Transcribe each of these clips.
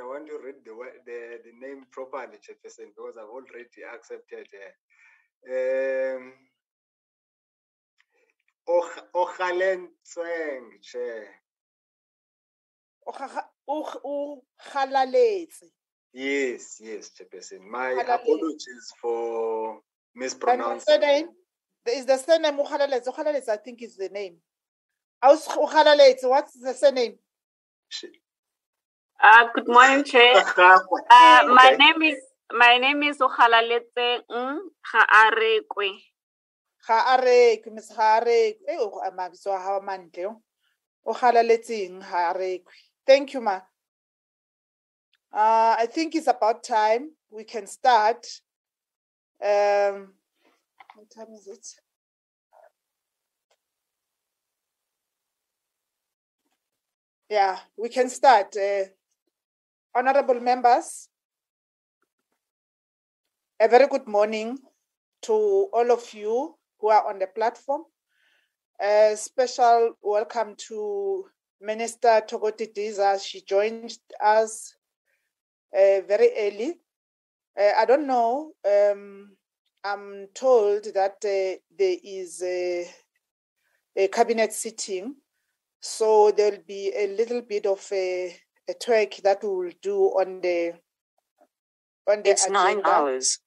I want to read the the, the name properly, Chairperson, because I've already accepted. Uh, um, Ochalen Tsweng, Chair. Yes, yes, Chairperson. My apologies for mispronouncing. is the surname Ukhalaletse. Ukhalaletse, I think is the name. What's the surname? Uh, good morning, Chair. Uh, my name is my name is Okhalaletse Ngaarekwe. Ga arek, Miss ga arek. Eh, o a mabitso a hao mantle. O kgalaletseng, ga arekwe. Thank you, ma. Uh, I think it's about time we can start. Um, what time is it? Yeah, we can start. Uh, honorable members, a very good morning to all of you who are on the platform. A special welcome to Minister Thoko Didiza. She joined us uh, very early. Uh, I don't know. Um, I'm told that uh, there is a, a cabinet sitting, so there'll be a little bit of a, a twerk that we will do on the on the It's nine hours.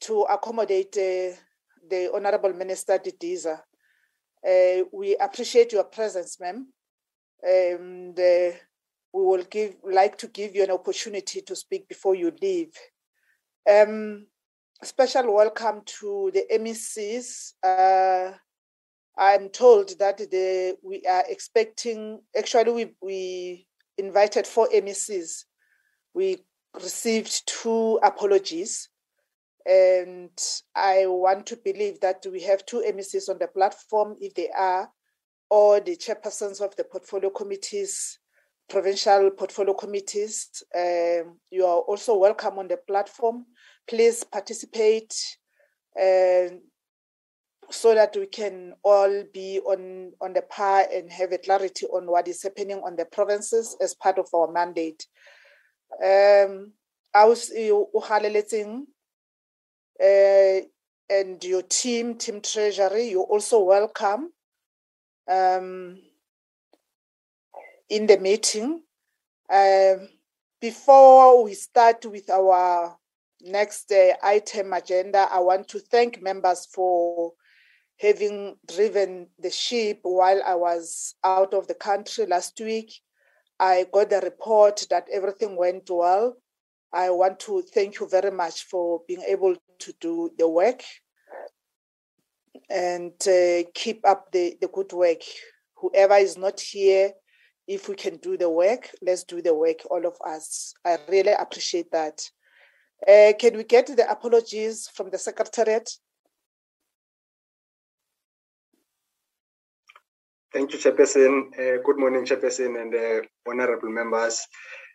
to accommodate uh, the Honorable Minister Didiza. Uh, we appreciate your presence, ma'am, and uh, we will give like to give you an opportunity to speak before you leave. Um, special welcome to the MECs. Uh, I'm told that the, we are expecting. Actually, we we invited four MECs. We received two apologies and I want to believe that we have two MECs on the platform, if they are, or the chairpersons of the portfolio committees, provincial portfolio committees. Um, you are also welcome on the platform. Please participate um, so that we can all be on, on the par and have a clarity on what is happening on the provinces as part of our mandate. Um, ausi o galeletseng uh, and your team, Team Treasury, you're also welcome um, in the meeting. Um, before we start with our next uh, item agenda, I want to thank members for having driven the ship while I was out of the country last week. I got the report that everything went well. I want to thank you very much for being able to do the work and uh, keep up the, the good work. Whoever is not here, if we can do the work, let's do the work, all of us. I really appreciate that. Uh, can we get the apologies from the Secretariat? Thank you, Chairperson. Uh, good morning, Chairperson and uh, honorable members.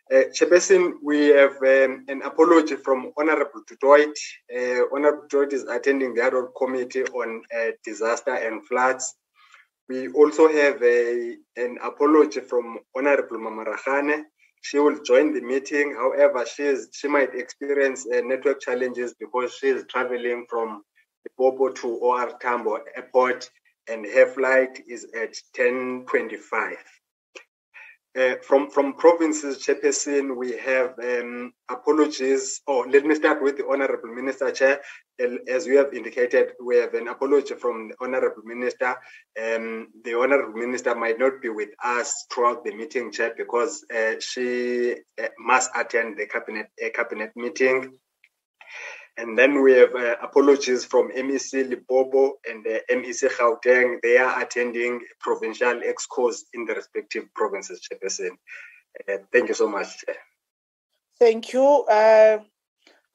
Uh, Chairperson, we have um, an apology from Honorable Dutoit. Uh, Honorable Dutoit is attending the adult committee on uh, disaster and floods. We also have a, an apology from Honorable Mamarachane. She will join the meeting. However, she is she might experience uh, network challenges because she is traveling from Popo to OR Tambo Airport, and her flight is at 10:25. Uh, from from provinces, Chairperson, we have um, apologies. Oh, let me start with the Honorable Minister, Chair. As you have indicated, we have an apology from the Honorable Minister. Um, the Honorable Minister might not be with us throughout the meeting, Chair, because uh, she uh, must attend the cabinet cabinet meeting. And then we have uh, apologies from MEC Limpopo and uh, MEC Gauteng. They are attending provincial excos in the respective provinces, Chairperson. Uh, thank you so much. Thank you. Uh,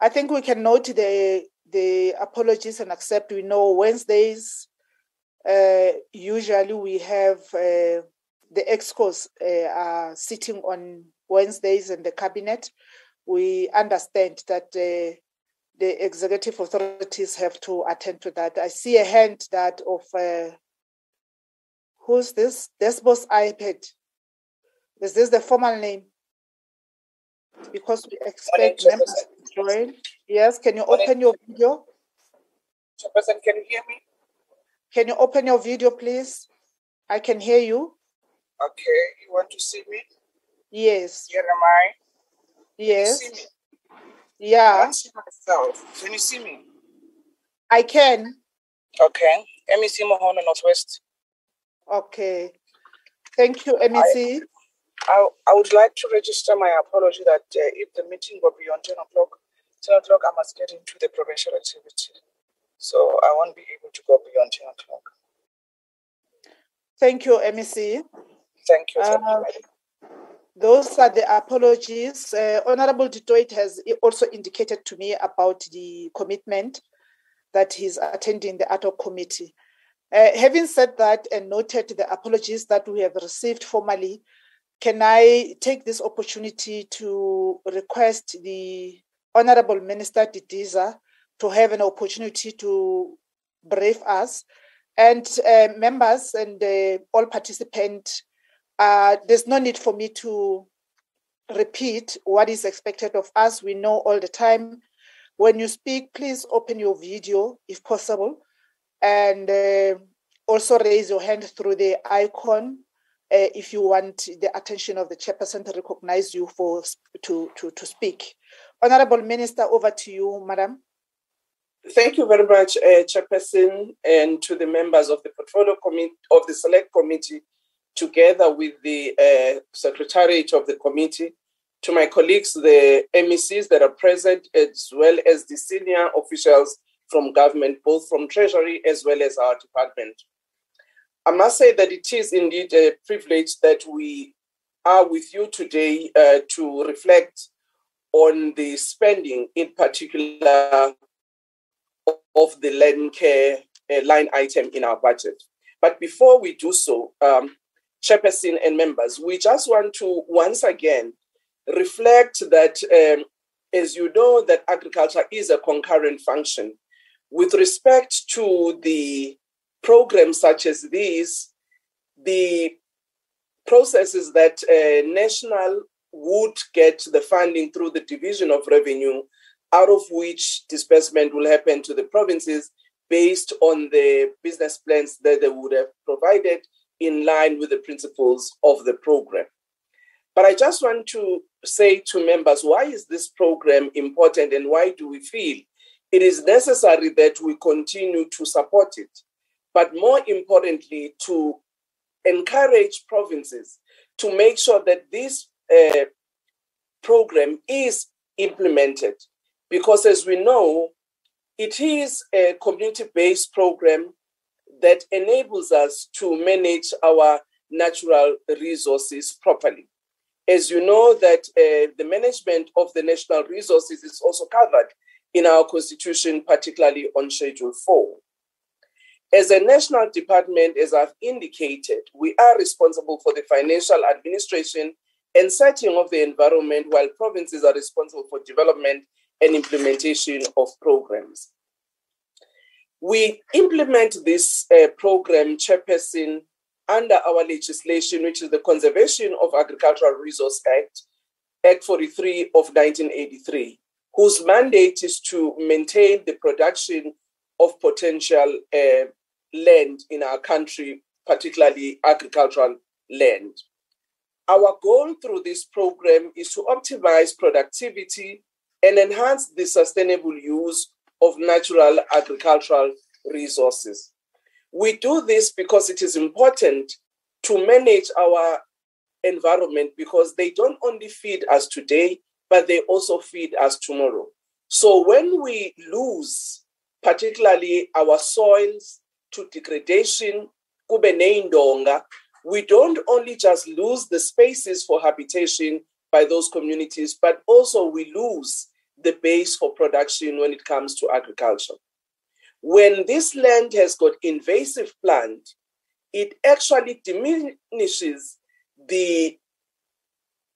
I think we can note the the apologies and accept. We know Wednesdays. Uh, usually we have uh, the excos uh, are sitting on Wednesdays in the cabinet. We understand that the executive authorities have to attend to that. I see a hand that of uh, who's this? Desbos iPad. Is this the formal name? because we expect members to join. Yes, can you open your video? Chairperson, can you hear me? Can you open your video, please? I can hear you. Okay, you want to see me? Yes. Here am I. Yes. I Yeah, can't see myself. Can you see me? I can. Okay. MEC Mohono Northwest. Okay. Thank you, MEC. I, I would like to register my apology that uh, if the meeting will be on 10 o'clock, 10 o'clock, I must get into the provincial activity. So I won't be able to go beyond 10 o'clock. Thank you, MEC. Thank you. You. Those are the apologies. Uh, Honorable Dutoit has also indicated to me about the commitment that he's attending the hoc committee. Uh, having said that and noted the apologies that we have received formally, can I take this opportunity to request the Honorable Minister Didiza to have an opportunity to brief us and uh, members and uh, all participants uh, there's no need for me to repeat what is expected of us. We know all the time. When you speak, please open your video if possible, and uh, also raise your hand through the icon uh, if you want the attention of the chairperson to recognize you for to to to speak. Honorable Minister, over to you, Madam. Thank you very much, uh, Chairperson, and to the members of the Portfolio Committee of the Select Committee, together with the uh, Secretariat of the Committee, to my colleagues, the MECs that are present, as well as the senior officials from government, both from Treasury as well as our department. I must say that it is indeed a privilege that we are with you today uh, to reflect on the spending, in particular, of the land care uh, line item in our budget. But before we do so, um, Chairperson and members, we just want to once again reflect that, um, as you know, that agriculture is a concurrent function. With respect to the programs such as these, the processes that uh, national would get the funding through the division of revenue, out of which disbursement will happen to the provinces based on the business plans that they would have provided in line with the principles of the program. But I just want to say to members why is this program important and why do we feel it is necessary that we continue to support it? But more importantly, to encourage provinces to make sure that this uh, program is implemented. Because as we know, it is a community based program that enables us to manage our natural resources properly. As you know, that uh, the management of the national resources is also covered in our constitution, particularly on Schedule 4. As a national department, as I've indicated, we are responsible for the financial administration and setting of the environment, while provinces are responsible for development and implementation of programs. We implement this uh, program, Chairperson, under our legislation, which is the Conservation of Agricultural Resource Act, Act 43 of 1983, whose mandate is to maintain the production of potential uh, land in our country, particularly agricultural land. Our goal through this program is to optimize productivity and enhance the sustainable use of natural agricultural resources. We do this because it is important to manage our environment because they don't only feed us today, but they also feed us tomorrow. So when we lose, particularly our soils to degradation, we don't only just lose the spaces for habitation by those communities, but also we lose the base for production when it comes to agriculture. When this land has got invasive plant, it actually diminishes the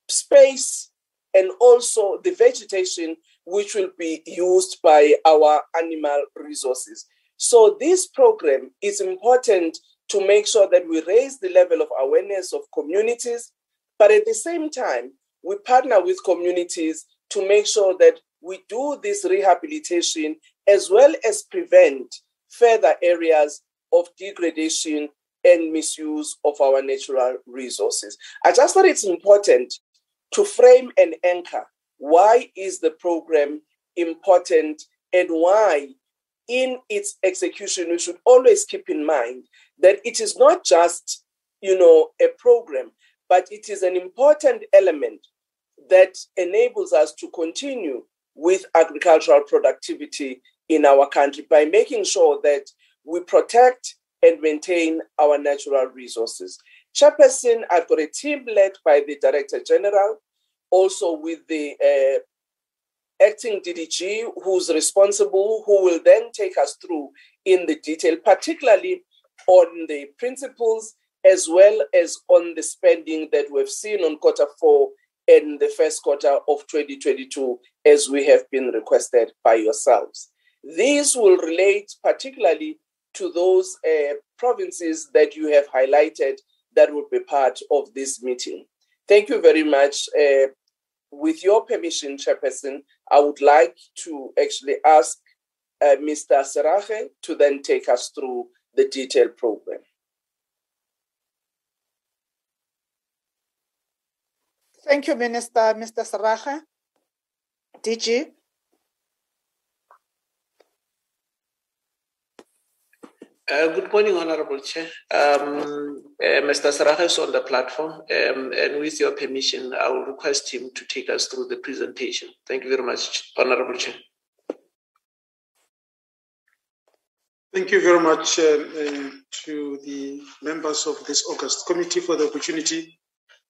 space and also the vegetation which will be used by our animal resources. So, this program is important to make sure that we raise the level of awareness of communities, but at the same time, we partner with communities to make sure that we do this rehabilitation as well as prevent further areas of degradation and misuse of our natural resources. I just thought it's important to frame and anchor why is the program important and why in its execution we should always keep in mind that it is not just you know a program but it is an important element that enables us to continue with agricultural productivity in our country by making sure that we protect and maintain our natural resources. Chairperson, I've got a team led by the Director General, also with the uh, acting DDG, who's responsible, who will then take us through in the detail, particularly on the principles as well as on the spending that we've seen on quarter four and the first quarter of 2022, as we have been requested by yourselves. These will relate particularly to those uh, provinces that you have highlighted that will be part of this meeting. Thank you very much. Uh, with your permission, Chairperson, I would like to actually ask uh, Mr. Serrage to then take us through the detailed program. Thank you, Minister, Mr. Serrage. DG. Uh, good morning, Honorable Chair. Um, uh, Mr. Serrage is on the platform, um, and with your permission, I will request him to take us through the presentation. Thank you very much, Honorable Chair. Thank you very much uh, uh to the members of this August committee for the opportunity.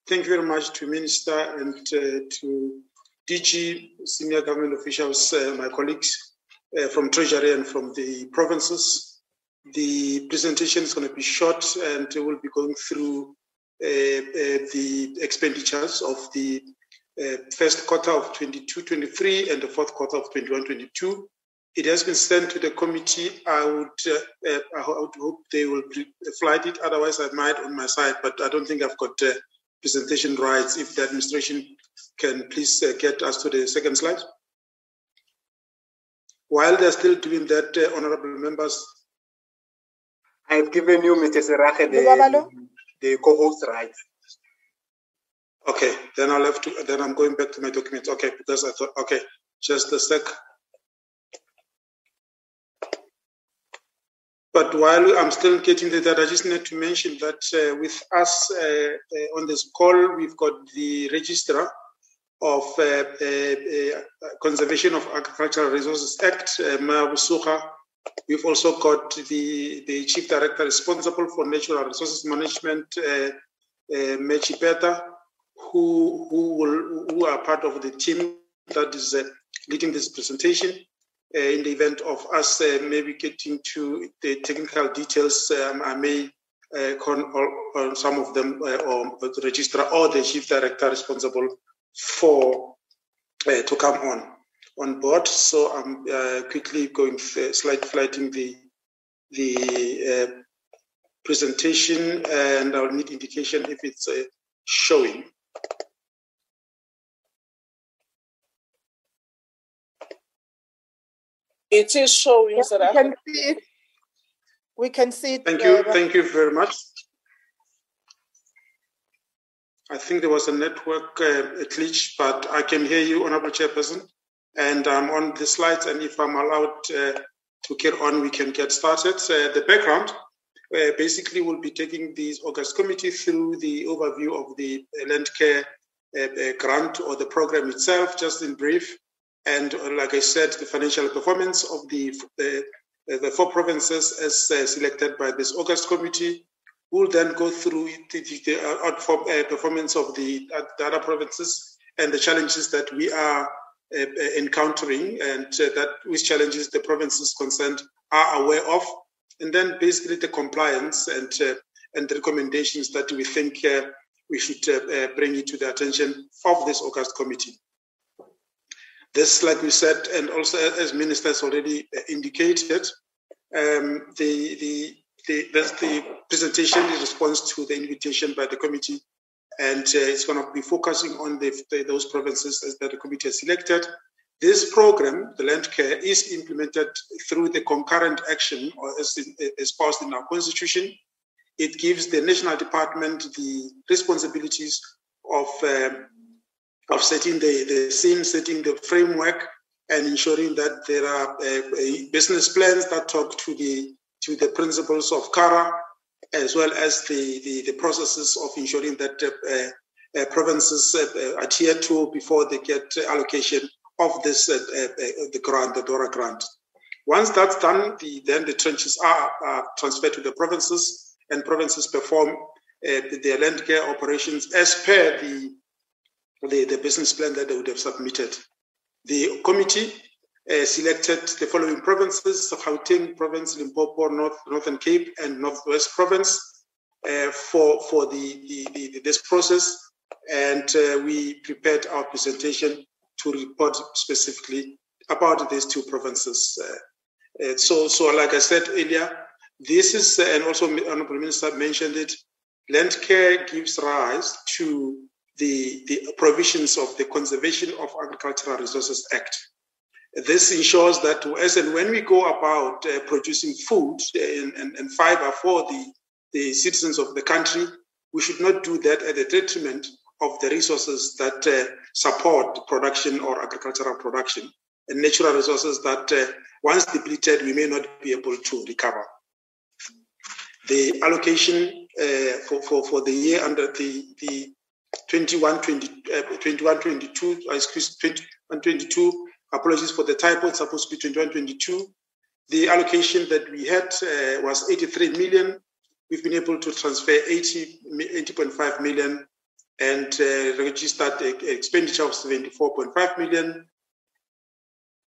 Thank you very much to Minister and uh, to DG, senior government officials, uh, my colleagues from Treasury and from the provinces the presentation is going to be short and we'll be going through uh, uh, the expenditures of the uh, first quarter of 22-23 and the fourth quarter of 21-22. It has been sent to the committee. I would, uh, uh, I would hope they will flight it. Otherwise, I might on my side, but I don't think I've got uh, presentation rights. If the administration can please uh, get us to the second slide. While they're still doing that, uh, honorable members, I've given you, Mr. Serrage, the, the co-host rights. Okay, then I'll have to, then I'm going back to my document. Okay, because I thought, okay, just a sec. But while I'm still getting the data, I just need to mention that uh, with us uh, uh, on this call, we've got the registrar of uh, uh, uh, Conservation of Agricultural Resources Act, uh, Mabusuka We've also got the, the chief director responsible for natural resources management, uh, uh, Mechi Peta, who, who, will, who are part of the team that is leading this presentation. Uh, in the event of us uh, maybe getting to the technical details, um, I may uh, con some of them uh, or the registrar or the chief director responsible for uh, to come on on board. So I'm uh, quickly going slide flighting the the presentation, and I'll need indication if it's showing. It is showing, yes, we can see it. We can see it. Thank you. Thank you very much. I think there was a network uh, glitch, but I can hear you, Honorable Chairperson. And I'm on the slides, and if I'm allowed uh, to carry on, we can get started. Uh, the background uh, basically will be taking this August committee through the overview of the land care uh, uh, grant or the program itself, just in brief. And uh, like I said, the financial performance of the uh, uh, the four provinces as uh, selected by this August committee. We'll then go through the, the performance of the, the other provinces and the challenges that we are uh, uh, encountering and uh, that which challenges the provinces concerned are aware of, and then basically the compliance and and the recommendations that we think we should bring it to the attention of this August committee. This, like we said, and also as ministers already indicated, um, the, the, the, the presentation in response to the invitation by the committee and uh, it's going to be focusing on the, the, those provinces that the committee has selected. This program, the land care, is implemented through the concurrent action as espoused in our constitution. It gives the national department the responsibilities of um, of setting the, the scene, setting the framework, and ensuring that there are uh, business plans that talk to the to the principles of CARA, as well as the, the, the processes of ensuring that uh, uh, provinces uh, adhere to before they get allocation of this uh, uh, the grant, the DORA grant. Once that's done, the, then the tranches are, are, transferred to the provinces, and provinces perform their land care operations as per the, the, the business plan that they would have submitted. The committee uh, selected the following provinces Gauteng province, Limpopo, North, Northern Cape, and Northwest province uh, for, for the, the, the, this process. And uh, we prepared our presentation to report specifically about these two provinces. Uh, uh, so, so, like I said earlier, this is, and also Honorable Minister mentioned it, land care gives rise to the, the provisions of the Conservation of Agricultural Resources Act. This ensures that as and when we go about uh, producing food and, and, and, fiber for the, the citizens of the country, we should not do that at the detriment of the resources that uh, support production or agricultural production and natural resources that uh, once depleted, we may not be able to recover. The allocation uh, for, for, for the year under the, the 21, 20, uh, 21 22, uh, excuse 21 22, apologies for the typo, it's supposed to be 21 22. The allocation that we had uh, was 83 million. We've been able to transfer 80, 80.5 million and uh, registered expenditure of 74.5 million.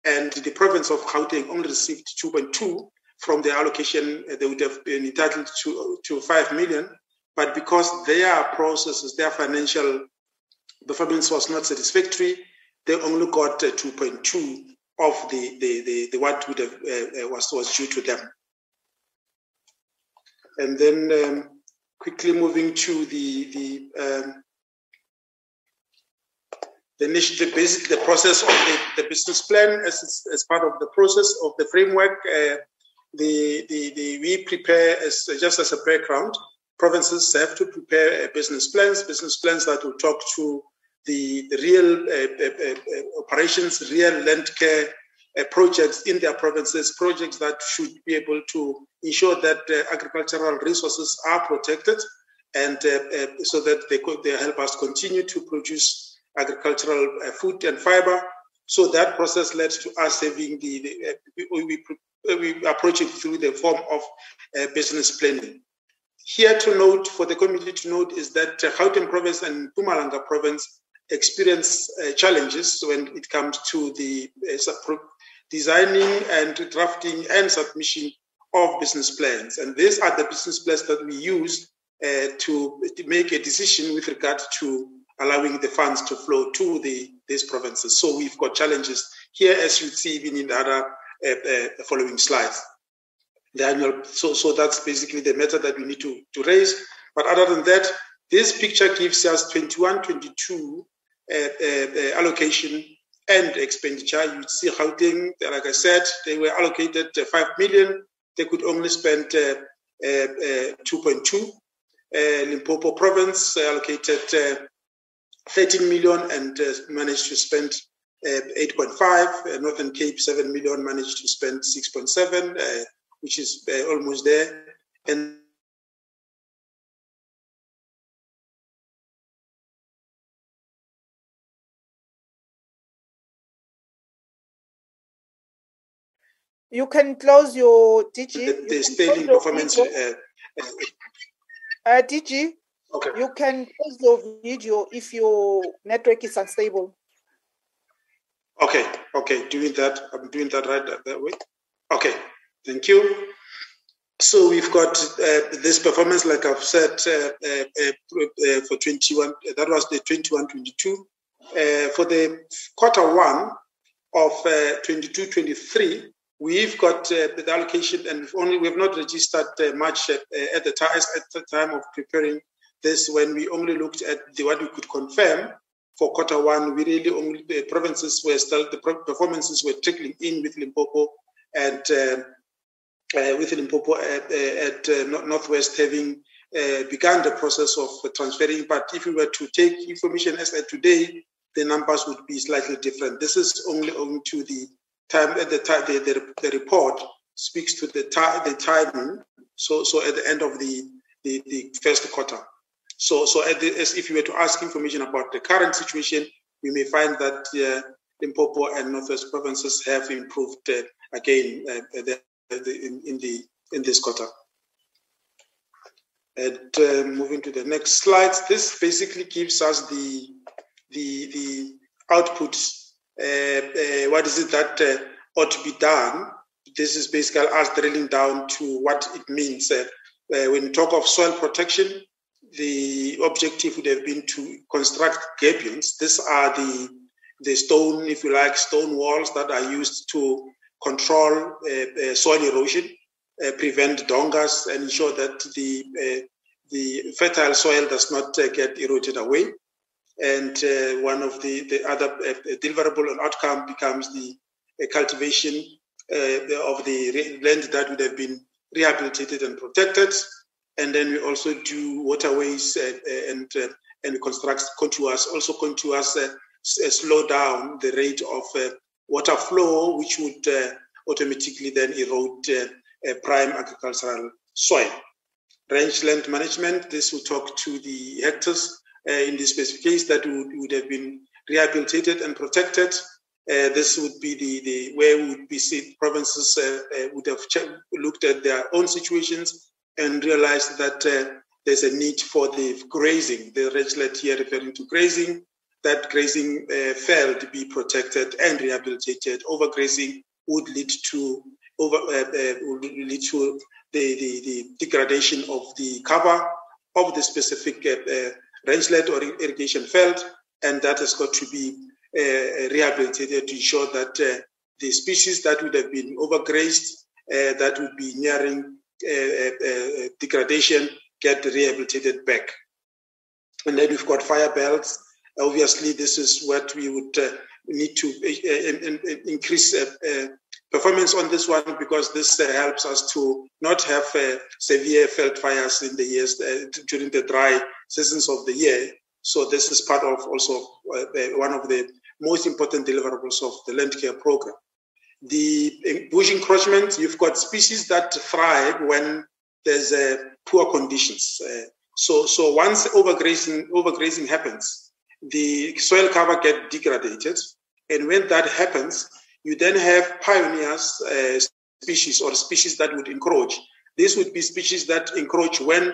And the province of Gauteng only received 2.2 from the allocation. Uh, they would have been entitled to, to 5 million. But because their processes, their financial performance was not satisfactory, they only got uh, 2.2 of the, the, the, the, what would have uh, uh, was, was due to them. And then um, quickly moving to the, the um, the, the basic the process of the, the business plan as, as part of the process of the framework. Uh, the, the, the we prepare as just as a background provinces have to prepare business plans, business plans that will talk to the, real uh, uh, uh, operations, real land care uh, projects in their provinces, projects that should be able to ensure that uh, agricultural resources are protected and uh, so that they, could, they help us continue to produce agricultural food and fiber. So that process led to us having the, the we, we, we approach it through the form of business planning. Here to note, for the committee to note, is that uh, province and Mpumalanga province experience uh, challenges when it comes to the uh, designing and drafting and submission of business plans. And these are the business plans that we use uh, to, to, make a decision with regard to allowing the funds to flow to the these provinces. So we've got challenges here, as you see even in the other uh, uh, following slides the annual. So, so that's basically the matter that we need to, to raise. But other than that, this picture gives us 21, 22 uh, uh, uh, allocation and expenditure. You see Gauteng, like I said, they were allocated uh, 5 million. They could only spend uh, uh, 2.2. Limpopo province allocated 13 million and managed to spend 8.5. Northern Cape, 7 million, managed to spend 6.7 which is uh, almost there. And You can close your DG. The, the sterling performance. Uh, uh, uh, DG. Okay. You can close your video if your network is unstable. Okay. Okay. Doing that. I'm doing that right that way. Okay. Thank you. So we've got uh, this performance, like I've said, uh, uh, uh for 21. That was the 21-22. Uh, for the quarter one of 22-23, uh, we've got the allocation, and we've only we have not registered much at, the time at the time of preparing this when we only looked at the, what we could confirm for quarter one, we really only the provinces were still the performances were trickling in with Limpopo and uh, uh, with Limpopo at, uh, at uh, Northwest having uh, begun the process of transferring. But if we were to take information as at today, the numbers would be slightly different. This is only owing to the time at the time the, the, the, report speaks to the time the timing. So so at the end of the the, the first quarter. So so the, as if you were to ask information about the current situation, we may find that uh, Limpopo and Northwest provinces have improved uh, again uh, the, the, in, in, the in this quarter. And uh, moving to the next slide, this basically gives us the the the output. Uh, uh, what is it that uh, ought to be done? This is basically us drilling down to what it means. when we talk of soil protection, the objective would have been to construct gabions. These are the the stone, if you like, stone walls that are used to control uh, uh, soil erosion, uh, prevent dongas, and ensure that the uh, the fertile soil does not uh, get eroded away. And uh, one of the, the other deliverable outcome becomes the cultivation of the land that would have been rehabilitated and protected. And then we also do waterways and and construct contours, also contours slow down the rate of uh, water flow, which would uh, automatically then erode uh, prime agricultural soil. Rangeland management, this will talk to the hectares in this specific case that would, would have been rehabilitated and protected. Uh, this would be the, the where would be see provinces uh, uh, would have looked at their own situations and realized that there's a need for the grazing. The rangeland here referring to grazing that grazing uh, be protected and rehabilitated. Overgrazing would lead to over uh, uh, would lead to the, the, the, degradation of the cover of the specific uh, uh rangeland or irrigation field, and that has got to be rehabilitated to ensure that the species that would have been overgrazed, that would be nearing degradation, get rehabilitated back. And then we've got fire belts Obviously, this is what we would uh, need to uh, increase uh, performance on this one because this helps us to not have severe veld fires in the years during the dry seasons of the year. So this is part of also one of the most important deliverables of the land care program. The bush encroachment, you've got species that thrive when there's uh, poor conditions. Uh, so, so once overgrazing, overgrazing happens, the soil cover get degraded. And when that happens, you then have pioneers uh, species or species that would encroach. This would be species that encroach when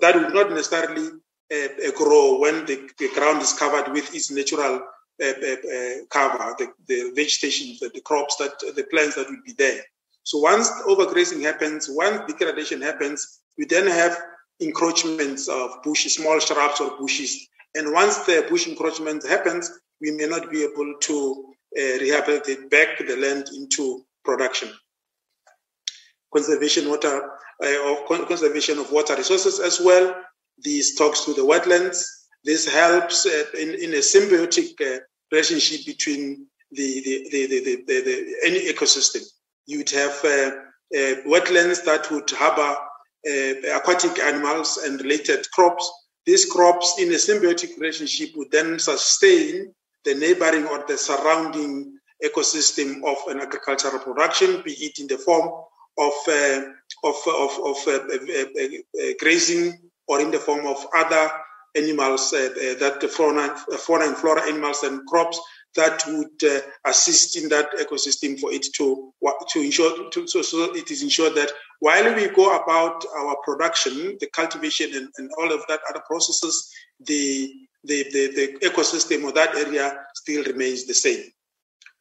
that would not necessarily uh, grow when the, the, ground is covered with its natural uh, uh, uh cover, the, the vegetation, the, the, crops that the plants that would be there. So once overgrazing happens, once degradation happens, you then have encroachments of bushes, small shrubs or bushes and once the bush encroachment happens, we may not be able to uh, rehabilitate back the land into production. Conservation water uh, of conservation of water resources as well. This talks to the wetlands. This helps uh, in, in a symbiotic uh, relationship between the, the, the, the, any ecosystem. You would have uh, uh, wetlands that would harbor aquatic animals and related crops these crops in a symbiotic relationship would then sustain the neighboring or the surrounding ecosystem of an agricultural production, be it in the form of, uh, of, of, of uh, uh, uh grazing or in the form of other animals uh, uh, that the fauna, fauna and flora animals and crops that would uh, assist in that ecosystem for it to to ensure to, so, so it is ensured that while we go about our production, the cultivation and, and all of that other processes, the, the, the, the ecosystem of that area still remains the same.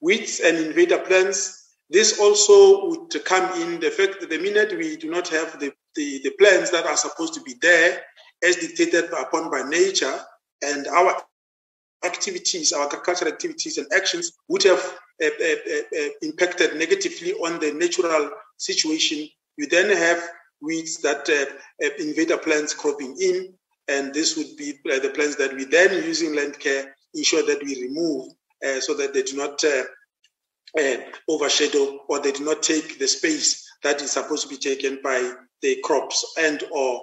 Weeds and invader plants, this also would come in the fact that the minute we do not have the, the, the plants that are supposed to be there as dictated upon by nature and our activities, our agricultural activities and actions would have uh, uh, uh, impacted negatively on the natural situation. You then have weeds that uh, uh, invader plants cropping in, And this would be uh, the plants that we then, using land care, ensure that we remove uh, so that they do not uh, uh, overshadow or they do not take the space that is supposed to be taken by the crops and or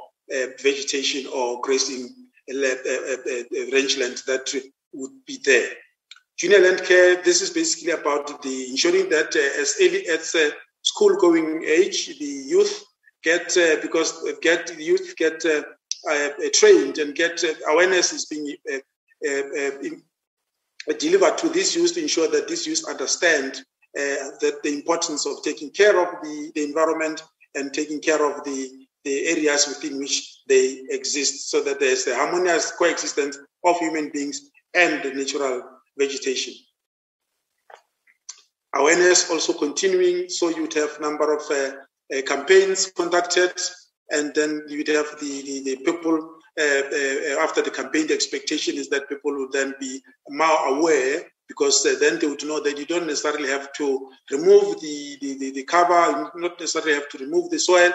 vegetation or grazing rangeland that would be there. Junior land care, this is basically about the ensuring that as early as school going age, the youth get uh, because get the youth get uh, uh, trained and get awareness is being delivered to this youth to ensure that this youth understand that the importance of taking care of the, the environment and taking care of the the areas within which they exist so that there's a harmonious coexistence of human beings and the natural vegetation. Awareness also continuing, so you'd have number of uh, uh, campaigns conducted, and then you'd have the, the, the people, uh, uh, after the campaign, the expectation is that people would then be more aware because then they would know that you don't necessarily have to remove the, the, the, the cover, not necessarily have to remove the soil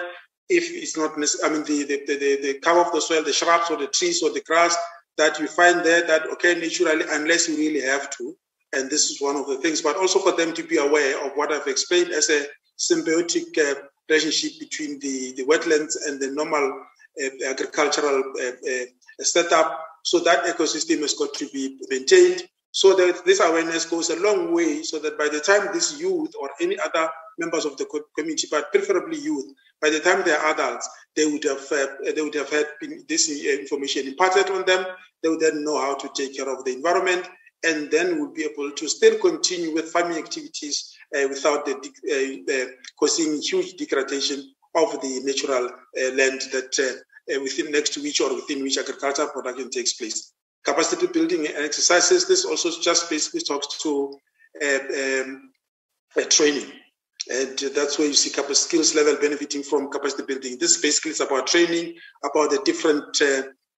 if it's not, I mean, the, the, the, the cover of the soil, the shrubs or the trees or the grass that you find there that, okay, naturally, unless you really have to, and this is one of the things, but also for them to be aware of what I've explained as a symbiotic uh, relationship between the, the wetlands and the normal uh, agricultural uh, uh setup. So that ecosystem has got to be maintained. So that this awareness goes a long way so that by the time this youth or any other members of the community, but preferably youth, by the time they are adults, they would have uh, they would have had this information imparted on them. They would then know how to take care of the environment and then we'll be able to still continue with farming activities uh, without the, uh, uh, causing huge degradation of the natural uh, land that uh, within next to which or within which agricultural production takes place. Capacity building exercises. This also just basically talks to um, training. And that's where you see skills level benefiting from capacity building. This basically is about training, about the different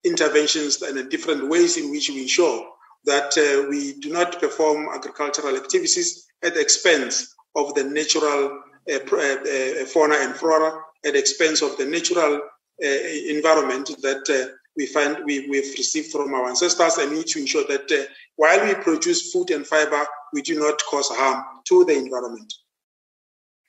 interventions and the different ways in which we ensure that uh, we do not perform agricultural activities at the expense of the natural uh, uh, uh fauna and flora, at the expense of the natural uh, environment that we find we, we've received from our ancestors, and need to ensure that while we produce food and fiber, we do not cause harm to the environment.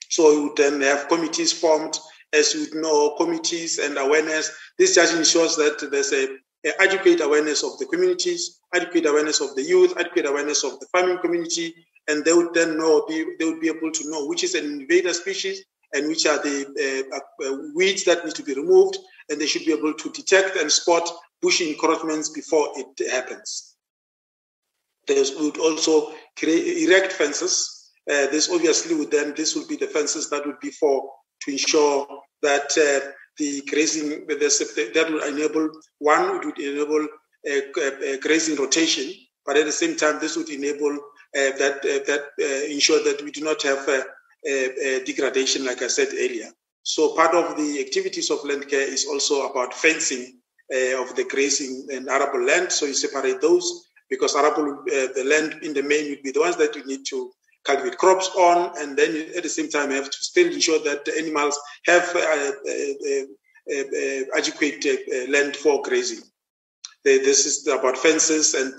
So we then have committees formed, as you would know, committees and awareness. This just ensures that there's a adequate awareness of the communities, adequate awareness of the youth, adequate awareness of the farming community, and they would then know, be, they would be able to know which is an invader species and which are the uh, uh, weeds that need to be removed, and they should be able to detect and spot bush encroachments before it happens. They would also create, erect fences. Uh, this obviously would then, this would be the fences that would be for to ensure that uh, the grazing that would enable one would enable a, a, grazing rotation, but at the same time this would enable uh, that uh, that uh, ensure that we do not have degradation, like I said earlier. So part of the activities of land care is also about fencing uh, of the grazing and arable land. So you separate those because arable uh, the land in the main would be the ones that you need to cultivate crops on, and then you, at the same time you have to still ensure that the animals have uh, uh, uh, adequate land for grazing. this is about fences and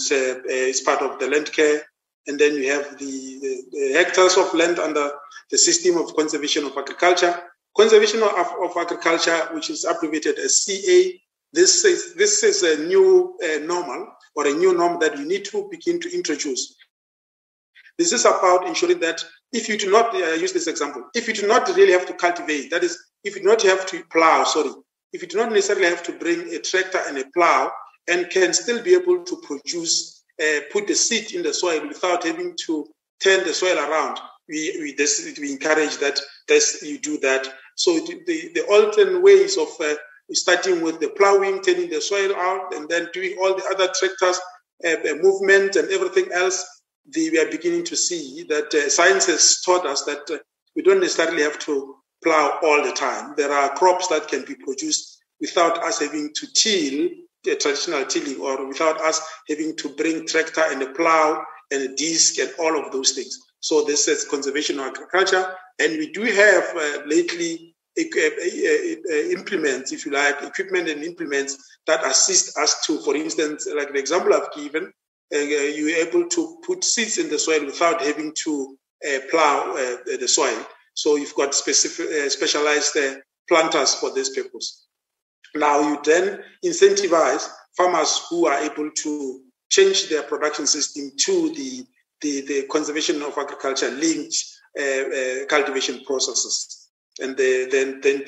it's part of the land care. And then you have the, the, hectares of land under the system of conservation of agriculture. Conservation of, of agriculture, which is abbreviated as CA, this is this is a new uh, normal or a new norm that you need to begin to introduce this is about ensuring that if you do not uh, use this example, if you do not really have to cultivate, that is, if you do not have to plow, sorry, if you do not necessarily have to bring a tractor and a plow and can still be able to produce, uh, put the seed in the soil without having to turn the soil around, we, we, this, we encourage that this, you do that. So the, the alternate ways of uh, starting with the plowing, turning the soil out, and then doing all the other tractors, uh, movement and everything else the, we are beginning to see that uh, science has taught us that uh, we don't necessarily have to plow all the time. There are crops that can be produced without us having to till the traditional tilling or without us having to bring tractor and a plow and a disc and all of those things. So this is conservation of agriculture. And we do have uh, lately implements, if you like, equipment and implements that assist us to, for instance, like the example I've given, uh, you're able to put seeds in the soil without having to uh, plow uh, the soil. So you've got specific, uh, specialized uh, planters for this purpose. Now you then incentivize farmers who are able to change their production system to the, the, the conservation of agriculture linked uh, cultivation processes and they, then then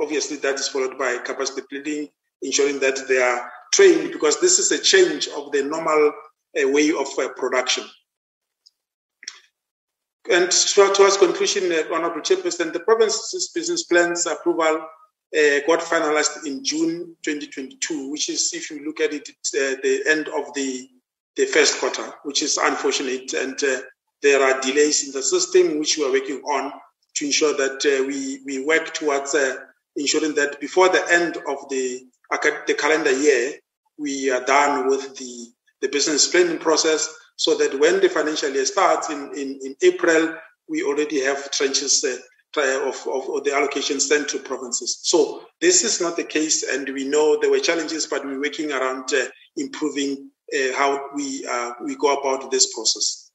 obviously that is followed by capacity building, ensuring that they are trained because this is a change of the normal uh, way of uh, production. And towards conclusion, uh, Honorable Chairperson, the province's business plans approval uh, got finalized in June 2022, which is, if you look at it, uh, the end of the, the first quarter, which is unfortunate. And uh, there are delays in the system, which we are working on to ensure that uh, we, we work towards ensuring that before the end of the, the calendar year, we are done with the, the business planning process so that when the financial year starts in, in, in April, we already have tranches uh, of, of, of, the allocation sent to provinces. So this is not the case, and we know there were challenges, but we're working around uh, improving uh, how we uh, we go about this process.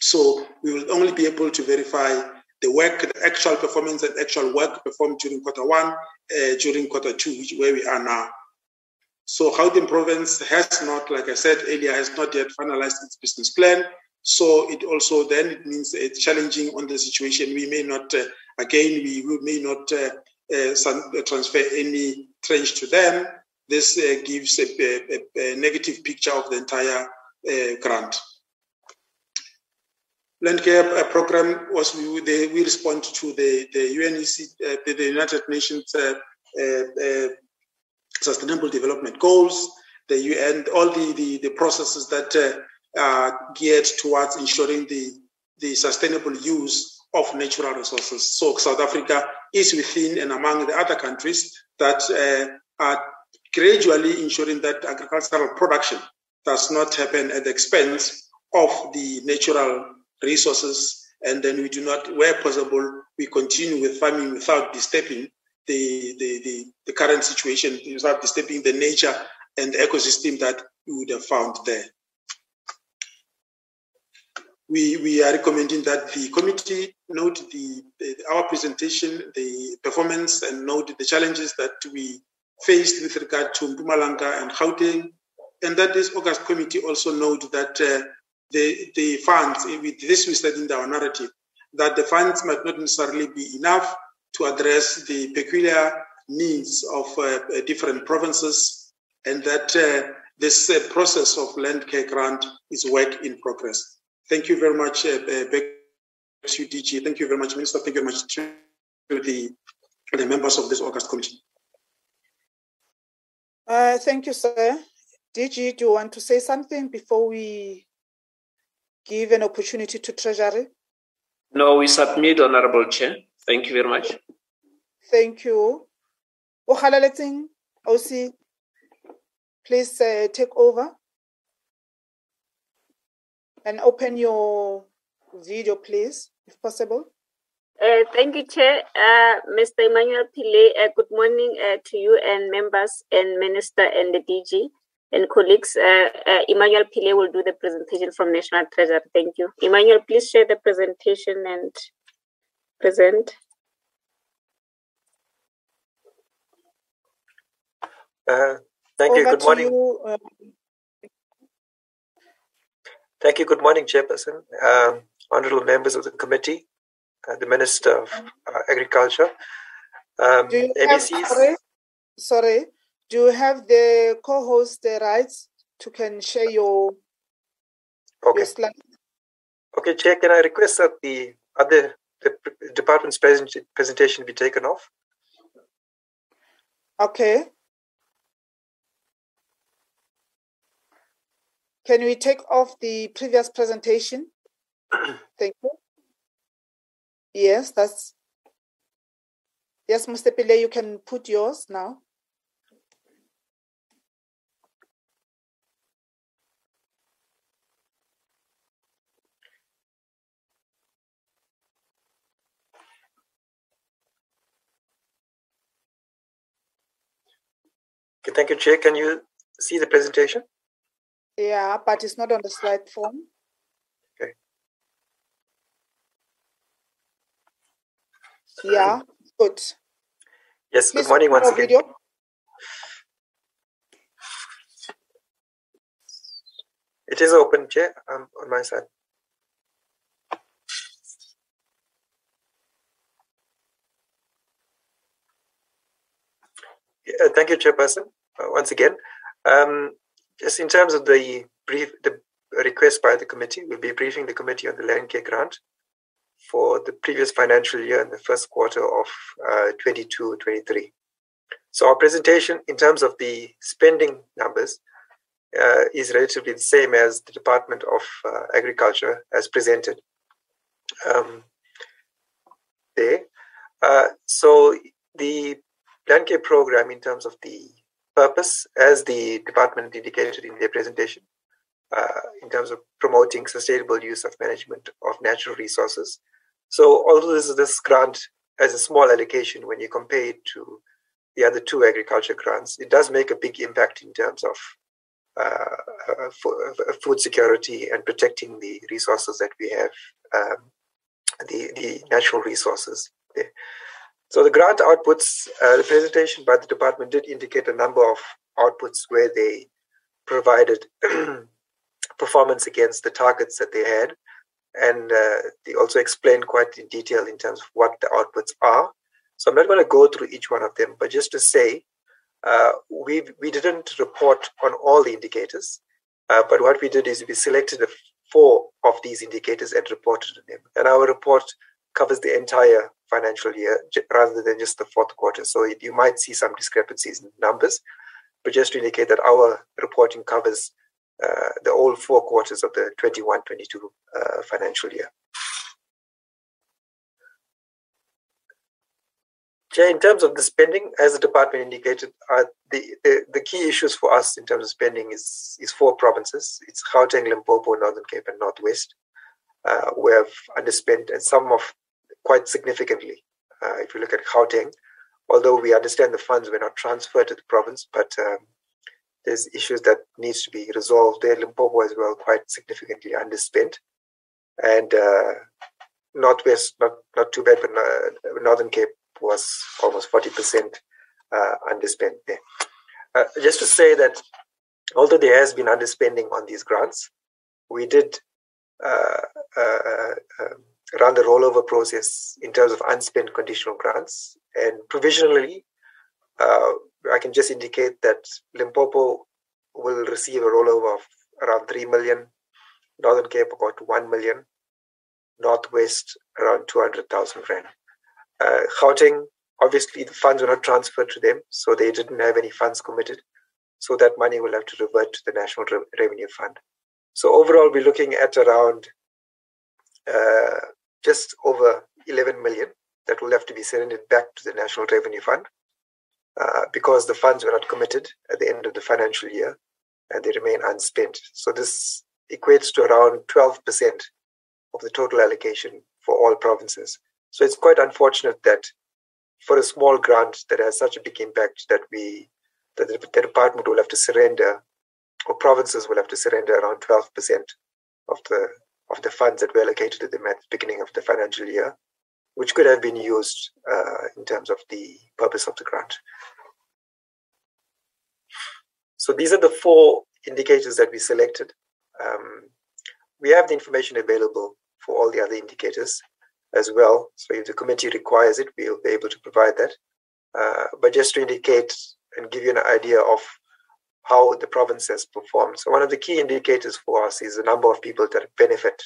So we will only be able to verify the work, the actual performance and actual work performed during quarter one, uh, during quarter two, which where we are now. So Gauteng province has not, like I said earlier, has not yet finalized its business plan. So it also then it means it's challenging on the situation. We may not, uh, again, we, we may not uh, uh, transfer any tranche to them. This uh, gives a, a, a, negative picture of the entire uh, grant land care program was we, they, we respond to the the UNEC, uh, the, the, United Nations uh, uh, uh, Sustainable Development Goals, the UN, all the the, the processes that uh, are geared towards ensuring the the sustainable use of natural resources. So South Africa is within and among the other countries that uh, are gradually ensuring that agricultural production does not happen at the expense of the natural resources, and then we do not, where possible, we continue with farming without disturbing the, the, the, the current situation, without disturbing the nature and the ecosystem that we would have found there. We, we are recommending that the committee note the, the, our presentation, the performance, and note the challenges that we faced with regard to Mpumalanga and Gauteng, and that this August committee also note that uh, the, the funds, with this we said in our narrative, that the funds might not necessarily be enough to address the peculiar needs of uh, different provinces, and that uh, this uh, process of land care grant is work in progress. Thank you very much, uh, uh back to DG. Thank you very much, Minister. Thank you very much to the, the members of this August committee. Uh, thank you, sir. DG, do you want to say something before we give an opportunity to Treasury? No, we submit, Honorable Chair. Thank you very much. Thank you. Okhalaletsing, OC, please uh, take over and open your video, please, if possible. Uh, thank you, Chair. Uh, Mr. Emmanuel Pillay, uh, good morning uh, to you and members and Minister and the DG and colleagues. Uh, uh, Emmanuel Pillay will do the presentation from National Treasury. Thank you. Emmanuel, please share the presentation and present. Uh, thank Over you. Good morning. You, uh, thank you. Good morning, Chairperson, um, honorable members of the committee, uh, the Minister of uh, Agriculture, um, Have, sorry, sorry, do you have the co-host the rights to can share your okay. your slide? Okay, Chair, can I request that the other the department's present, presentation be taken off? Okay. Can we take off the previous presentation? Thank you. Yes, that's yes, Mr. Pillay, you can put yours now. Thank you, Jay. Can you see the presentation? Yeah, but it's not on the slide form. Okay. Yeah, good. Yes, Please good morning once again. Video. It is open, Chair, um, on my side. Yeah, thank you, Chairperson. Uh, once again, um, just in terms of the brief, the request by the committee, we'll be briefing the committee on the land care grant for the previous financial year and the first quarter of uh, 22-23. So our presentation in terms of the spending numbers uh, is relatively the same as the Department of uh, Agriculture has presented um, there. Uh, so the land care program in terms of the purpose, as the department indicated in their presentation, uh, in terms of promoting sustainable use of management of natural resources. So, although this, this grant has a small allocation when you compare it to the other two agriculture grants, it does make a big impact in terms of uh, uh, uh food security and protecting the resources that we have, um, the, the natural resources there. So the grant outputs, uh, the presentation by the department did indicate a number of outputs where they provided performance against the targets that they had. And uh, they also explained quite in detail in terms of what the outputs are. So I'm not going to go through each one of them, but just to say, uh, we we didn't report on all the indicators, uh, but what we did is we selected four of these indicators and reported on them. And our report covers the entire financial year rather than just the fourth quarter. So it, you might see some discrepancies in numbers, but just to indicate that our reporting covers uh, the all four quarters of the 21 22 uh, financial year. in terms of the spending, as the department indicated, uh, the, the, the key issues for us in terms of spending is is four provinces. It's Gauteng, Limpopo, Northern Cape, and Northwest. Uh, we have underspent, and some of quite significantly. Uh, if you look at Gauteng, although we understand the funds were not transferred to the province, but um, there's issues that needs to be resolved there. Limpopo as well, quite significantly underspent, and uh, Northwest not not too bad, but uh, Northern Cape was almost forty percent uh, underspent there. Uh, just to say that although there has been underspending on these grants, we did uh, uh, um, run the rollover process in terms of unspent conditional grants. And provisionally, uh, I can just indicate that Limpopo will receive a rollover of around 3 million, Northern Cape about 1 million, Northwest around 200,000 rand. Uh, Gauteng, obviously the funds were not transferred to them, so they didn't have any funds committed. So that money will have to revert to the National Re- Revenue Fund. So overall, we're looking at around uh, just over 11 million that will have to be surrendered back to the National Revenue Fund uh, because the funds were not committed at the end of the financial year and they remain unspent. So this equates to around 12% of the total allocation for all provinces. So it's quite unfortunate that for a small grant that has such a big impact that we that the, the department will have to surrender or provinces will have to surrender around 12% of the of the funds that were allocated to them at the beginning of the financial year, which could have been used uh, in terms of the purpose of the grant. So these are the four indicators that we selected. Um, we have the information available for all the other indicators as well. So if the committee requires it, we'll be able to provide that. Uh, but just to indicate and give you an idea of how the province has performed. So one of the key indicators for us is the number of people that benefit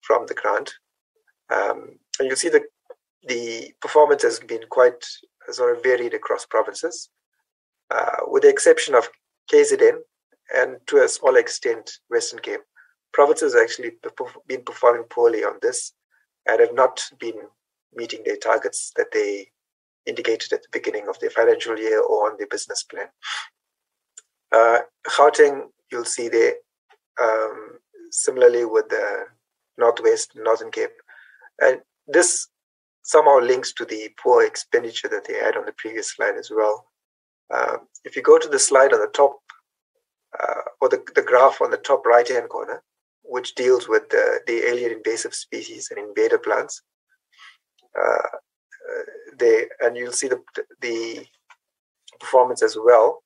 from the grant. Um, and you see the the performance has been quite sort of varied across provinces, uh, with the exception of KZN and to a small extent Western Cape. Provinces have actually been performing poorly on this and have not been meeting their targets that they indicated at the beginning of their financial year or on their business plan. Uh, Gauteng, you'll see there, um, similarly with the Northwest, Northern Cape. And this somehow links to the poor expenditure that they had on the previous slide as well. Uh, if you go to the slide on the top, uh, or the, the graph on the top right hand corner, which deals with the, the alien invasive species and invader plants, uh, uh, they and you'll see the the performance as well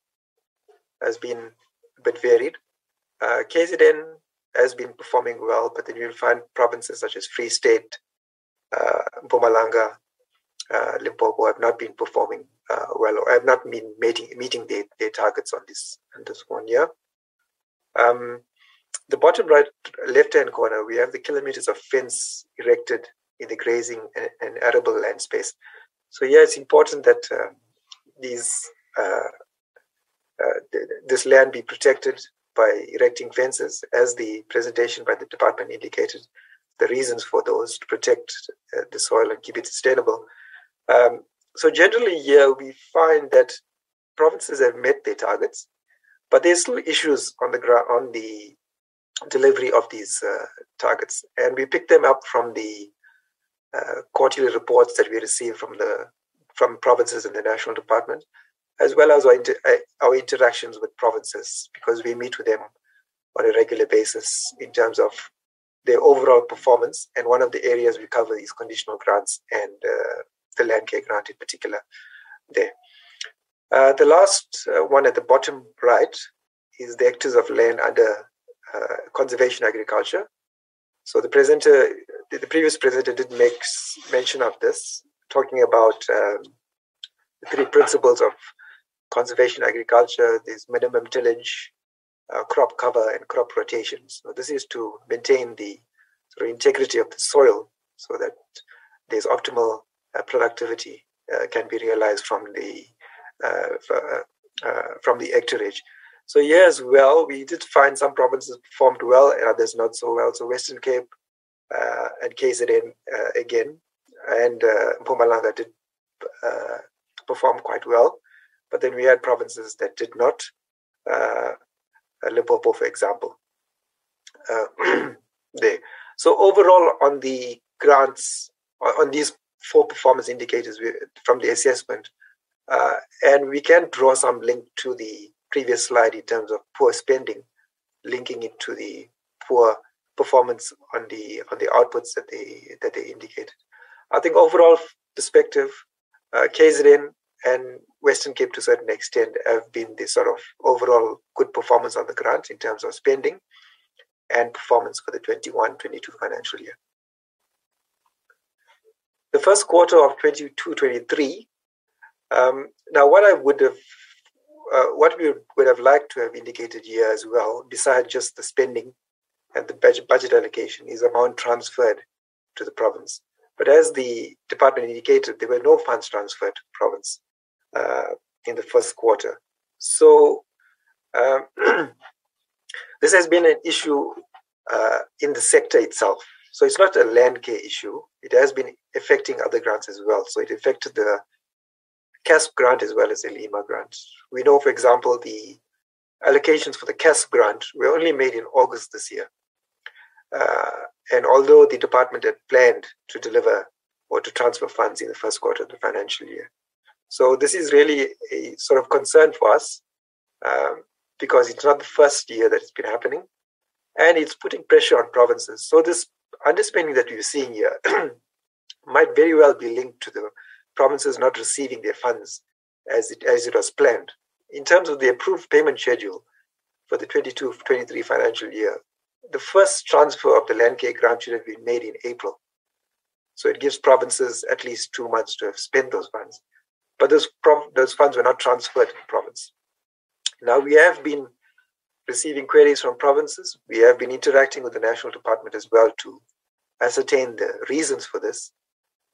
has been a bit varied. Uh, KZN has been performing well, but then you'll find provinces such as Free State, uh, Mpumalanga, uh, Limpopo have not been performing uh, well or have not been meeting meeting their, their targets on this on this one year. Um, the bottom right left hand corner, we have the kilometers of fence erected in the grazing and, and arable land space. So yeah, it's important that uh, these uh, this land be protected by erecting fences, as the presentation by the department indicated. The reasons for those to protect uh, the soil and keep it sustainable. Um, so generally, yeah, we find that provinces have met their targets, but there's still issues on the ground on the delivery of these uh, targets, and we pick them up from the uh, quarterly reports that we receive from the from provinces and the national department, as well as our, inter- uh, our interactions with provinces, because we meet with them on a regular basis in terms of their overall performance. And one of the areas we cover is conditional grants and uh, the land care grant in particular there. Uh, the last uh, one at the bottom right is the hectares of land under uh, conservation agriculture. So the presenter, the previous presenter did make mention of this, talking about um, the three principles of conservation agriculture. There's minimum tillage, uh, crop cover, and crop rotations. So this is to maintain the sort of integrity of the soil, so that there's optimal uh, productivity uh, can be realized from the uh, from the hectareage. So here as well, we did find some provinces performed well and others not so well. So Western Cape uh, and KZN uh, again, and uh, Mpumalanga did uh, perform quite well. But then we had provinces that did not. Uh, Limpopo, for example, uh, there. So overall, on the grants, on these four performance indicators from the assessment, uh, and we can draw some link to the previous slide in terms of poor spending, linking it to the poor performance on the on the outputs that they that they indicated. I think overall perspective, uh, KZN and Western Cape to a certain extent have been the sort of overall good performance on the grant in terms of spending and performance for the 21-22 financial year. The first quarter of 22-23, um, now what I would have uh, what we would have liked to have indicated here as well, besides just the spending and the budget, budget allocation, is amount transferred to the province. But as the department indicated, there were no funds transferred to province in the first quarter. So um, this has been an issue uh, in the sector itself. So it's not a land care issue. It has been affecting other grants as well. So it affected the CASP grant as well as the Ilima grant. We know, for example, the allocations for the CASP grant were only made in August this year. Uh, and although the department had planned to deliver or to transfer funds in the first quarter of the financial year. So this is really a sort of concern for us um, because it's not the first year that it's been happening and it's putting pressure on provinces. So this underspending that we're seeing here might very well be linked to the provinces not receiving their funds as it, as it was planned. In terms of the approved payment schedule for the 22 23 financial year, the first transfer of the land care grant should have been made in April. So it gives provinces at least two months to have spent those funds. But those, those funds were not transferred to the province. Now we have been receiving queries from provinces. We have been interacting with the national department as well to ascertain the reasons for this.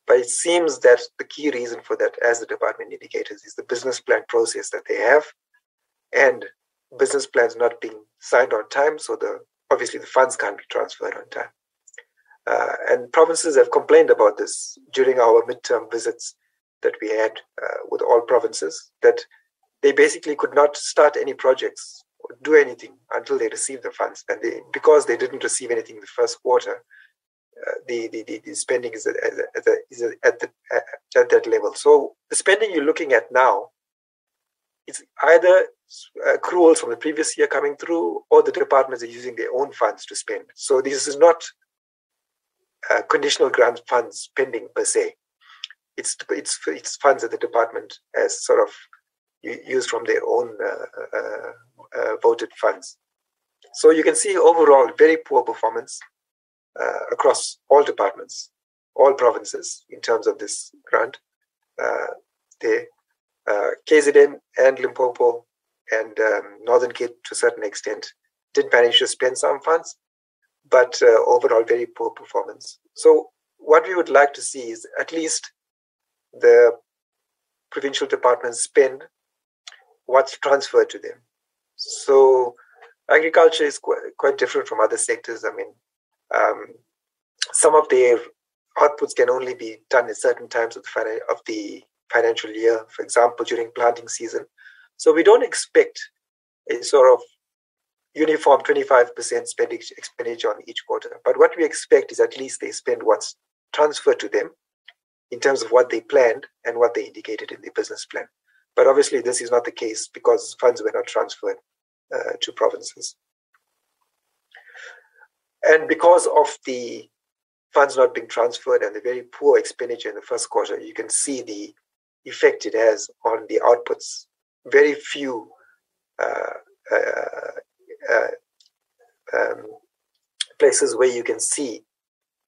But it seems that the key reason for that, as the department indicates, is the business plan process that they have and business plans not being signed on time. So the obviously the funds can't be transferred on time. Uh, and provinces have complained about this during our midterm visits that we had uh, with all provinces, that they basically could not start any projects or do anything until they received the funds. And they, because they didn't receive anything in the first quarter, uh, the, the, the, spending is, at, at, is at, the, at that level. So the spending you're looking at now it's either accruals from the previous year coming through or the departments are using their own funds to spend. So this is not uh, conditional grant funds spending per se. It's, it's, it's funds that the department has sort of used from their own uh, uh, uh, voted funds. So you can see overall very poor performance across all departments, all provinces in terms of this grant. The uh, KZN and Limpopo and um, Northern Cape to a certain extent did manage to spend some funds, but uh, overall very poor performance. So what we would like to see is at least the provincial departments spend what's transferred to them. So agriculture is quite, quite different from other sectors. I mean, um, some of their outputs can only be done at certain times of the, of the financial year, for example, during planting season. So we don't expect a sort of uniform 25% spending expenditure on each quarter. But what we expect is at least they spend what's transferred to them in terms of what they planned and what they indicated in the business plan. But obviously, this is not the case because funds were not transferred uh, to provinces. And because of the funds not being transferred and the very poor expenditure in the first quarter, you can see the effect it has on the outputs. Very few uh, uh, uh, um, places where you can see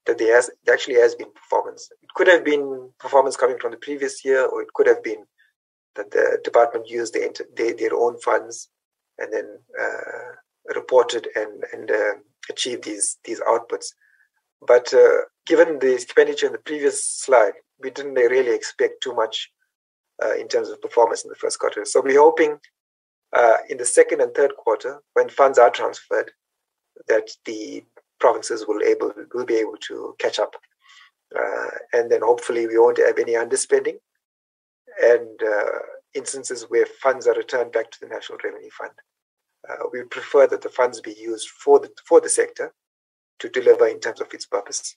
that there has actually has been performance. It could have been performance coming from the previous year, or it could have been that the department used their, their own funds and then uh, reported and and uh, achieved these these outputs. But uh, given the expenditure in the previous slide, we didn't really expect too much uh, in terms of performance in the first quarter. So we're hoping uh, in the second and third quarter, when funds are transferred, that the provinces will able will be able to catch up, uh, and then hopefully we won't have any underspending, and uh, instances where funds are returned back to the National Revenue Fund. Uh, we prefer that the funds be used for the for the sector to deliver in terms of its purpose.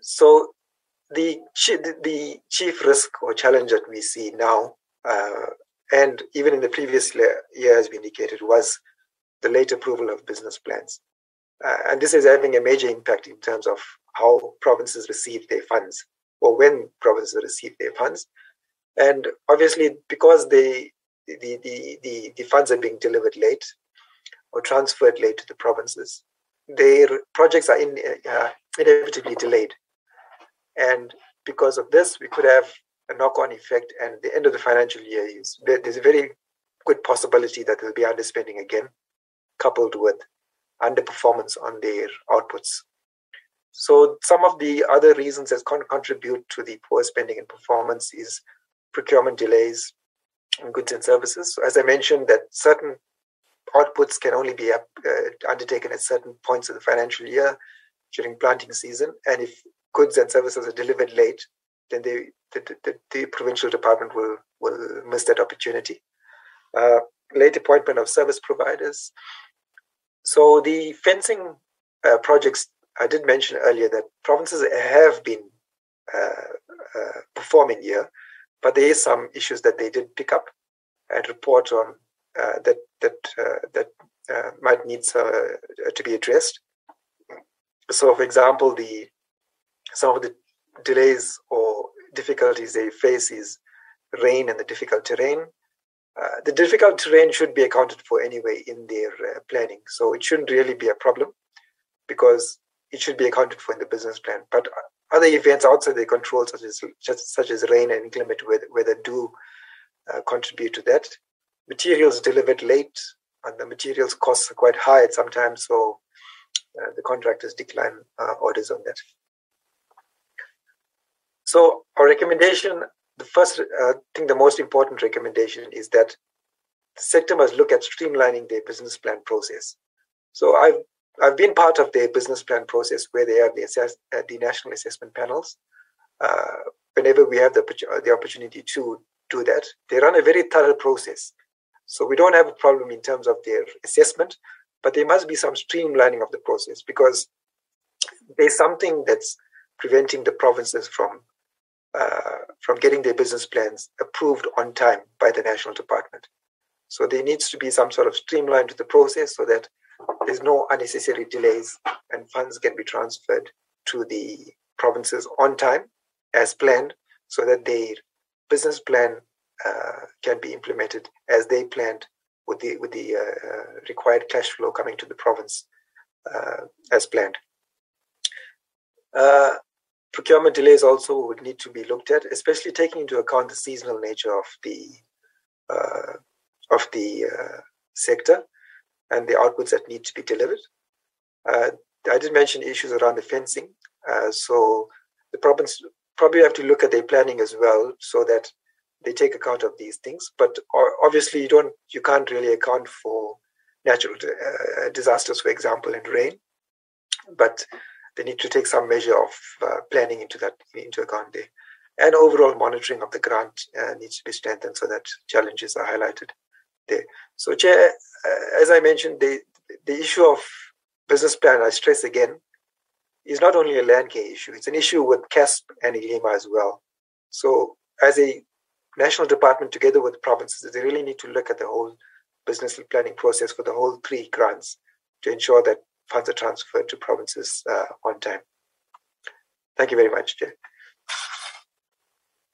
So the the chief risk or challenge that we see now, uh, and even in the previous year, as we indicated, was the late approval of business plans, uh, and this is having a major impact in terms of how provinces receive their funds or when provinces receive their funds, and obviously because the the the, the funds are being delivered late or transferred late to the provinces, their projects are in, uh, inevitably delayed. And because of this, we could have a knock on effect. And the end of the financial year, is, there's a very good possibility that there'll be underspending again, coupled with underperformance on their outputs. So, some of the other reasons that con- contribute to the poor spending and performance is procurement delays in goods and services. As I mentioned, that certain outputs can only be uh, undertaken at certain points of the financial year during planting season. And if goods and services are delivered late, then they, the, the, the provincial department will, will miss that opportunity. Uh, late appointment of service providers. So the fencing uh, projects, I did mention earlier that provinces have been uh, uh performing here, but there is some issues that they did pick up and report on uh, that that that might need to be addressed. So, for example, the some of the delays or difficulties they face is rain and the difficult terrain. Uh, the difficult terrain should be accounted for anyway in their uh, planning, so it shouldn't really be a problem because it should be accounted for in the business plan. But other events outside their control, such as just, such as rain and inclement weather, weather do uh, contribute to that. Materials delivered late, and the materials costs are quite high at sometimes, so uh, the contractors decline uh, orders on that. So our recommendation, the first, uh, I think the most important recommendation is that the sector must look at streamlining their business plan process. So I've I've been part of their business plan process where they have the, assess, uh, the national assessment panels. Uh, whenever we have the, the opportunity to do that, they run a very thorough process. So we don't have a problem in terms of their assessment, but there must be some streamlining of the process because there's something that's preventing the provinces from uh, from getting their business plans approved on time by the national department. So there needs to be some sort of streamline to the process so that there's no unnecessary delays and funds can be transferred to the provinces on time as planned so that their business plan uh, can be implemented as they planned with the with the uh, uh required cash flow coming to the province uh, as planned. Uh, procurement delays also would need to be looked at, especially taking into account the seasonal nature of the of the sector and the outputs that need to be delivered. Uh, I did mention issues around the fencing. Uh, so the province probably have to look at their planning as well so that they take account of these things. But obviously, you don't, you can't really account for natural uh, disasters, for example, in rain. But they need to take some measure of uh, planning into that into account there. And overall monitoring of the grant uh, needs to be strengthened so that challenges are highlighted there. So, Chair, uh, as I mentioned, the the issue of business plan, I stress again, is not only a land care issue; it's an issue with CASP and ILIMA as well. So, as a national department, together with provinces, they really need to look at the whole business planning process for the whole three grants to ensure that funds are transferred to provinces uh, on time. Thank you very much, Chair.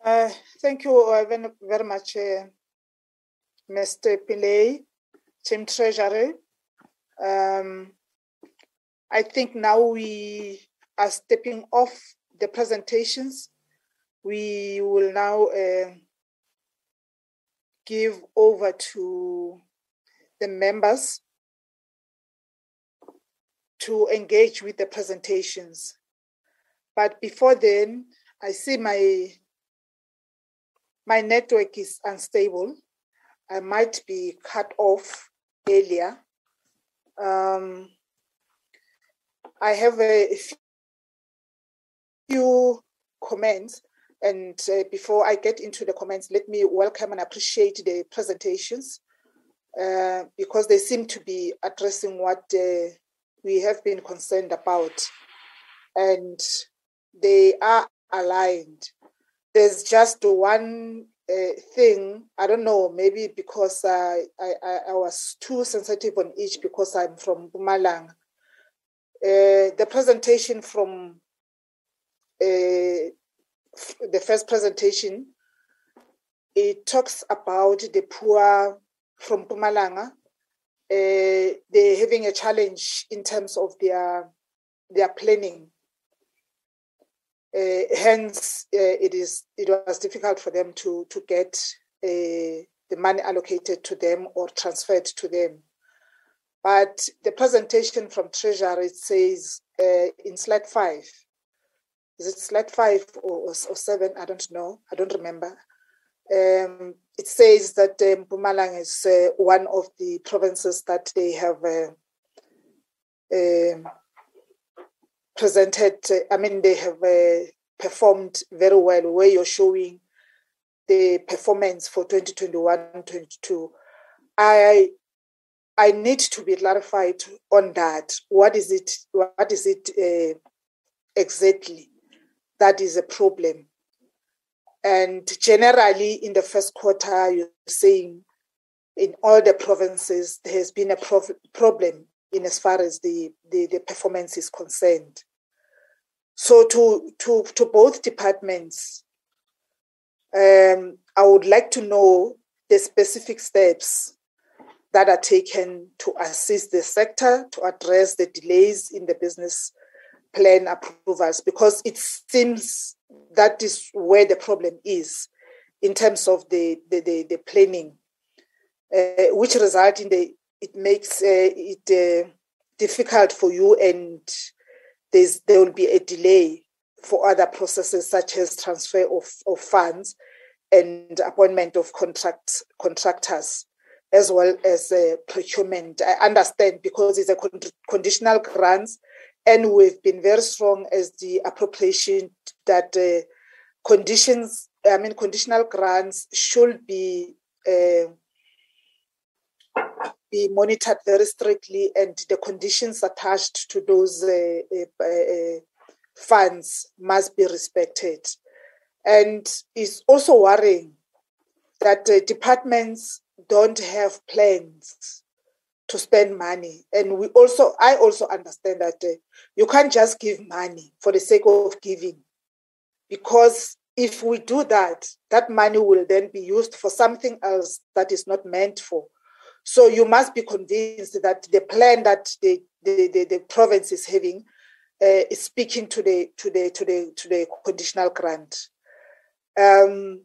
Uh, thank you uh, very, much, uh, Mr. Pillay, Team Treasury. Um, I think now we are stepping off the presentations. We will now uh, give over to the members to engage with the presentations. But before then, I see my my network is unstable. I might be cut off earlier. Um, I have a few comments, and uh, before I get into the comments, let me welcome and appreciate the presentations uh, because they seem to be addressing what uh, we have been concerned about, and they are aligned. There's just one uh, thing. I don't know, maybe because I, I, I was too sensitive on each because I'm from Mpumalanga. Uh, the presentation from uh, the first presentation, it talks about the poor from Mpumalanga. Uh, they're having a challenge in terms of their their planning uh, hence, uh, it is it was difficult for them to to get uh, the money allocated to them or transferred to them. But the presentation from Treasury says in slide five, is it slide five or, or, seven? I don't know. I don't remember. Um, it says that um, Mpumalanga is uh, one of the provinces that they have uh, um, presented, I mean, they have uh, performed very well, where you're showing the performance for 2021-22. I I need to be clarified on that. What is it? What is it uh, exactly? That is a problem. And generally, in the first quarter, you're saying in all the provinces there has been a prof- problem in as far as the, the, the performance is concerned. So to to to both departments, um, I would like to know the specific steps that are taken to assist the sector to address the delays in the business plan approvals because it seems that is where the problem is in terms of the the, the, the planning, uh, which result in the it makes uh, it uh, difficult for you and there's, there will be a delay for other processes such as transfer of, of funds and appointment of contract contractors as well as uh, procurement. I understand because it's a con- conditional grants, and we've been very strong as the appropriation that uh, conditions, I mean, conditional grants should be uh, be monitored very strictly and the conditions attached to those uh, uh, uh, funds must be respected. And it's also worrying that uh, departments don't have plans to spend money. And we also, I also understand that uh, you can't just give money for the sake of giving, because if we do that, that money will then be used for something else that is not meant for. So you must be convinced that the plan that the, the, the, the province is having uh, is speaking to the to the to the to the conditional grant. Um,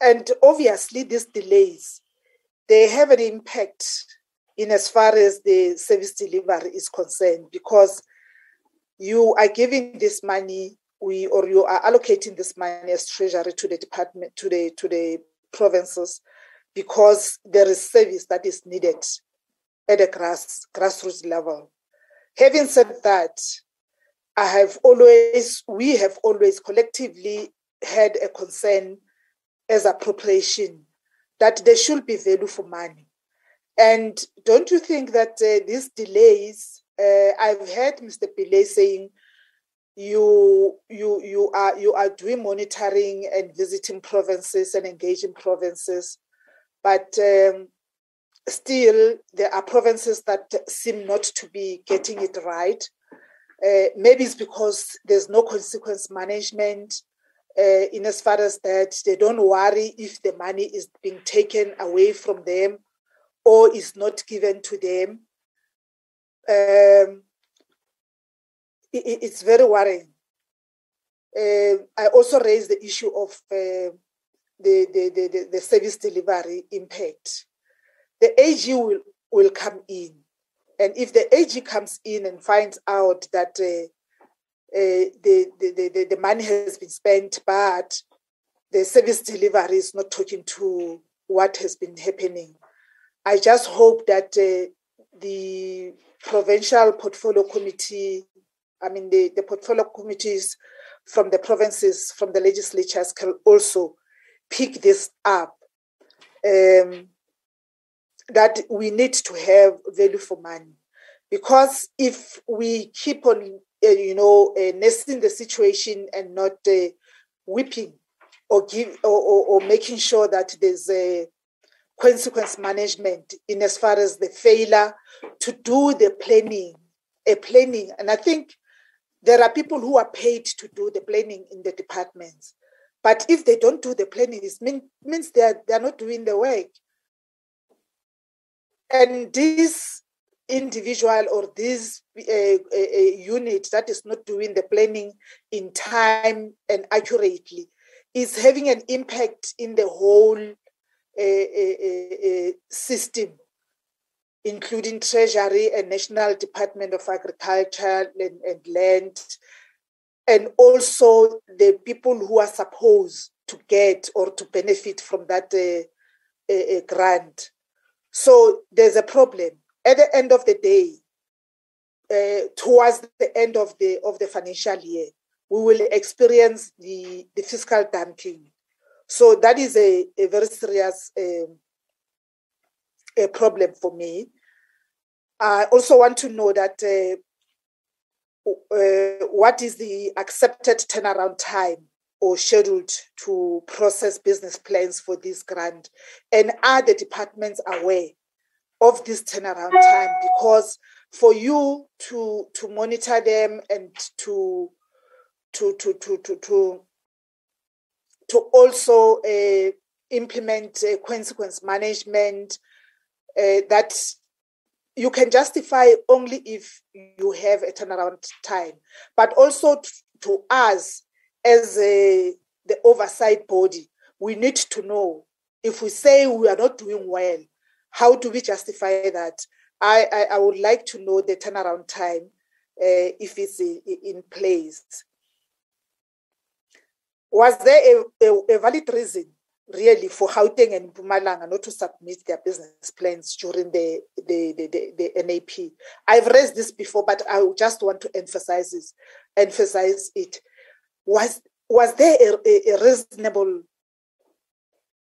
and obviously, these delays they have an impact in as far as the service delivery is concerned because you are giving this money we or you are allocating this money as treasury to the department to the to the provinces because there is service that is needed at a grass grassroots level. Having said that i have always we have always collectively had a concern as appropriation that there should be value for money. And don't you think that uh, these delays uh, i've heard mr Pillay saying you you you are you are doing monitoring and visiting provinces and engaging provinces. But um, still there are provinces that seem not to be getting it right. Uh, maybe it's because there's no consequence management uh, in as far as that they don't worry if the money is being taken away from them or is not given to them um, it's very worrying. Uh, I also raised the issue of uh, the, the, the, the, service delivery impact. The AG will, will come in. And if the AG comes in and finds out that uh, the, the, the, the money has been spent, but the service delivery is not talking to what has been happening, I just hope that uh, the provincial portfolio committee I mean, the, the portfolio committees from the provinces, from the legislatures can also pick this up. Um, that we need to have value for money. Because if we keep on, uh, you know, uh, nesting the situation and not uh, whipping or give or, or, or, making sure that there's a consequence management in as far as the failure to do the planning, a planning, and I think there are people who are paid to do the planning in the departments. But if they don't do the planning, it mean, means they are, they are not doing the work. And this individual or this uh, uh, unit that is not doing the planning in time and accurately is having an impact in the whole system including Treasury and National Department of Agriculture and, and Land, and also the people who are supposed to get or to benefit from that uh, grant. So there's a problem. At the end of the day, uh, towards the end of the of the financial year, we will experience the, the fiscal dumping. So that is a, a very serious um, a problem for me. I also want to know that uh, uh, what is the accepted turnaround time or scheduled to process business plans for this grant? And are the departments aware of this turnaround time? Because for you to to monitor them and to to to to to to, to also uh, implement uh, consequence management uh, that you can justify only if you have a turnaround time, but also to us as a, the oversight body, we need to know if we say we are not doing well, how do we justify that? I, I, I would like to know the turnaround time uh, if it's in, in place. Was there a, a, a valid reason really for Gauteng and Mpumalanga not to submit their business plans during the, the, the, the, the NAP. I've raised this before, but I just want to emphasize this, emphasize it. Was, was there a, a, a reasonable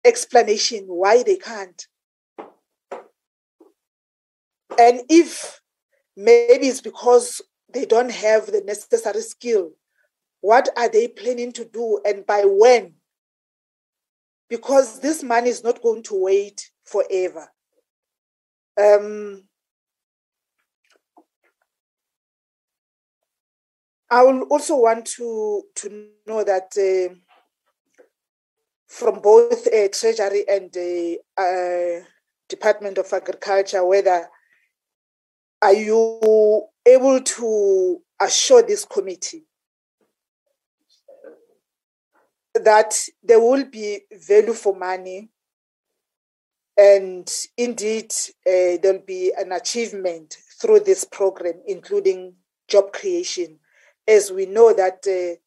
explanation why they can't? And if maybe it's because they don't have the necessary skill. What are they planning to do and by when? Because this money is not going to wait forever. Um, I will also want to, to know that uh, from both uh, Treasury and the uh, Department of Agriculture, whether are you able to assure this committee that there will be value for money? And indeed uh, there'll be an achievement through this program including job creation. As we know that uh,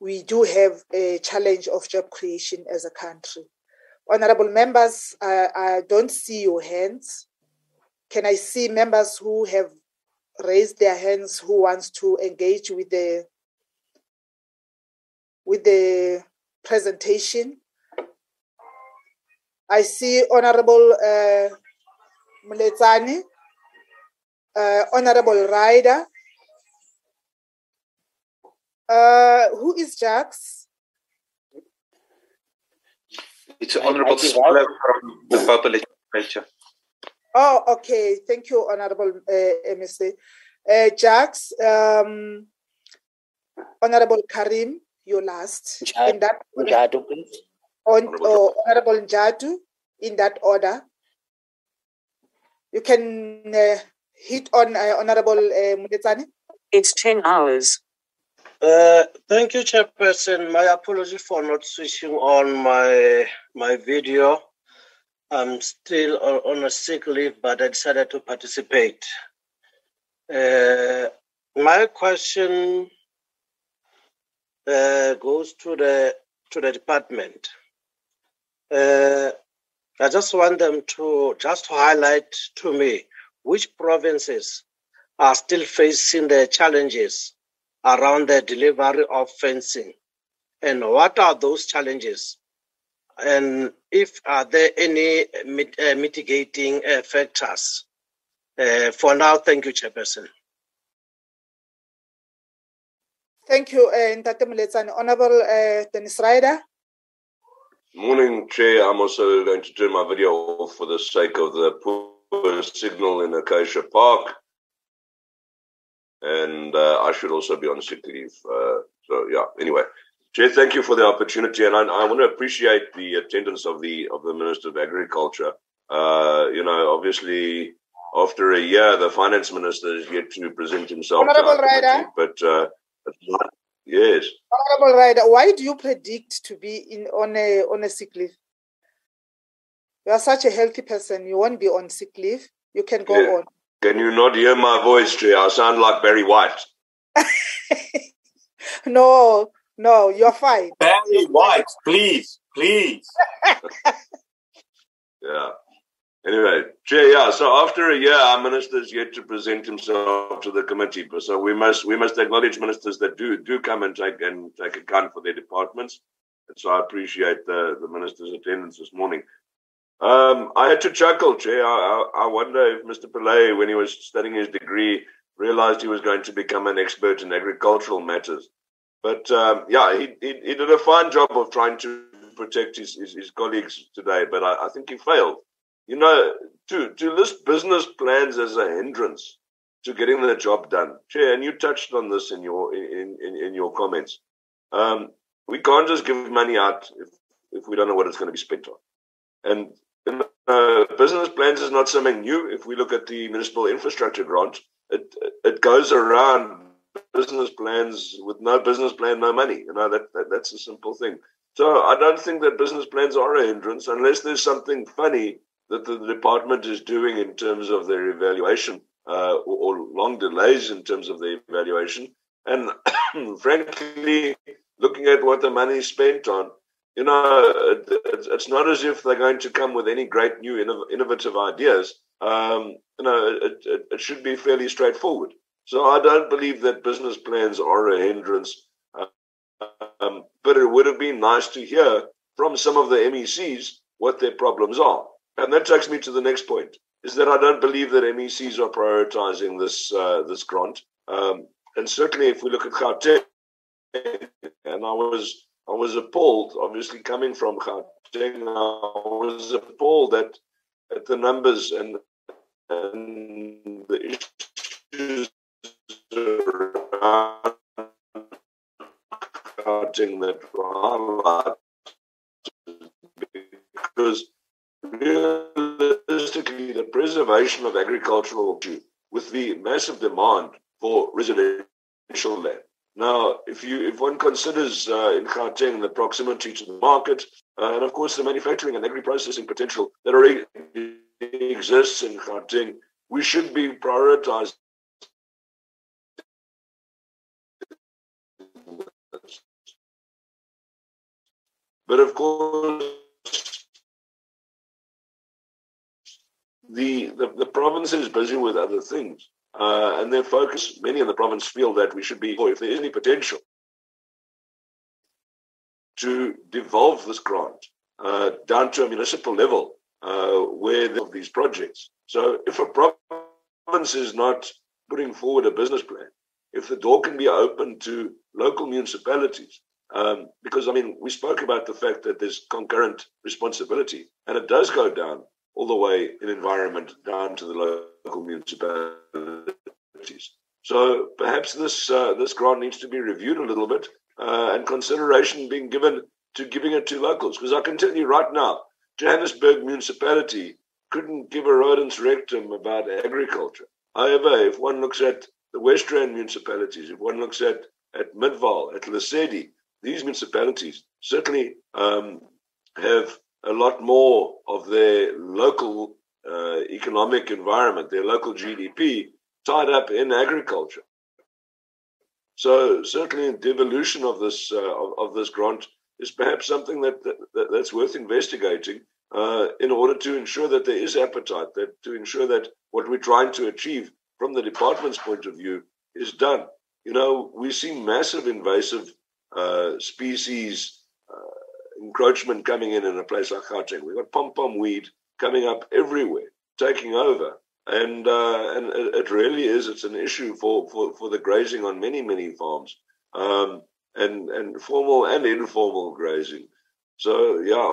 we do have a challenge of job creation as a country. Honorable members I, I don't see your hands can i see members who have raised their hands who wants to engage with the with the presentation. I see Honorable uh, Muletsani, uh, Honorable Ryder. Uh, who is Jax? It's Honorable Smaller from the Purple Legislature. Oh, okay. Thank you, Honorable uh, MSA. Uh, Jax, um, Honorable Carrim, you last. Njadu, in that Njadu, please. on, oh, Honorable Njadu, in that order. You can uh, hit on uh, Honorable uh, Muletsani. It's 10 hours. Uh, thank you, Chairperson. My apology for not switching on my my video. I'm still on, a sick leave, but I decided to participate. Uh, my question uh, goes to the to the department. Uh, I just want them to just highlight to me which provinces are still facing the challenges around the delivery of fencing, and what are those challenges, and if are there any mit- uh, mitigating uh, factors. Uh, for now, thank you, Chairperson. Thank you, uh, Ntate Muletsani. Honorable uh, Dennis Ryder. Morning, Chair. I'm also going to turn my video off for the sake of the poor signal in Acacia Park. And uh, I should also be on sick leave. Uh, so, yeah, anyway. Chair, thank you for the opportunity. And I, I want to appreciate the attendance of the of the Minister of Agriculture. Uh, you know, obviously, after a year, the Finance Minister is yet to present himself. Honorable our Ryder. But, uh, yes. Honorable Ryder, why do you predict to be in on a on a sick leave? You are such a healthy person. You won't be on sick leave. You can go Yeah. on. Can you not hear my voice, Chair? I sound like Barry White. No, no, you're fine. Barry White, please, please. Yeah. Anyway, Chair, yeah. So after a year, our minister is yet to present himself to the committee. But So we must we must acknowledge ministers that do do come and take and take account for their departments. And so I appreciate the, the minister's attendance this morning. Um, I had to chuckle, Chair. I, I, I wonder if Mr. Pillay, when he was studying his degree, realized he was going to become an expert in agricultural matters. But um, yeah, he, he, he did a fine job of trying to protect his, his, his colleagues today, but I, I think he failed. You know, to, to list business plans as a hindrance to getting the job done, Chair, and you touched on this in your in, in, in your comments. Um, we can't just give money out if, if we don't know what it's going to be spent on. And business plans is not something new. If we look at the municipal infrastructure grant, it it goes around business plans with no business plan, no money. You know that, that that's a simple thing. So I don't think that business plans are a hindrance unless there's something funny that the department is doing in terms of their evaluation uh, or, or long delays in terms of the evaluation. And frankly, looking at what the money is spent on, you know, it, it's, not as if they're going to come with any great new innov- innovative ideas. Um, you know, it, it, it should be fairly straightforward. So I don't believe that business plans are a hindrance. Um, but it would have been nice to hear from some of the MECs what their problems are. And that takes me to the next point: is that I don't believe that MECs are prioritizing this uh, this grant. Um, and certainly if we look at Gauteng, and I was I was appalled, obviously coming from Gauteng, I was appalled at at the numbers and and the issues Gauteng that were because realistically, the preservation of agricultural with the massive demand for residential land. Now, if you if one considers uh, in Gauteng the proximity to the market, uh, and of course the manufacturing and agri-processing potential that already exists in Gauteng, we should be prioritizing But of course, the, the, the province is busy with other things. Uh, and their focus, many in the province feel that we should be, or if there is any potential to devolve this grant uh, down to a municipal level uh, where these projects. So if a province is not putting forward a business plan, if the door can be open to local municipalities, um, because I mean, we spoke about the fact that there's concurrent responsibility, and it does go down all the way in environment down to the local municipalities. So perhaps this uh, this grant needs to be reviewed a little bit uh, and consideration being given to giving it to locals. Because I can tell you right now, Johannesburg municipality couldn't give a rodent's rectum about agriculture. However, if one looks at the West Rand municipalities, if one looks at at Midvaal, at Lesedi, these municipalities certainly um, have a lot more of their local uh, economic environment, their local GDP, tied up in agriculture. So certainly, the devolution of this uh, of, of, this grant is perhaps something that, that that's worth investigating uh, in order to ensure that there is appetite, that to ensure that what we're trying to achieve from the department's point of view is done. You know, we see massive invasive uh, species encroachment coming in in a place like Gauteng. We've got pom pom weed coming up everywhere, taking over. And uh, and it really is. It's an issue for, for, for the grazing on many many farms, um, and and formal and informal grazing. So yeah,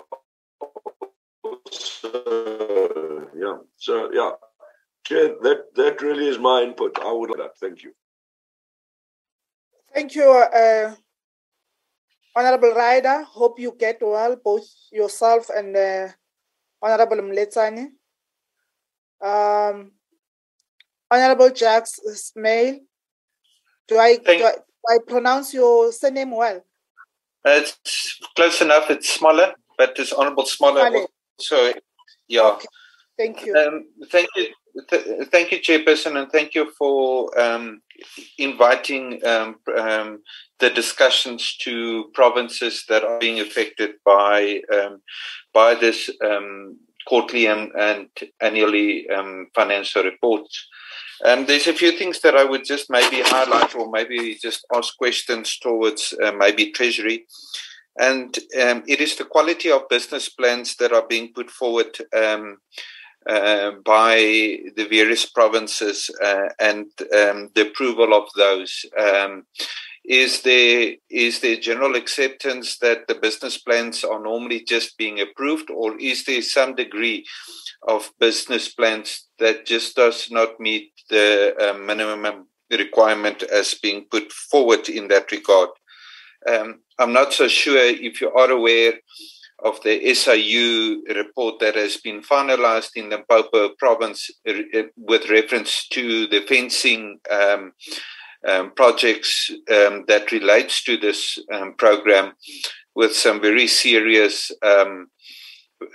so, yeah, so yeah, Chair, that that really is my input. I would like that. Thank you. Thank you, uh, Honorable Ryder, hope you get well, both yourself and uh, Honorable Mletsani. Um, Honorable Jacques Smail, do I, do I, do I pronounce your surname well? It's close enough. It's smaller, but it's Honorable Smaller. So, yeah. Okay. Thank you. Um, thank you. Th- thank you, Chairperson, and thank you for um, inviting um, um, the discussions to provinces that are being affected by um, by this um, quarterly and, and annually um, financial reports. There's a few things that I would just maybe highlight or maybe just ask questions towards uh, maybe Treasury. And it is the quality of business plans that are being put forward by the various provinces uh, and um, the approval of those. Um, is there is there general acceptance that the business plans are normally just being approved, or is there some degree of business plans that just does not meet the uh, minimum requirement as being put forward in that regard? Um, I'm not so sure if you are aware of the SIU report that has been finalized in the Limpopo province uh, with reference to the fencing um, um, projects um, that relates to this um, program with some very serious um,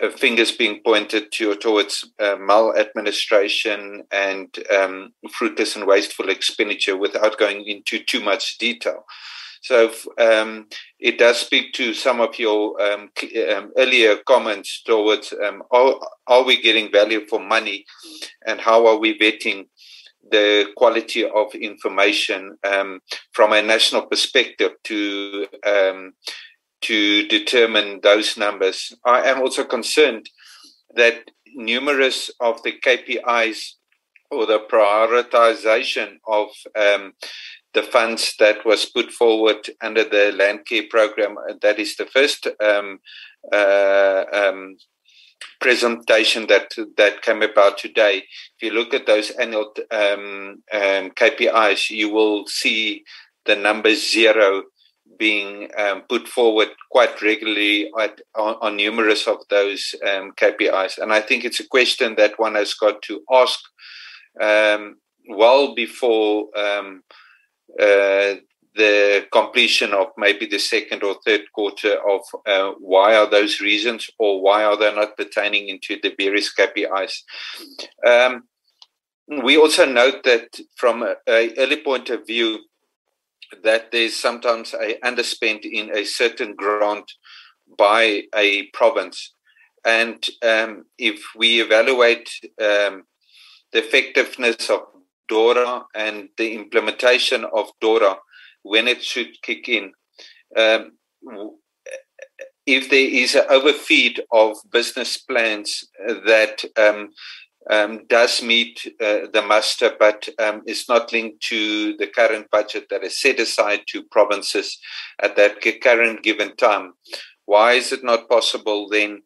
uh, fingers being pointed to, towards uh, maladministration and um, fruitless and wasteful expenditure without going into too much detail. So um, it does speak to some of your um, um, earlier comments towards um, are, are, we getting value for money and how are we vetting the quality of information um, from a national perspective to to determine those numbers. I am also concerned that numerous of the KPIs or the prioritization of um, the funds that was put forward under the land care program. That is the first um, uh, um, presentation that that came about today. If you look at those annual um, um KPIs, you will see the number zero being um, put forward quite regularly at, on, on, numerous of those um, KPIs. And I think it's a question that one has got to ask well before uh, the completion of maybe the second or third quarter of uh, why are those reasons or why are they not pertaining into the various KPIs. Um, we also note that from an early point of view, that there's sometimes a underspent in a certain grant by a province. And um, if we evaluate um, the effectiveness of DORA and the implementation of DORA when it should kick in, um, if there is an overfeed of business plans that um, um, does meet uh, the muster, but um, is not linked to the current budget that is set aside to provinces at that current given time. Why is it not possible then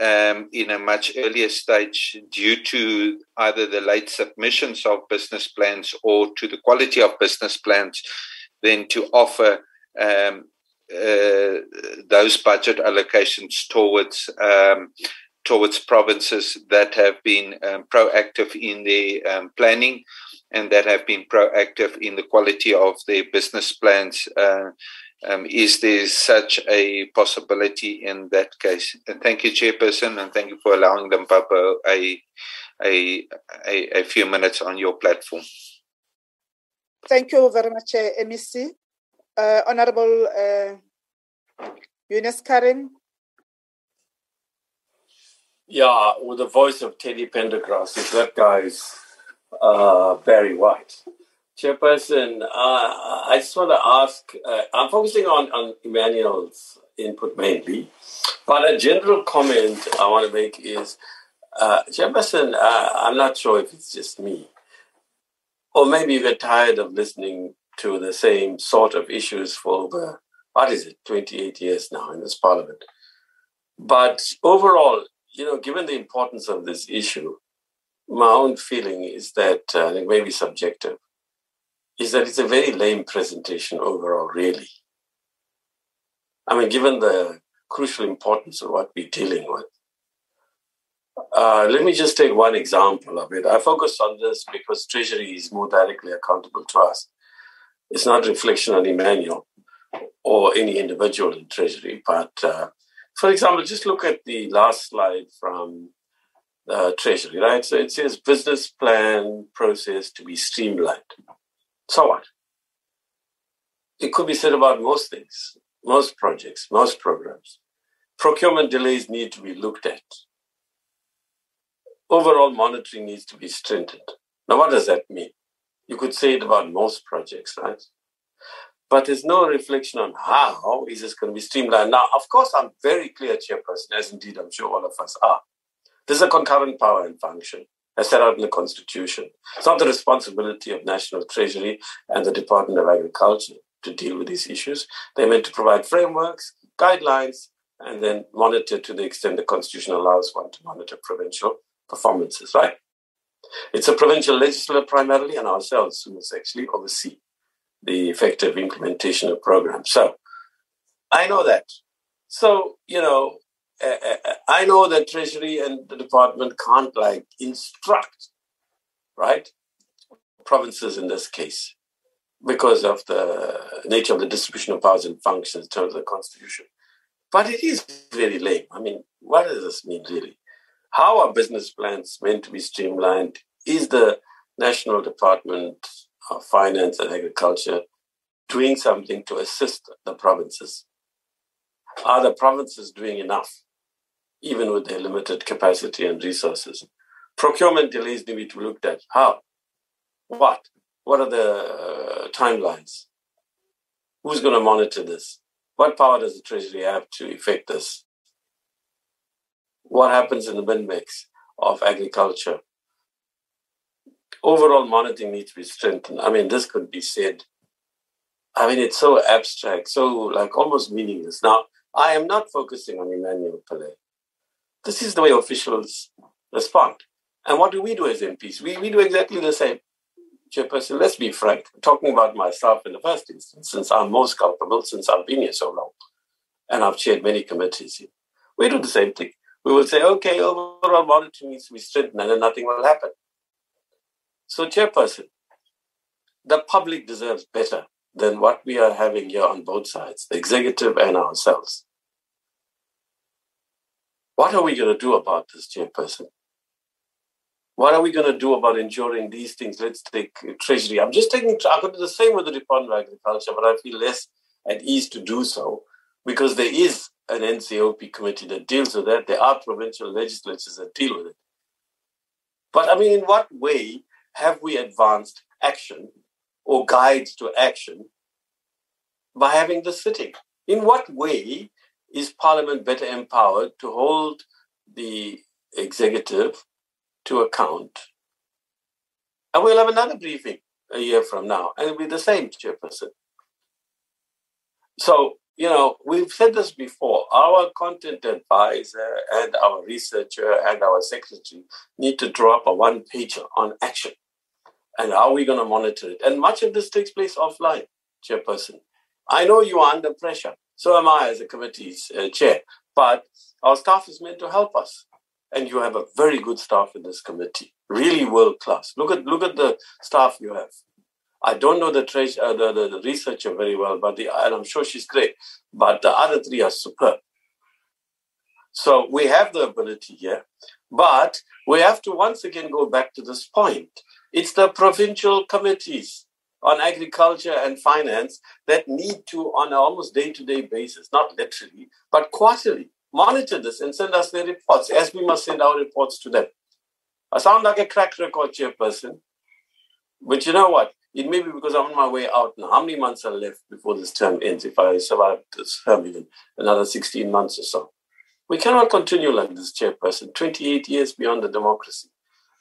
um, in a much earlier stage due to either the late submissions of business plans or to the quality of business plans, then to offer um, uh, those budget allocations towards um, towards provinces that have been um, proactive in their um, planning and that have been proactive in the quality of their business plans. Uh, um, is there such a possibility in that case? And thank you, Chairperson, and thank you for allowing them, Papa, a, a, a, a few minutes on your platform. Thank you very much, uh, MEC. Uh, Honorable uh, Yunus Carrim, yeah, with the voice of Teddy Pendergrass, if that guy's uh, Barry White. Chairperson, uh, I just want to ask, uh, I'm focusing on, on Emmanuel's input mainly, but a general comment I want to make is, uh, Chairperson, uh, I'm not sure if it's just me, or maybe you get tired of listening to the same sort of issues for over, what is it, 28 years now in this parliament. But overall, you know, given the importance of this issue, my own feeling is that, uh, it may be subjective, is that it's a very lame presentation overall, really. I mean, given the crucial importance of what we're dealing with. Uh, let me just take one example of it. I focus on this because Treasury is more directly accountable to us. It's not reflection on Emmanuel or any individual in Treasury, but uh, for example, just look at the last slide from uh, Treasury, right? So it says business plan process to be streamlined. So what? It could be said about most things, most projects, most programs. Procurement delays need to be looked at. Overall monitoring needs to be strengthened. Now, what does that mean? You could say it about most projects, right? but there's no reflection on how is this is going to be streamlined. Now, of course, I'm very clear, Chairperson, as indeed I'm sure all of us are. This is a concurrent power and function as set out in the Constitution. It's not the responsibility of National Treasury and the Department of Agriculture to deal with these issues. They're meant to provide frameworks, guidelines, and then monitor to the extent the Constitution allows one to monitor provincial performances, right? It's a provincial legislature primarily and ourselves who must actually oversee the effective implementation of programs. So I know that. So, you know, Uh, uh, uh, I know that Treasury and the department can't like instruct, right? Provinces in this case, because of the nature of the distribution of powers and functions in terms of the constitution. But it is very lame. I mean, what does this mean really? How are business plans meant to be streamlined? Is the national department of finance and agriculture doing something to assist the provinces? Are the provinces doing enough, even with their limited capacity and resources? Procurement delays need to be looked at. How? What? What are the uh, timelines? Who's going to monitor this? What power does the Treasury have to effect this? What happens in the bin mix of agriculture? overall monitoring needs to be strengthened. I mean, this could be said I mean, it's so abstract, so like almost meaningless. Now, I am not focusing on Emmanuel Pillay. This is the way officials respond. And what do we do as MPs? We, we do exactly the same. Chairperson, let's be frank. Talking about myself in the first instance, since I'm most culpable, since I've been here so long. And I've chaired many committees here. We do the same thing. We will say, okay, overall monitoring needs to be strengthened and then nothing will happen. So, Chairperson, the public deserves better than what we are having here on both sides, the executive and ourselves. What are we going to do about this, Chairperson? What are we going to do about ensuring these things? Let's take Treasury. I'm just taking, I could do the same with the Department of Agriculture, but I feel less at ease to do so because there is an NCOP committee that deals with that. There are provincial legislatures that deal with it. But I mean, in what way have we advanced action or guides to action by having the sitting? In what way is Parliament better empowered to hold the executive to account? And we'll have another briefing a year from now, and it'll be the same chairperson. So, you know, we've said this before our content advisor and our researcher and our secretary need to draw up a one page on action and how are we going to monitor it? And much of this takes place offline, chairperson. I know you are under pressure. So am I as a committee's uh, chair. But our staff is meant to help us. And you have a very good staff in this committee, really world class. Look at look at the staff you have. I don't know the, tre- uh, the, the, the researcher very well, but the, and I'm sure she's great. But the other three are superb. So we have the ability here, but we have to once again go back to this point it's the provincial committees on agriculture and finance that need to, on an almost day to day basis, not literally, but quarterly, monitor this and send us their reports, as we must send our reports to them. I sound like a crack record chairperson, but you know what? It may be because I'm on my way out now. How many months are left before this term ends? If I survive this term, even another 16 months or so. We cannot continue like this, chairperson, 28 years beyond the democracy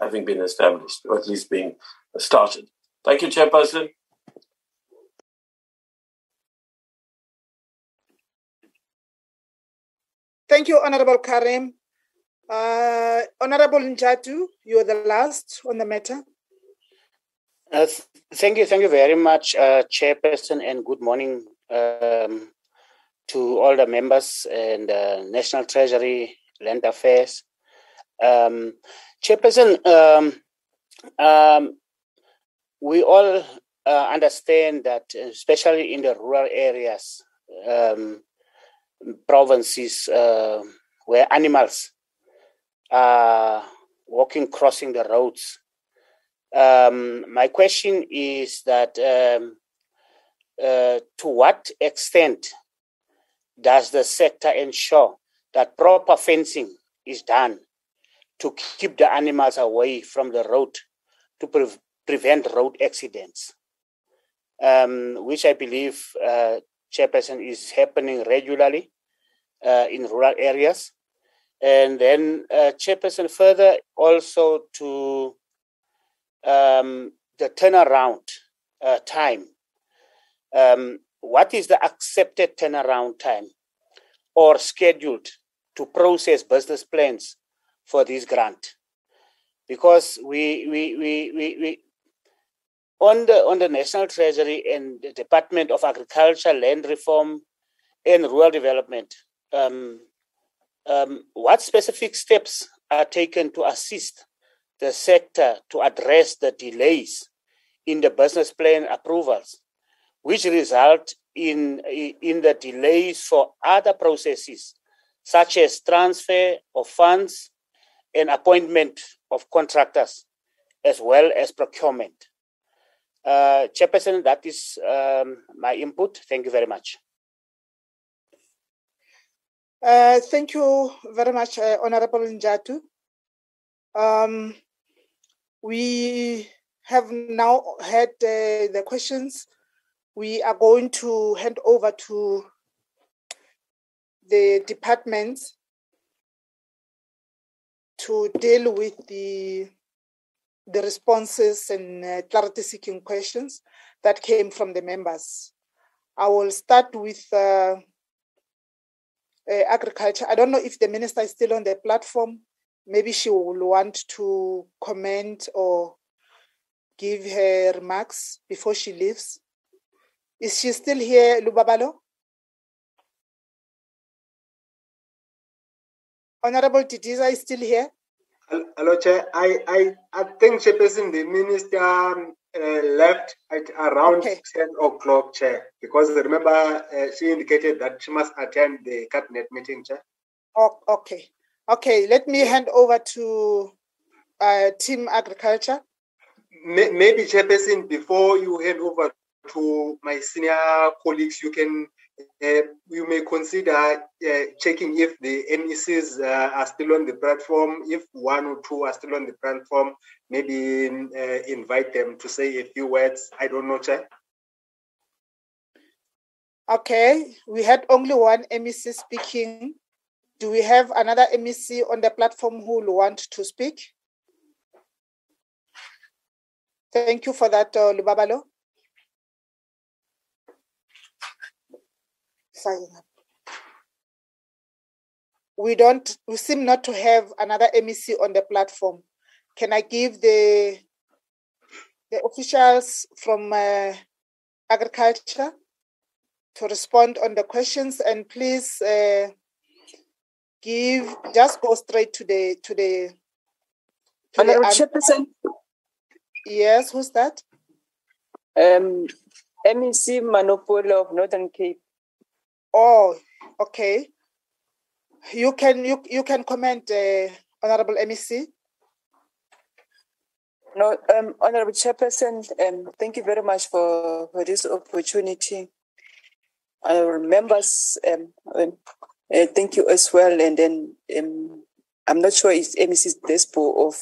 having been established, or at least being started. Thank you, Chairperson. Thank you, Honorable Carrim. Uh, Honorable Njatu, you are the last on the matter. Uh, thank you, thank you very much, uh, Chairperson, and good morning um, to all the members and uh, National Treasury, Land Affairs. Um, Chairperson, um, um, we all uh, understand that, especially in the rural areas, um, provinces uh, where animals are walking, crossing the roads. Um, my question is that um, uh, to what extent does the sector ensure that proper fencing is done to keep the animals away from the road to pre- prevent road accidents, um, which I believe, uh, Chairperson, is happening regularly uh, in rural areas. And then, uh, Chairperson, further also to um, the turnaround uh, time. Um, what is the accepted turnaround time or scheduled to process business plans for this grant because we we we we, we on the on the national treasury and the department of agriculture land reform and rural development um, um, what specific steps are taken to assist the sector to address the delays in the business plan approvals which result in in the delays for other processes such as transfer of funds and appointment of contractors as well as procurement. Uh, Chairperson, that is um, my input. Thank you very much. Uh, thank you very much, uh, Honorable Njatu. Um, we have now had uh, the questions. We are going to hand over to the departments to deal with the the responses and uh, clarity seeking questions that came from the members. I will start with uh, uh, agriculture. I don't know if the minister is still on the platform. Maybe she will want to comment or give her remarks before she leaves. Is she still here, Lubabalo? Honorable Didiza is still here. Hello, Chair. I, I, I think, Chairperson, the minister um, uh, left at around okay. 10 o'clock, Chair, because remember uh, she indicated that she must attend the cabinet meeting, Chair. Oh, okay. Okay, let me hand over to uh, Team Agriculture. Maybe, Chairperson, before you hand over to my senior colleagues, you can uh, you may consider uh, checking if the MECs uh, are still on the platform. If one or two are still on the platform, maybe uh, invite them to say a few words. I don't know, Chair. Okay, we had only one MEC speaking. Do we have another MEC on the platform who will want to speak? Thank you for that, uh, Lubabalo. We don't, we seem not to have another MEC on the platform. Can I give the the officials from uh, agriculture to respond on the questions and please uh, give just go straight to the to the to Honorable Chairperson. Yes, who's that? Um, MEC Manopola of Northern Cape. Oh, okay. You can you you can comment, uh, Honorable MEC. No, um, Honorable Chairperson, um, thank you very much for, for this opportunity. Honorable members, um, um, uh, thank you as well. And then um, I'm not sure if MEC Desbo of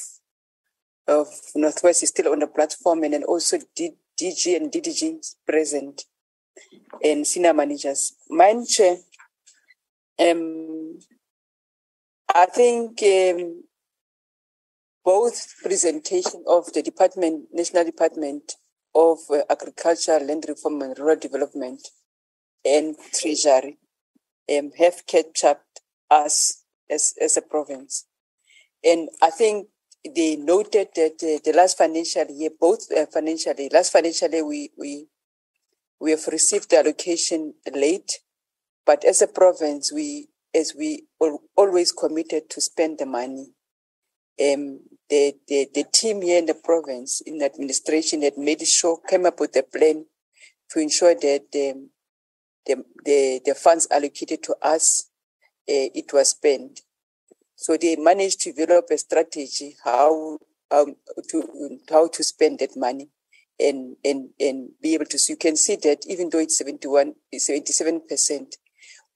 of Northwest is still on the platform, and then also D, DG and DDG present and senior managers. Mine chair, um, I think um, both presentation of the department, National Department of uh, Agriculture, Land Reform and Rural Development and Treasury um, have captured us as, as a province. And I think they noted that uh, the last financial year, both uh, financially, last financial year, we, we we have received the allocation late, but as a province, we, as we always committed to spend the money. Um, the, the, the team here in the province, in administration, had made sure, came up with a plan to ensure that the, the, the, the funds allocated to us, uh, it was spent. So they managed to develop a strategy how um, to how to spend that money and, and, and be able to, so you can see that even though it's 71, 77%,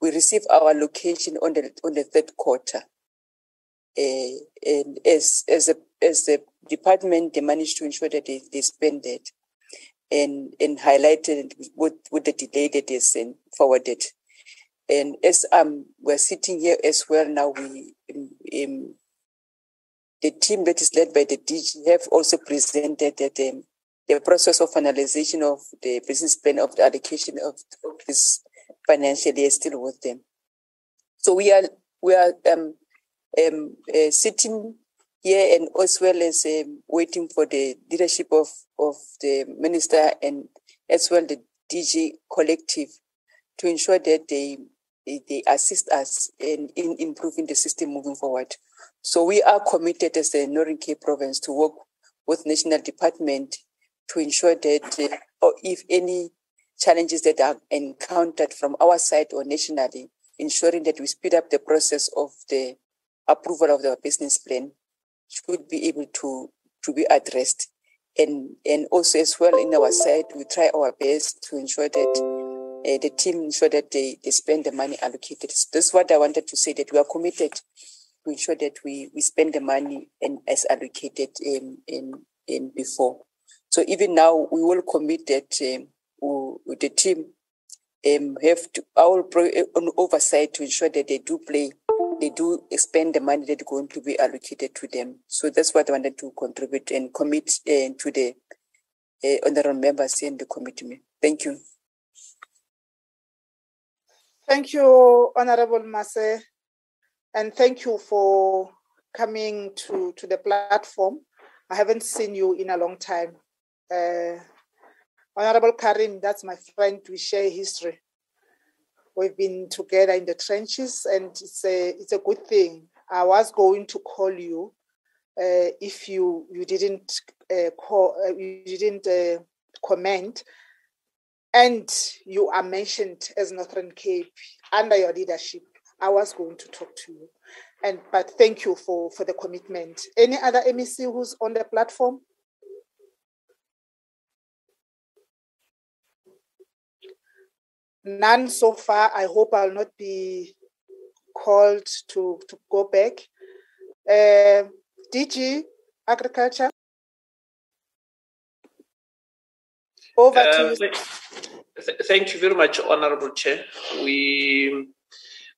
we receive our allocation on the, on the third quarter. Uh, and as, as a, as the department, they managed to ensure that they, they spend it and, and highlighted what, what the delay that is and forwarded. And as um, we're sitting here as well now, we, um, um, the team that is led by the DG have also presented that um, the process of finalization of the business plan of the allocation of, this financial year is still with them. So we are we are um, um, uh, sitting here and as well as um, waiting for the leadership of, of the minister and as well the DG collective to ensure that they they assist us in, in improving the system moving forward. So we are committed as the Northern Cape province to work with national department to ensure that uh, or if any challenges that are encountered from our side or nationally, ensuring that we speed up the process of the approval of the business plan should be able to, to be addressed. And, and also as well in our side, we try our best to ensure that uh, the team ensure that they, they spend the money allocated. So this is what I wanted to say that we are committed to ensure that we, we spend the money and as allocated in, in, in before. So even now, we will commit that um, the team um, have to our pro- uh, oversight to ensure that they do play, they do spend the money that's going to be allocated to them. So that's what I wanted to contribute and commit uh, to the uh, honorable members in the committee. Thank you. Thank you, Honorable Mase, and thank you for coming to, to the platform. I haven't seen you in a long time. Uh, Honorable Carrim, that's my friend. We share history. We've been together in the trenches, and it's a it's a good thing. I was going to call you uh, if you you didn't uh, call uh, you didn't uh, comment, and you are mentioned as Northern Cape under your leadership. I was going to talk to you, and but thank you for for the commitment. Any other MEC who's on the platform? None so far. I hope I'll not be called to, to go back. Uh, DG Agriculture. Over uh, to you. Th- thank you very much, Honorable Chair. We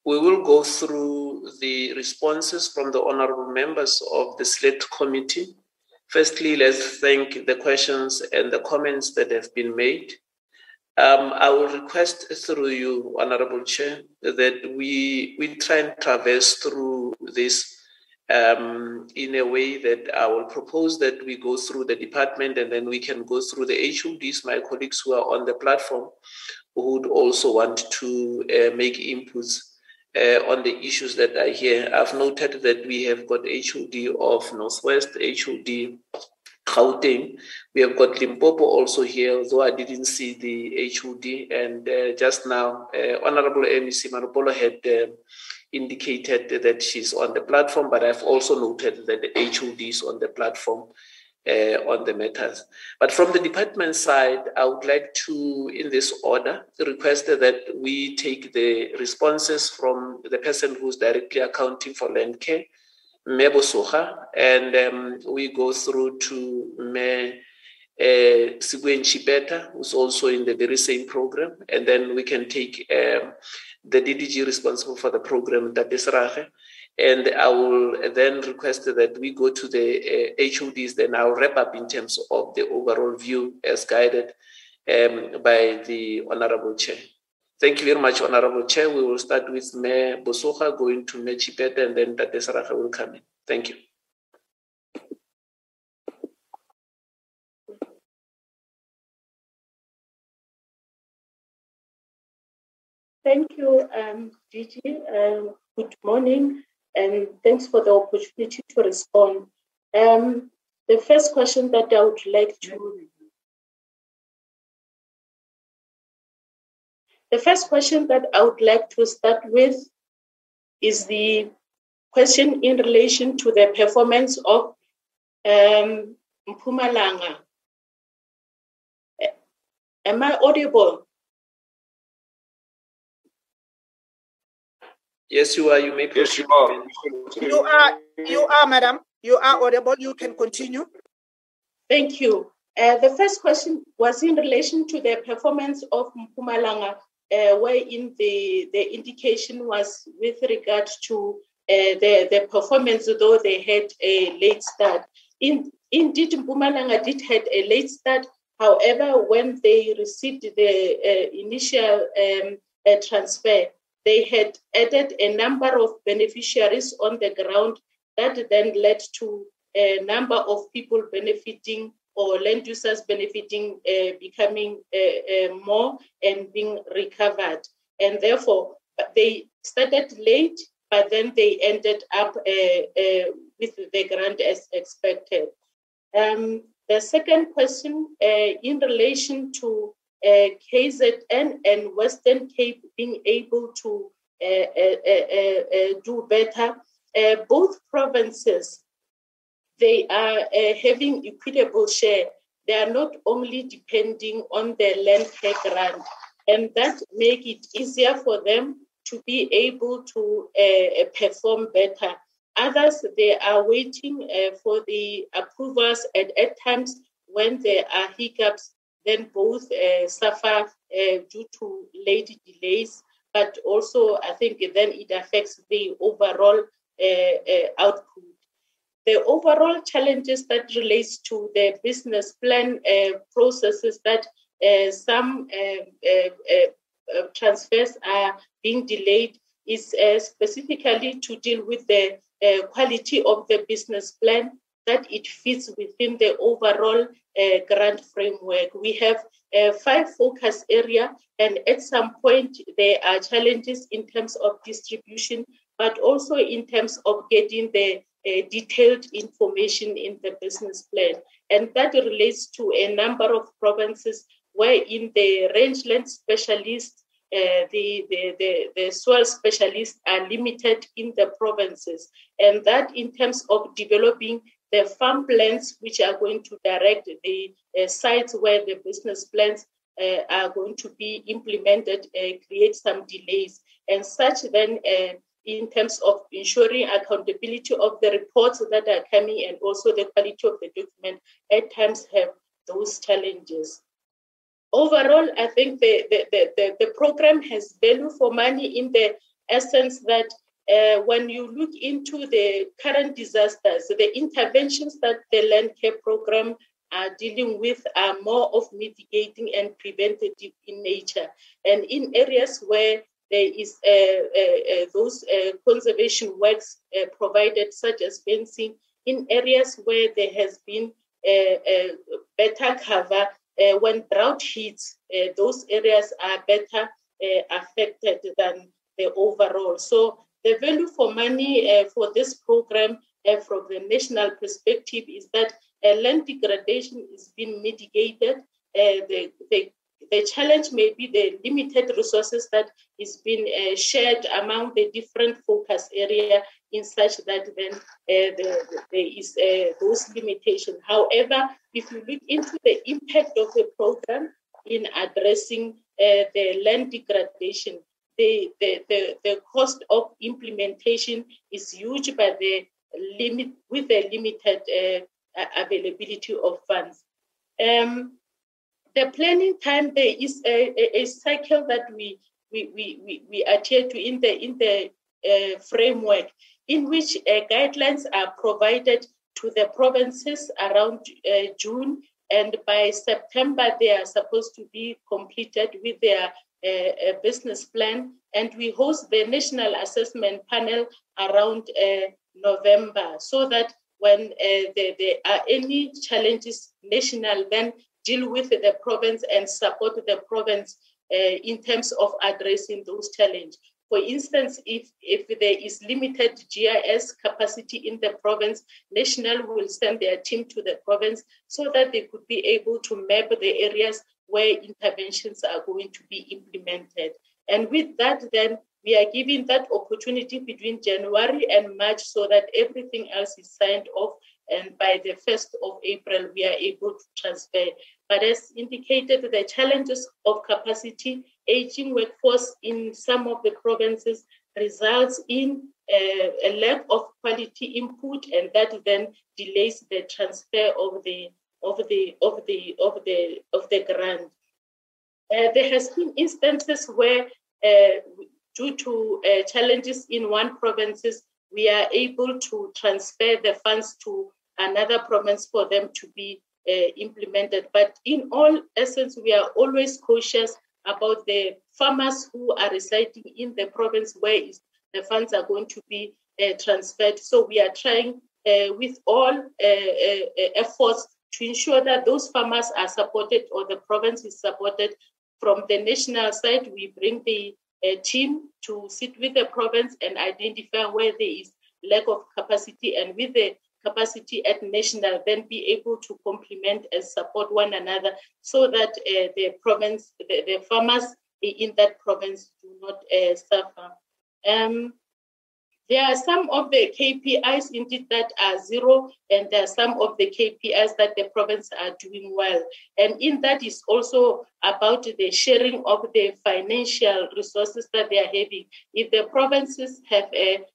we will go through the responses from the honorable members of the Select Committee. Firstly, let's thank the questions and the comments that have been made. Um, I will request through you, Honorable Chair, that we we try and traverse through this um, in a way that I will propose that we go through the department and then we can go through the HODs, my colleagues who are on the platform, who would also want to uh, make inputs uh, on the issues that are here. I've noted that we have got HOD of Northwest, HOD Gauteng. We have got Limpopo also here, though I didn't see the HOD. And uh, just now, uh, Honorable MEC Marupolo had uh, indicated that she's on the platform, but I've also noted that the HOD is on the platform. Uh, on the matters. But from the department side, I would like to, in this order, request that we take the responses from the person who's directly accounting for land care, Mebo Soha, and um, we go through to Me uh, Siguen Chibeta, who's also in the very same program, and then we can take um, the DDG responsible for the program, Tatesrache, and I will then request that we go to the uh, HODs, then I'll wrap up in terms of the overall view as guided um, by the Honorable Chair. Thank you very much, Honorable Chair. We will start with Mayor Bosoha, going to Mayor Chibeta, and then Tate Saraha will come in. Thank you. Thank you, um, Gigi. Um, good morning, and thanks for the opportunity to respond. Um, the first question that I would like to The first question that I would like to start with is the question in relation to the performance of um, Mpumalanga. Am I audible? Yes, you are. You may. Yes, you are. You are. You are, madam. You are audible. You can continue. Thank you. Uh, the first question was in relation to the performance of Mpumalanga uh, wherein the, the indication was with regard to uh, the, the performance, though they had a late start. In, indeed, Mpumalanga did had a late start. However, when they received the uh, initial um, uh, transfer, they had added a number of beneficiaries on the ground that then led to a number of people benefiting or land users benefiting uh, becoming uh, uh, more and being recovered. And therefore, they started late, but then they ended up uh, uh, with the grant as expected. Um, the second question uh, in relation to KZN and Western Cape being able to do better, both provinces they are uh, having equitable share. They are not only depending on the land care grant, and that make it easier for them to be able to uh, uh perform better. Others, they are waiting uh, for the approvals, and at times when there are hiccups, then both uh, suffer uh, due to late delays, but also I think then it affects the overall output the overall challenges that relates to the business plan uh, processes that uh, some uh, uh, uh transfers are being delayed is specifically to deal with the quality of the business plan that it fits within the overall uh, grant framework. We have uh, five focus area, and at some point there are challenges in terms of distribution, but also in terms of getting the uh, detailed information in the business plan. And that relates to a number of provinces where in the rangeland specialists, uh, the, the, the, the soil specialists are limited in the provinces. And that in terms of developing the farm plans, which are going to direct the uh, sites where the business plans uh, are going to be implemented, uh, create some delays. And such then, uh, in terms of ensuring accountability of the reports that are coming and also the quality of the document, at times have those challenges. Overall, I think the, the, the, the program has value for money in the essence that uh, when you look into the current disasters, the interventions that the land care program are dealing with are more of mitigating and preventative in nature. And in areas where there is uh, uh, uh those uh, conservation works uh, provided, such as fencing, in areas where there has been better cover, when drought hits, those areas are better affected than the overall. So the value for money uh, for this program uh, from the national perspective is that uh, land degradation is being mitigated. Uh, the, the, the challenge may be the limited resources that is being uh, shared among the different focus area in such that then uh, the, there is those limitations. However, if you look into the impact of the program in addressing the land degradation, the, the, the, the cost of implementation is huge, but the limit with the limited uh, availability of funds. Um, the planning time there is a, a, a, cycle that we we, we, we, we adhere to in the in the uh, framework in which uh, guidelines are provided to the provinces around uh, June and by September they are supposed to be completed with their a, a business plan, and we host the national assessment panel around uh, November so that when uh, there, there, are any challenges national, then deal with the province and support the province uh, in terms of addressing those challenges. For instance, if, if there is limited GIS capacity in the province, National will send their team to the province so that they could be able to map the areas where interventions are going to be implemented. And with that, then we are giving that opportunity between January and March so that everything else is signed off. And by the 1st of April, we are able to transfer. But as indicated, the challenges of capacity, aging workforce in some of the provinces results in uh, a lack of quality input, and that then delays the transfer of the of the of the of the of the grant. Uh, there has been instances where, uh, due to uh, challenges in one provinces, we are able to transfer the funds to another province for them to be uh, implemented. But in all essence, we are always cautious about the farmers who are residing in the province where the funds are going to be uh, transferred. So we are trying uh, with all efforts to ensure that those farmers are supported or the province is supported. From the national side, we bring the uh, team to sit with the province and identify where there is lack of capacity and with the capacity at national then be able to complement and support one another so that uh, the province the, the, farmers in that province do not uh, suffer. Um, there are some of the KPIs indeed that are zero, and there are some of the KPIs that the province are doing well. And in that is also about the sharing of the financial resources that they are having. If the provinces have a,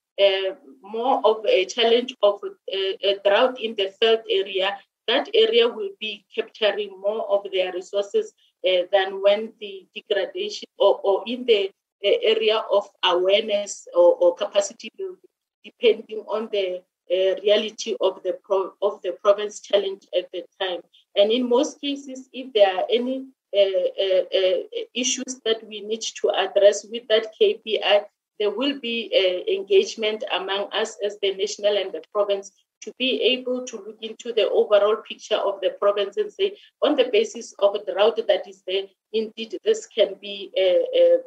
more of a challenge of a, a drought in the third area, that area will be capturing more of their resources uh, than when the degradation or, or in the area of awareness or, or capacity building, depending on the uh, reality of the pro- of the province challenge at the time. And in most cases, if there are any uh, uh, issues that we need to address with that KPI, there will be engagement among us as the national and the province to be able to look into the overall picture of the province and say, on the basis of the route that is there, indeed, this can be uh, uh,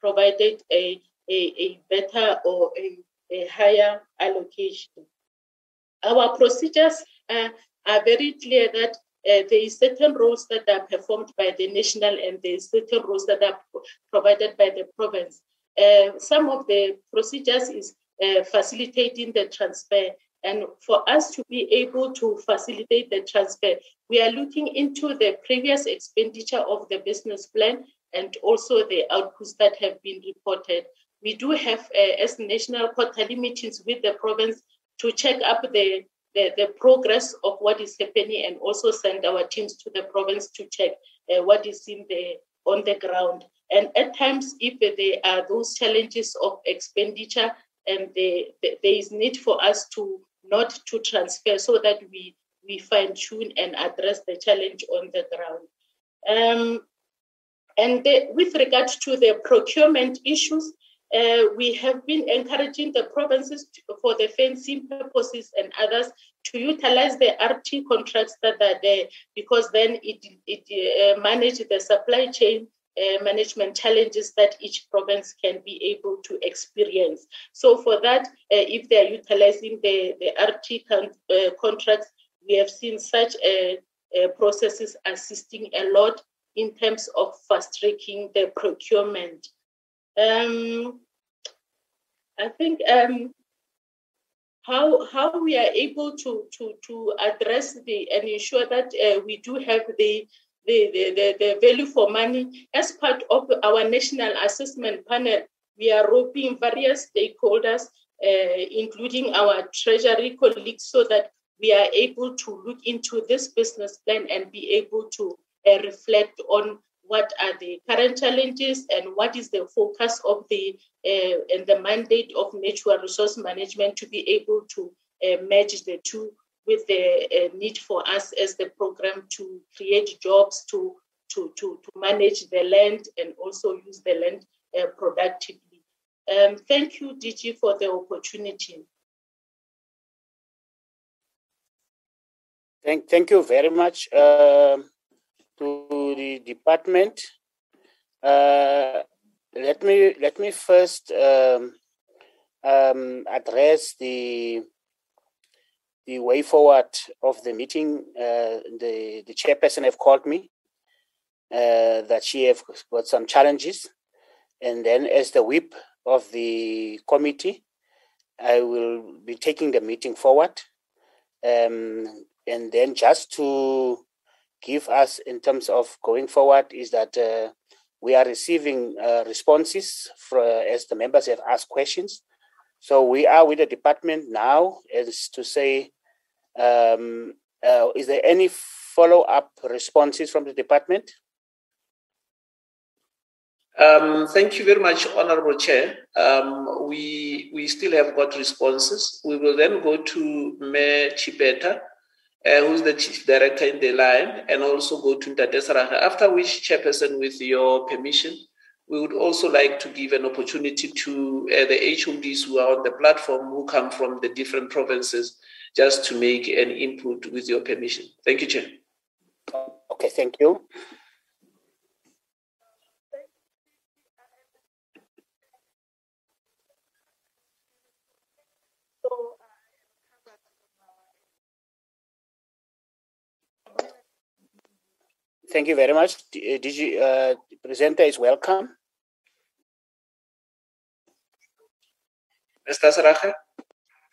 provided a, a, a, better or a, a, higher allocation. Our procedures uh, are very clear that uh, there is certain roles that are performed by the national and there is certain roles that are provided by the province. Uh, some of the procedures is uh, facilitating the transfer and for us to be able to facilitate the transfer, we are looking into the previous expenditure of the business plan and also the outputs that have been reported. We do have, uh, as national quarterly meetings with the province, to check up the, the, the, progress of what is happening and also send our teams to the province to check uh, what is in the on the ground. And at times, if there are those challenges of expenditure and the, the, there is need for us to not to transfer so that we, we fine tune and address the challenge on the ground. Um, and the, with regard to the procurement issues, uh, we have been encouraging the provinces to, for the fencing purposes and others to utilize the RT contracts that are there because then it, it uh, manages the supply chain uh, management challenges that each province can be able to experience. So for that, uh, if they are utilizing the, the RT con- uh, contracts, we have seen such processes assisting a lot in terms of fast tracking the procurement. Um, I think um, how how we are able to to to address the and ensure that uh, we do have the the, the, the, value for money. As part of our national assessment panel, we are roping various stakeholders, uh, including our treasury colleagues, so that we are able to look into this business plan and be able to uh, reflect on what are the current challenges and what is the focus of the uh, and the mandate of natural resource management to be able to uh, merge the two with the uh, need for us as the program to create jobs, to, to, to, to manage the land and also use the land uh, productively. Um, thank you, DG, for the opportunity. Thank, thank you very much uh, to the department. Uh, let me let me first um, um, address the the way forward of the meeting, uh, the, the chairperson have called me uh, that she have got some challenges. And then as the whip of the committee, I will be taking the meeting forward. Um, and then just to give us in terms of going forward is that uh, we are receiving uh, responses for, as the members have asked questions. So we are with the department now as to say um, uh, is there any follow up responses from the department? Um, thank you very much, Honorable Chair. Um, we we still have got responses. We will then go to Mayor Chipeta, uh, who's the Chief Director in the line, and also go to Ndate After which, Chairperson, with your permission, we would also like to give an opportunity to uh, the HODs who are on the platform who come from the different provinces just to make an input with your permission. Thank you, Chair. Okay, thank you. Thank you very much. DG uh, presenter is welcome. Mr. Sarache?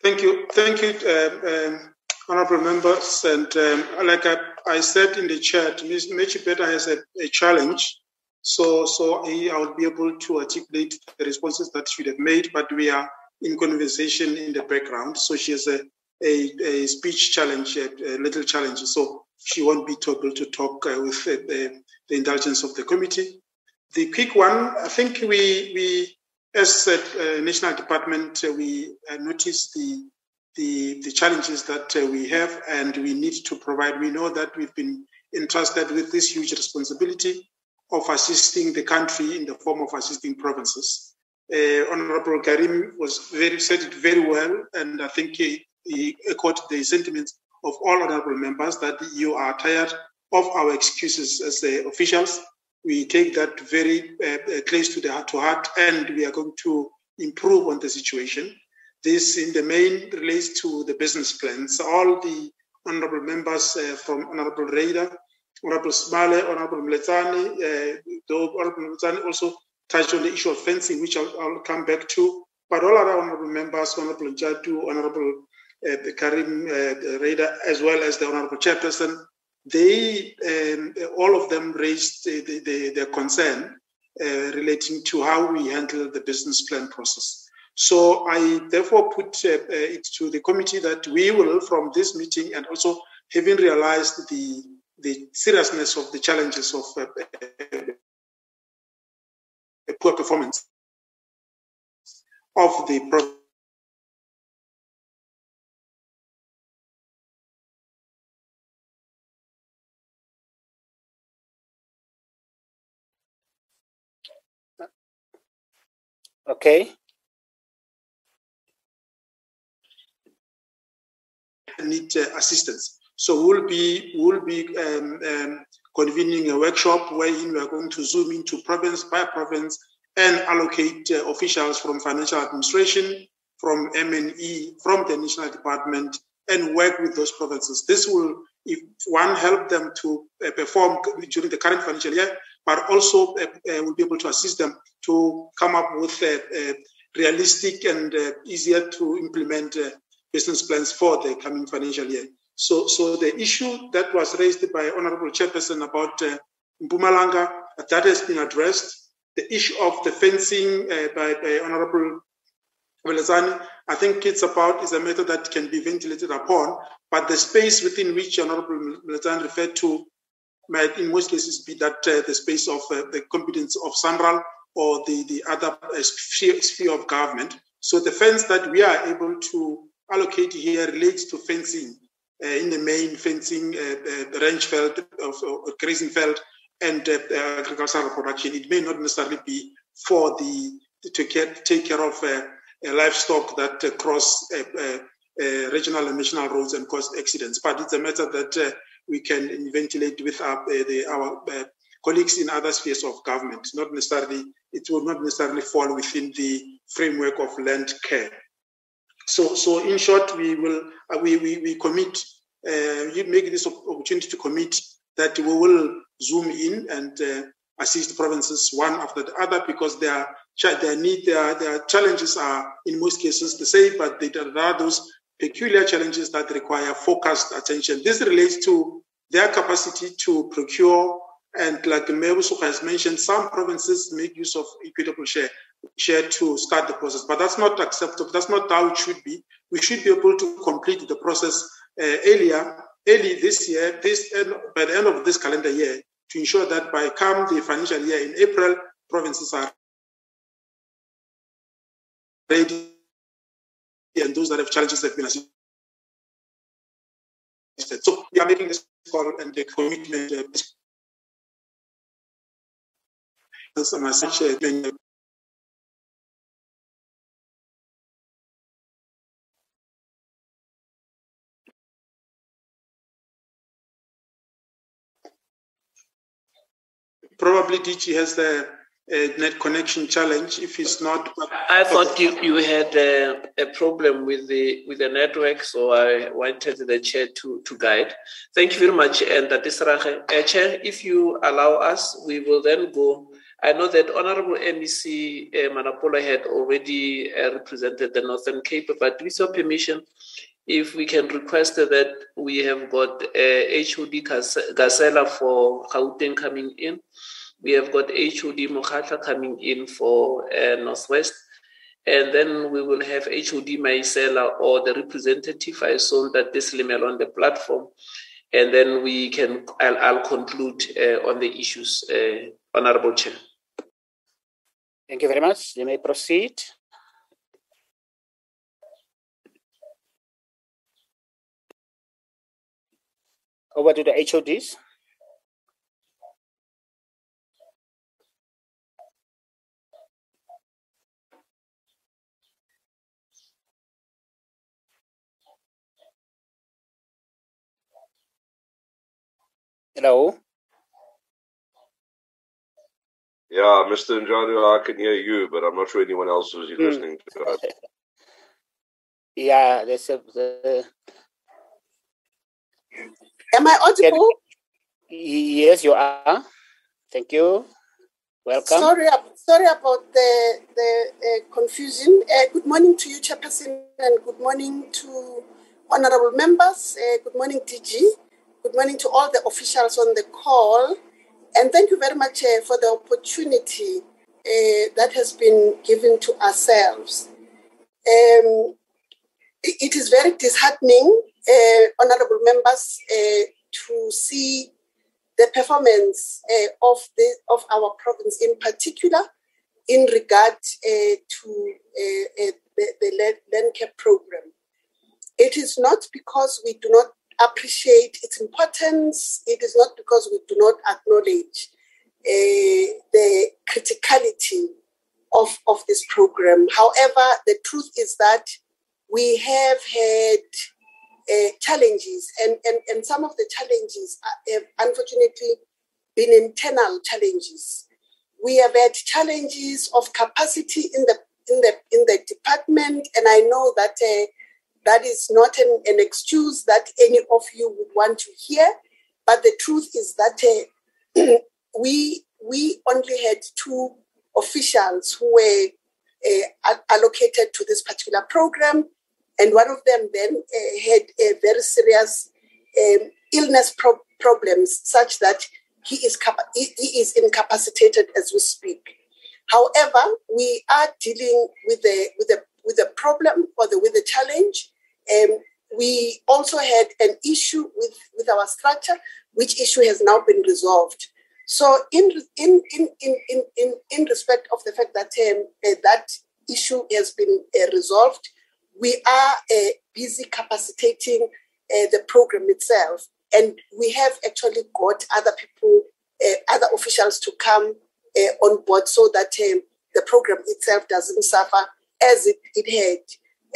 Thank you. Thank you, um, um, honorable members. And um, like I, I, said in the chat, Ms. Mechipeta has a, a, challenge. So, so I, I will be able to articulate the responses that she have made, but we are in conversation in the background. So she has a, a, a speech challenge, a, a, little challenge. So she won't be able to talk uh, with uh, the, the indulgence of the committee. The quick one, I think we, we as a national department, uh, we uh, notice the, the, the challenges that we have, and we need to provide. We know that we've been entrusted with this huge responsibility, of assisting the country in the form of assisting provinces. Uh, Honorable Carrim was very said it very well, and I think he, he echoed the sentiments of all honorable members that you are tired of our excuses as the officials. We take that very uh, close to the heart to heart, and we are going to improve on the situation. This, in the main, relates to the business plans. All the honorable members uh, from Honorable Raider, Honorable Smale, Honorable Mletsani, uh, though Honorable Mletsani also touched on the issue of fencing, which I'll, I'll come back to. But all other honorable members, Honorable Jatu, Honorable uh, Carrim uh, Raider, as well as the Honorable Chairperson, they um, all of them raised the, the, their concern uh, relating to how we handle the business plan process. So I therefore put uh, uh, it to the committee that we will, from this meeting, and also having realized the the seriousness of the challenges of uh, poor performance of the Okay. Need uh, assistance. So we'll be we'll be um, um, convening a workshop wherein we are going to zoom into province by province and allocate uh, officials from financial administration, from MNE, from the national department, and work with those provinces. This will, if one, help them to uh, perform during the current financial year, but also uh, uh, will be able to assist them to come up with realistic and uh, easier to implement uh, business plans for the coming financial year. So, so the issue that was raised by Honorable Chairperson about uh, Mpumalanga, that has been addressed. The issue of the fencing uh, by, by Honorable Velazani, I think it's about is a matter that can be ventilated upon, but the space within which Honorable Velazani referred to might in most cases be that uh, the space of uh, the competence of SANRAL or the, the other uh, sphere, of government. So the fence that we are able to allocate here relates to fencing uh, in the main fencing, uh, uh, range field, of, grazing field, and uh, agricultural production. It may not necessarily be for the to care, take care of livestock that cross regional and national roads and cause accidents, but it's a matter that we can ventilate with our, the, our colleagues in other spheres of government. Not necessarily, it will not necessarily fall within the framework of land care. So, so in short, we will uh, we, we, we commit. Uh, you make this opportunity to commit that we will zoom in and uh, assist provinces one after the other because their their need their, their challenges are in most cases the same, but there are those peculiar challenges that require focused attention. This relates to their capacity to procure and like Mebusuka has mentioned, some provinces make use of equitable share, share to start the process, but that's not acceptable. That's not how it should be. We should be able to complete the process uh, earlier, early this year, this end, by the end of this calendar year, to ensure that by come the financial year in April, provinces are ready, and those that have challenges have been assisted. So we are making this call and the commitment. Uh, probably DG has the uh, net connection challenge. If it's not, I thought you, you had uh, a problem with the with the network, so I wanted the chair to to guide. Thank you very much, and Tatisrache. Uh, chair, if you allow us, we will then go I know that Honorable MEC uh, Manapola had already uh, represented the Northern Cape, but with your permission, if we can request that we have got uh, HOD Gasela for Gauteng coming in, we have got HOD Mokhatla coming in for uh, Northwest, and then we will have HOD Maisela or the representative I saw that this email on the platform, and then we can I'll, I'll conclude uh, on the issues, uh, Honorable Chair. Thank you very much. You may proceed. Over to the HODs. Hello. Yeah, Mr. Njadu, I can hear you, but I'm not sure anyone else is mm. listening to us. yeah, there's a. The... Am I audible? Yes, you are. Thank you. Welcome. Sorry, sorry about the the uh, confusion. Uh, good morning to you, Chairperson, and good morning to honourable members. Uh, good morning, DG. Good morning to all the officials on the call. And thank you very much uh, for the opportunity uh, that has been given to ourselves. Um, it is very disheartening, uh, honorable members, to see the performance of, the, of our province in particular in regard to the, the land care program. It is not because we do not appreciate its importance. It is not because we do not acknowledge uh, the criticality of, of this program. However, the truth is that we have had uh, challenges, and, and, and some of the challenges have unfortunately been internal challenges. We have had challenges of capacity in the in the in the department, and I know that uh, that is not an, an excuse that any of you would want to hear, but the truth is that uh, we we only had two officials who were uh, allocated to this particular program, and one of them then uh, had a very serious um, illness pro- problems, such that he is capa- he is incapacitated as we speak. However, we are dealing with the with the with the problem or the with the challenge um, we also had an issue with, with our structure, which issue has now been resolved. So, in in in in in in, respect of the fact that um, uh, that issue has been uh, resolved, we are uh, busy capacitating uh, the program itself, and we have actually got other people, uh, other officials to come uh, on board so that um, the program itself doesn't suffer as it, it had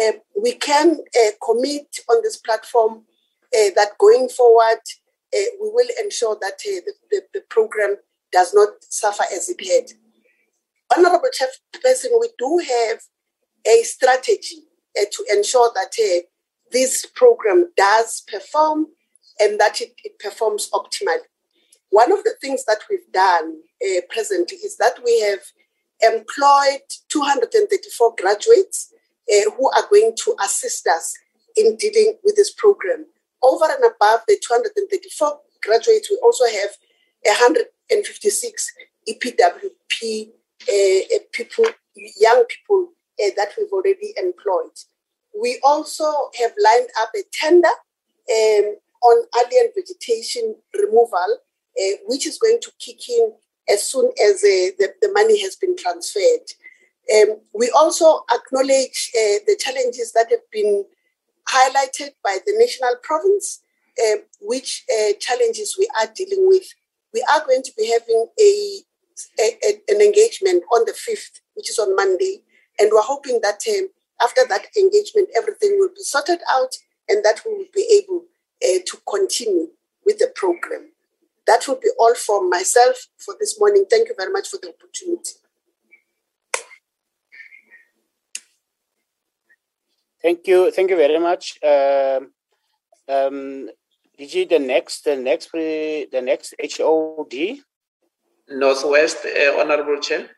uh, we can uh, commit on this platform uh, that going forward, uh, we will ensure that uh, the, the, the, program does not suffer as it had. Honorable Chairperson, we do have a strategy uh, to ensure that this program does perform and that it, it, performs optimally. One of the things that we've done presently is that we have employed 234 graduates uh, who are going to assist us in dealing with this program. Over and above the 234 graduates, we also have 156 EPWP uh, uh, people, young people uh, that we've already employed. We also have lined up a tender um, on alien vegetation removal, uh, which is going to kick in as soon as uh, the, the money has been transferred. Um, we also acknowledge uh, the challenges that have been highlighted by the national province, uh, which uh, challenges we are dealing with. We are going to be having a, a, a, an engagement on the 5th, which is on Monday, and we're hoping that um, after that engagement, everything will be sorted out and that we will be able uh, to continue with the program. That will be all from myself for this morning. Thank you very much for the opportunity. Thank you. Thank you very much. Um, um, DG, the next, the next, the next HOD. Northwest, uh, Honorable Chair.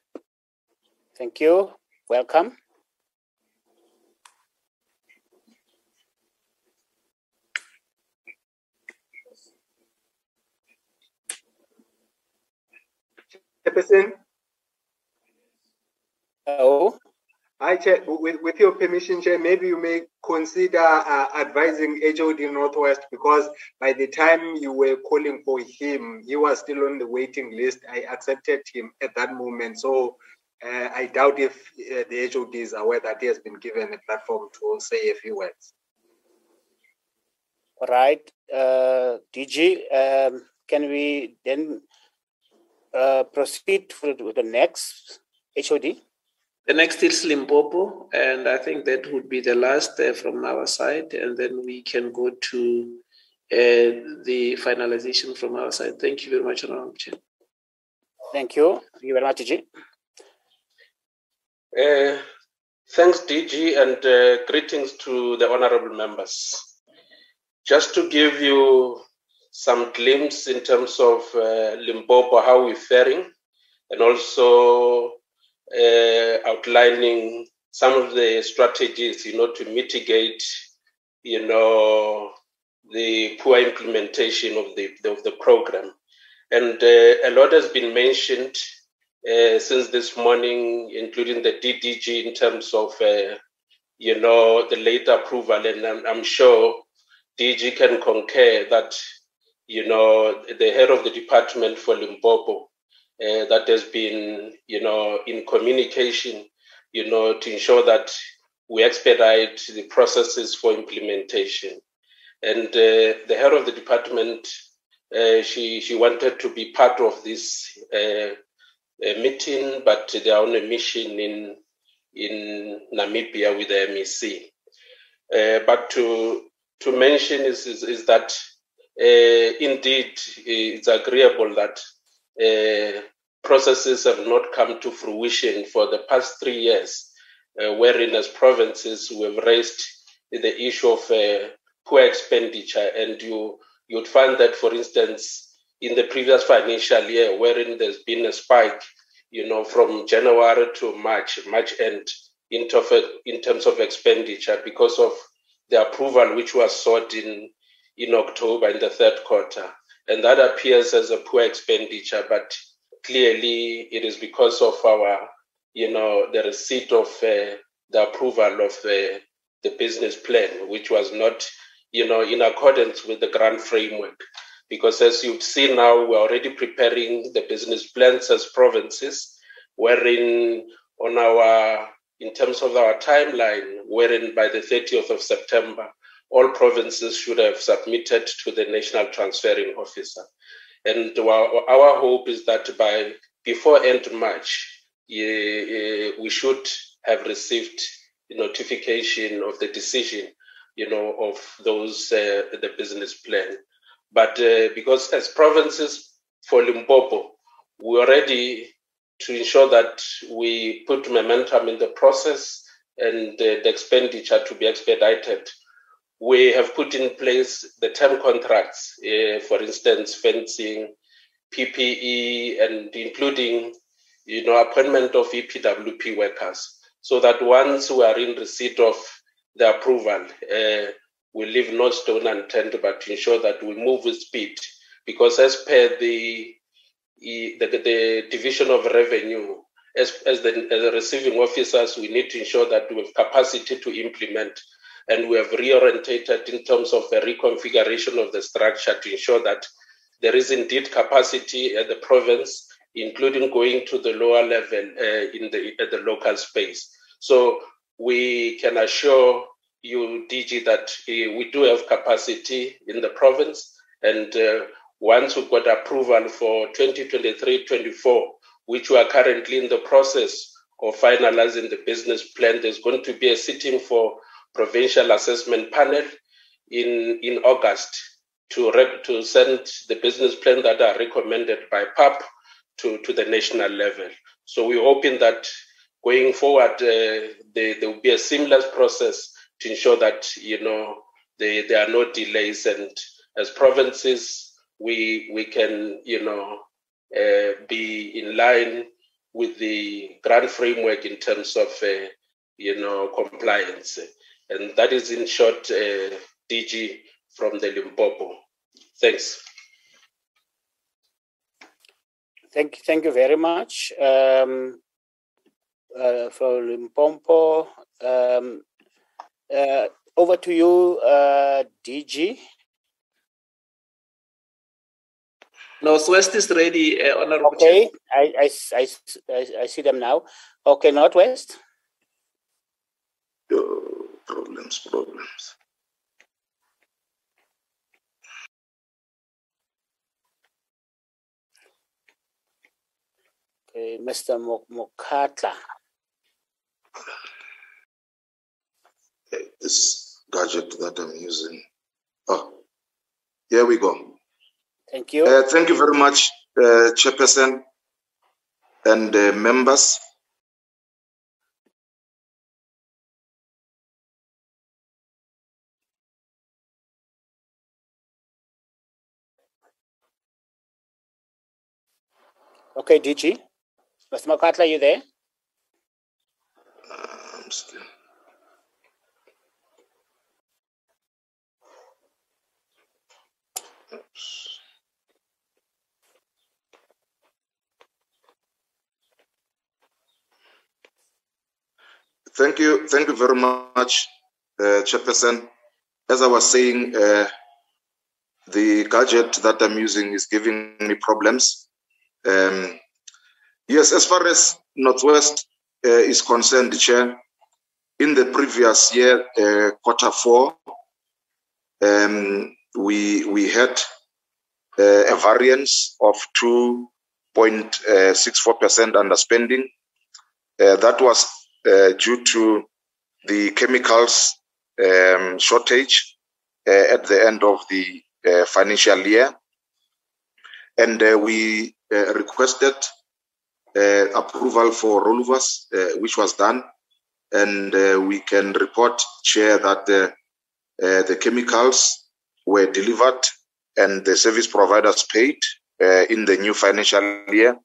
Thank you. Welcome. Chairperson. Hello. Hi, Chair. With, with your permission, Chair, maybe you may consider uh, advising HOD Northwest because by the time you were calling for him, he was still on the waiting list. I accepted him at that moment. So uh, I doubt if uh, the HOD is aware that he has been given a platform to say a few words. All right. Uh, DG, um, can we then uh, proceed with the next HOD? The next is Limpopo, and I think that would be the last uh, from our side, and then we can go to the finalization from our side. Thank you very much, Honorable Chair. Thank you. Thank you very much, DG. Uh, thanks, DG, and uh, greetings to the honorable members. Just to give you some glimpse in terms of uh, Limpopo, how we're faring, and also uh, outlining some of the strategies, you know, to mitigate, you know, the poor implementation of the of the program. And uh, a lot has been mentioned uh, since this morning, including the DDG in terms of, uh, you know, the late approval. And I'm, I'm sure DG can concur that, you know, the head of the department for Limpopo uh, that has been, you know, in communication, you know, to ensure that we expedite the processes for implementation. And uh, the head of the department, uh, she she wanted to be part of this uh, meeting, but they are on a mission in in Namibia with the MEC. Uh, but to to mention is is, is that indeed it's agreeable that processes have not come to fruition for the past three years, uh, wherein as provinces we have raised the issue of uh, poor expenditure, and you you'd find that, for instance, in the previous financial year, wherein there's been a spike, you know, from January to March, March end, in, in terms of expenditure because of the approval which was sought in in October in the third quarter, and that appears as a poor expenditure, but clearly it is because of our, you know, the receipt of uh, the approval of the, the business plan, which was not, you know, in accordance with the grant framework. Because as you've seen now, we're already preparing the business plans as provinces, wherein on our, in terms of our timeline, wherein by the 30th of September, all provinces should have submitted to the National Transferring Officer. And our, hope is that by before end March, we should have received notification of the decision, you know, of those uh, the business plan. But uh, because as provinces for Limpopo, we're ready to ensure that we put momentum in the process and uh, the expenditure to be expedited we have put in place the term contracts, uh, for instance, fencing, PPE, and including, you know, appointment of EPWP workers, so that once we are in receipt of the approval, uh, we leave no stone unturned, but to ensure that we move with speed, because as per the the, the division of revenue, as, as, the, as the receiving officers, we need to ensure that we have capacity to implement and we have reorientated in terms of a reconfiguration of the structure to ensure that there is indeed capacity at the province, including going to the lower level uh, in the at the local space. So we can assure you, DG, that uh, we do have capacity in the province, and uh, once we've got approval for 2023-24, which we are currently in the process of finalizing the business plan, there's going to be a sitting for provincial assessment panel in, in August to, to send the business plan that are recommended by PAP to, to the national level. So we're hoping that going forward, uh, there, there will be a seamless process to ensure that, you know, they, there are no delays. And as provinces, we, we can, you know, uh, be in line with the grant framework in terms of, uh, you know, compliance. And that is in short uh, DG from the Limpopo. Thanks. Thank you, thank you very much. Um, uh, for Limpopo, um, uh, over to you, uh, DG. Northwest is ready, uh, Honorable Okay, I, I, I, I, see them now. Okay, Northwest. Problems, problems. Okay, Mr. Mokatla. This gadget that I'm using. Oh, Here we go. Thank you. Uh, thank you very much, uh, Chairperson and uh, members. Okay, DG. Mr. Makatla, you there? I'm still. Thank you, thank you very much, uh, Chairperson. As I was saying, uh, the gadget that I'm using is giving me problems. Um, yes, as far as Northwest uh, is concerned, Chair, in the previous year, uh, quarter four, um, we we had uh, a variance of 2.64% underspending. Uh, that was uh, due to the chemicals um, shortage uh, at the end of the financial year. And we requested uh, approval for rollovers, uh, which was done. And uh, we can report, Chair, that uh, uh, the chemicals were delivered and the service providers paid uh, in the new financial year.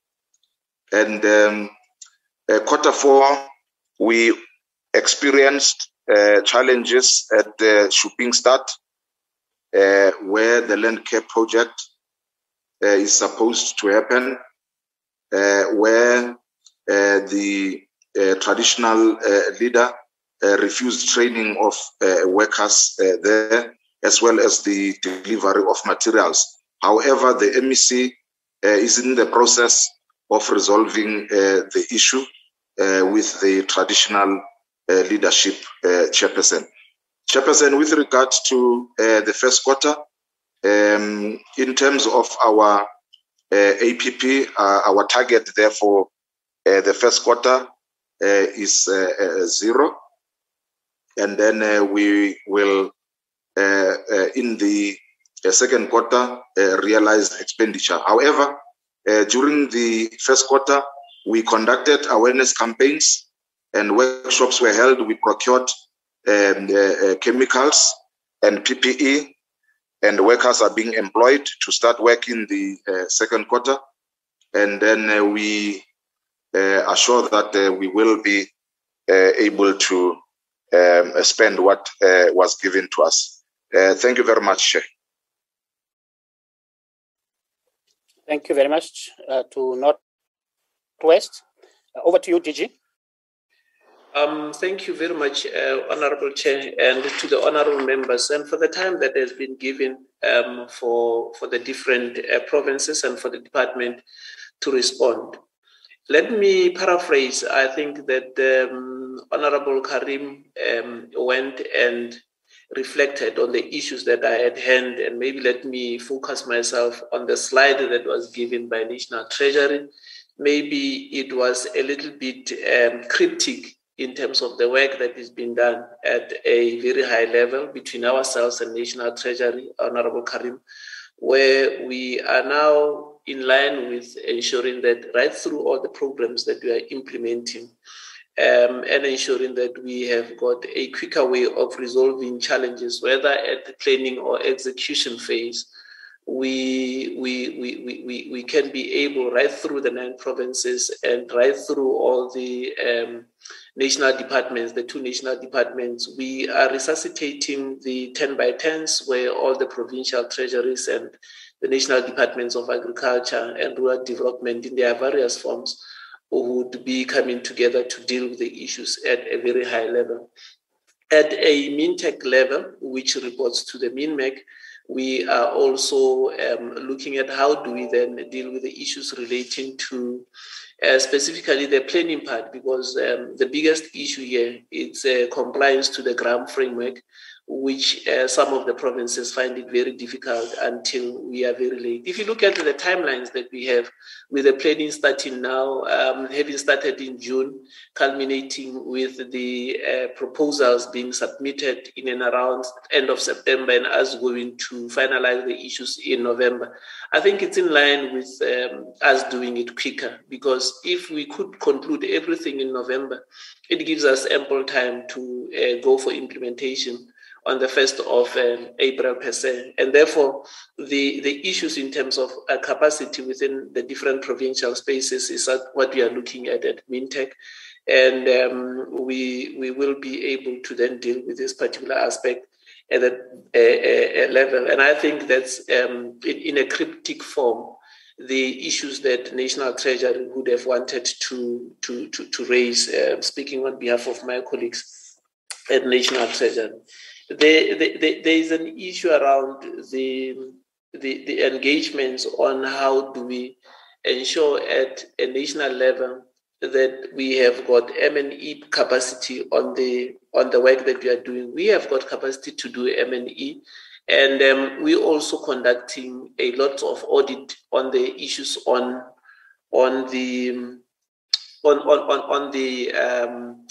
And um, uh, quarter four, we experienced uh, challenges at the Shopping Start, uh, where the land care project uh, is supposed to happen, uh, where uh, the uh, traditional uh, leader uh, refused training of uh, workers uh, there, as well as the delivery of materials. However, the MEC uh, is in the process of resolving uh, the issue uh, with the traditional uh, leadership uh, chairperson. Chairperson, with regard to uh, the first quarter, um, in terms of our uh, APP, uh, our target there for uh, the first quarter is zero. And then we will, in the second quarter, realize expenditure. However, during the first quarter, we conducted awareness campaigns and workshops were held. We procured um, uh, chemicals and PPE, and workers are being employed to start work in the uh, second quarter. And then uh, we uh, are sure that uh, we will be uh, able to um, spend what uh, was given to us. Thank you very much, Thank you very much to Northwest. Over to you, DG. Um, thank you very much, uh, Honorable Chair, and to the honorable members, and for the time that has been given um, for for the different uh, provinces and for the department to respond. Let me paraphrase. I think that um, Honorable Carrim um, went and reflected on the issues that I had hand, and maybe let me focus myself on the slide that was given by National Treasury. Maybe it was a little bit um, cryptic in terms of the work that is being done at a very high level between ourselves and National Treasury, Honorable Carrim, where we are now in line with ensuring that right through all the programs that we are implementing um, and ensuring that we have got a quicker way of resolving challenges, whether at the planning or execution phase, we, we, we, we, we, can be able right through the nine provinces and right through all the um, national departments, the two national departments, we are resuscitating the 10 by 10s where all the provincial treasuries and the national departments of agriculture and rural development in their various forms would be coming together to deal with the issues at a very high level. At a MinTech level, which reports to the MinMec, we are also um, looking at how do we then deal with the issues relating to uh, specifically the planning part, because um, the biggest issue here is uh, compliance to the grant framework, which uh, some of the provinces find it very difficult until we are very late. If you look at the timelines that we have, with the planning starting now, um, having started in June, culminating with the uh, proposals being submitted in and around end of September, and us going to finalize the issues in November, I think it's in line with um, us doing it quicker. Because if we could conclude everything in November, it gives us ample time to uh, go for implementation on the 1st of um, April per se. And therefore, the, the issues in terms of uh, capacity within the different provincial spaces is what we are looking at at Mintech. And um, we, we will be able to then deal with this particular aspect at a, a, a level. And I think that's um, in, in, a cryptic form the issues that National Treasury would have wanted to, to, to, to raise, uh, speaking on behalf of my colleagues at National Treasury there, there, there is an issue around the, the, the engagements on how do we ensure at a national level that we have got M&E capacity on the on the work that we are doing. We have got capacity to do M&E, and um, we're also conducting a lot of audit on the issues on on the on on on, on the um,